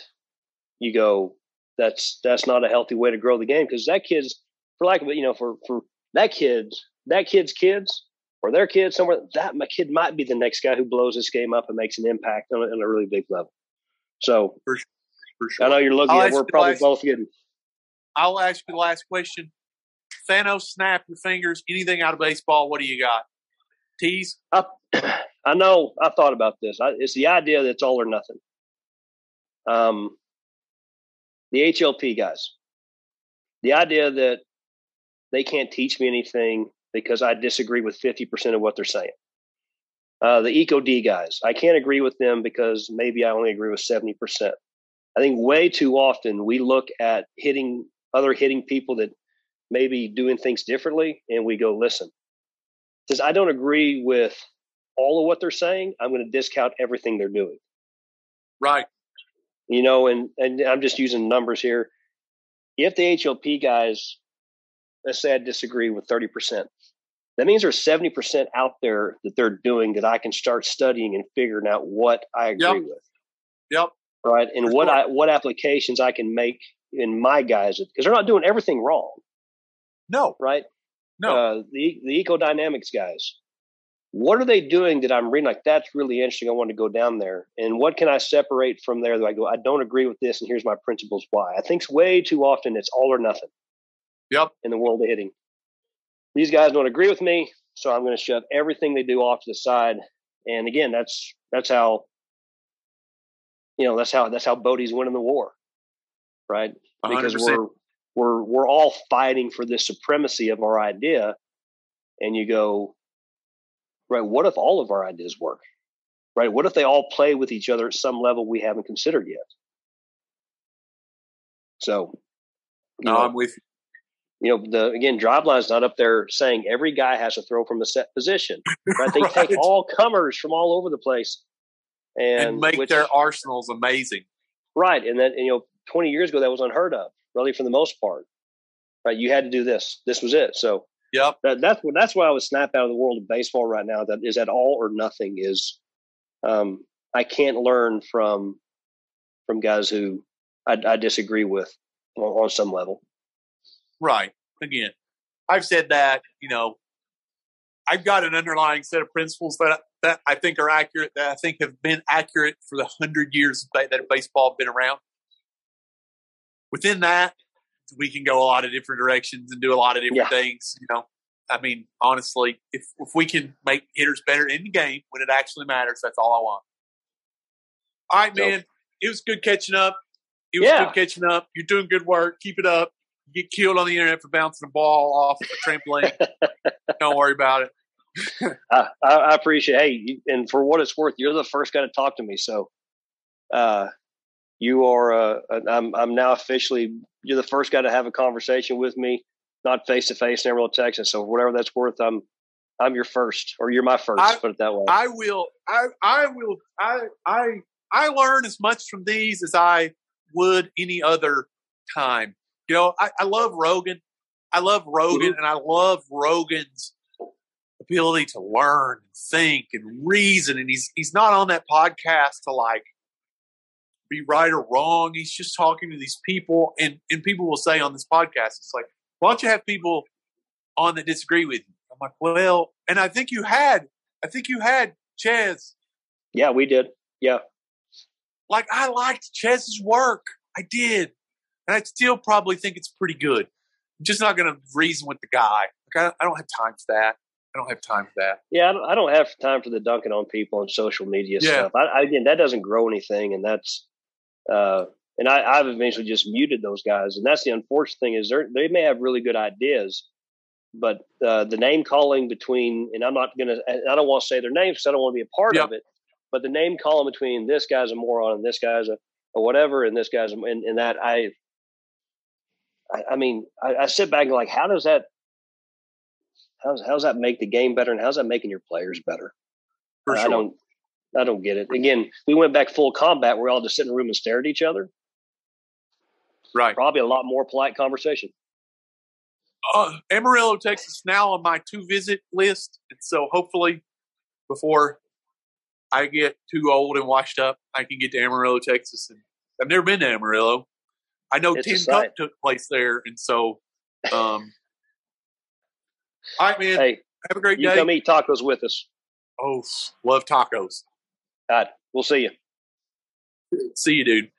you go, that's that's not a healthy way to grow the game because that kid's, for lack of it, you know, for for that kid's that kid's kids or their kids somewhere, that my kid might be the next guy who blows this game up and makes an impact on, on a really big level. So, for sure, for sure. I know you're looking I'll at. We're probably last, both getting. I'll ask you the last question. Thanos snap your fingers, anything out of baseball, what do you got? Tease? I, I know. I thought about this. I, it's the idea that it's all or nothing. Um, the HLP guys, the idea that they can't teach me anything because I disagree with 50% of what they're saying. Uh, the Eco D guys, I can't agree with them because maybe I only agree with 70%. I think way too often we look at hitting other hitting people that maybe doing things differently and we go listen says i don't agree with all of what they're saying i'm going to discount everything they're doing. Right. You know and and i'm just using numbers here. If the hlp guys let's say i disagree with 30% that means there's 70% out there that they're doing that i can start studying and figuring out what i agree yep. with. Yep. Right? And For what sure. i what applications i can make in my guys because they're not doing everything wrong no. Right? No. Uh, the the ecodynamics guys. What are they doing that I'm reading like that's really interesting? I want to go down there. And what can I separate from there that I go, I don't agree with this and here's my principles why. I think way too often it's all or nothing. Yep. In the world of hitting. These guys don't agree with me, so I'm going to shove everything they do off to the side. And again, that's that's how you know, that's how that's how Boddy's winning the war. Right? Because we are we're we're all fighting for this supremacy of our idea. And you go right what if all of our ideas work? Right what if they all play with each other at some level we haven't considered yet? So no know, i'm with you. you know the again Driveline's not up there saying every guy has to throw from a set position right? They right. take all comers from all over the place and, and make which, their arsenals amazing. Right and then you know 20 years ago that was unheard of really for the most part. Right, you had to do this. This was it. So yep. that, that's what that's why I would snap out of the world of baseball right now. That is at all or nothing. Is um, I can't learn from from guys who I, I disagree with on, on some level. Right. Again, I've said that. You know, I've got an underlying set of principles that that I think are accurate. That I think have been accurate for the hundred years that baseball has been around within that, we can go a lot of different directions and do a lot of different yeah. things. You know, I mean, honestly, if if we can make hitters better in the game when it actually matters, that's all I want. All right, man. So, it was good catching up. It was yeah. good catching up. You're doing good work. Keep it up. You get killed on the internet for bouncing a ball off a trampoline. Don't worry about it. I, I, appreciate. Hey, and for what it's worth, you're the first guy to talk to me. So, uh, you are. Uh, I'm. I'm now officially. You're the first guy to have a conversation with me, not face to face in Amarillo, Texas. So, whatever that's worth, I'm. I'm your first, or you're my first. I, put it that way. I will. I. I will. I. I. I learn as much from these as I would any other time. You know, I, I love Rogan. I love Rogan, mm-hmm. and I love Rogan's ability to learn and think and reason. And he's he's not on that podcast to like be right or wrong. He's just talking to these people, and and people will say on this podcast, it's like, why don't you have people on that disagree with you? I'm like, well, and I think you had, I think you had Chas. Yeah, we did. Yeah. Like I liked Chas's work. I did. And I still probably think it's pretty good. I'm just not going to reason with the guy. Like I, I don't have time for that. I don't have time for that. Yeah, I don't, I don't have time for the dunking on people on social media yeah. stuff. I, I, again, that doesn't grow anything, and that's uh, and I, have eventually just muted those guys. And that's the unfortunate thing is they may have really good ideas, but uh, the name calling between and I'm not gonna I don't want to say their names because I don't want to be a part yep. of it. But the name calling between this guy's a moron and this guy's a, a whatever and this guy's a, and, and that I I, I mean, I, I, sit back and like, how does that, how's how's that make the game better, and how's that making your players better? For sure. I don't, I don't get it. Again, we went back full combat. We're all just sitting in a room and stare at each other. Right. Probably a lot more polite conversation. Uh, Amarillo, Texas, now on my two visit list, and so hopefully, before I get too old and washed up, I can get to Amarillo, Texas. And I've never been to Amarillo, I know it's Tin Cup took place there, and so. Um, all right, man. Hey, have a great you day. come eat tacos with us. Oh, love tacos. All right, we'll see you. See you, dude.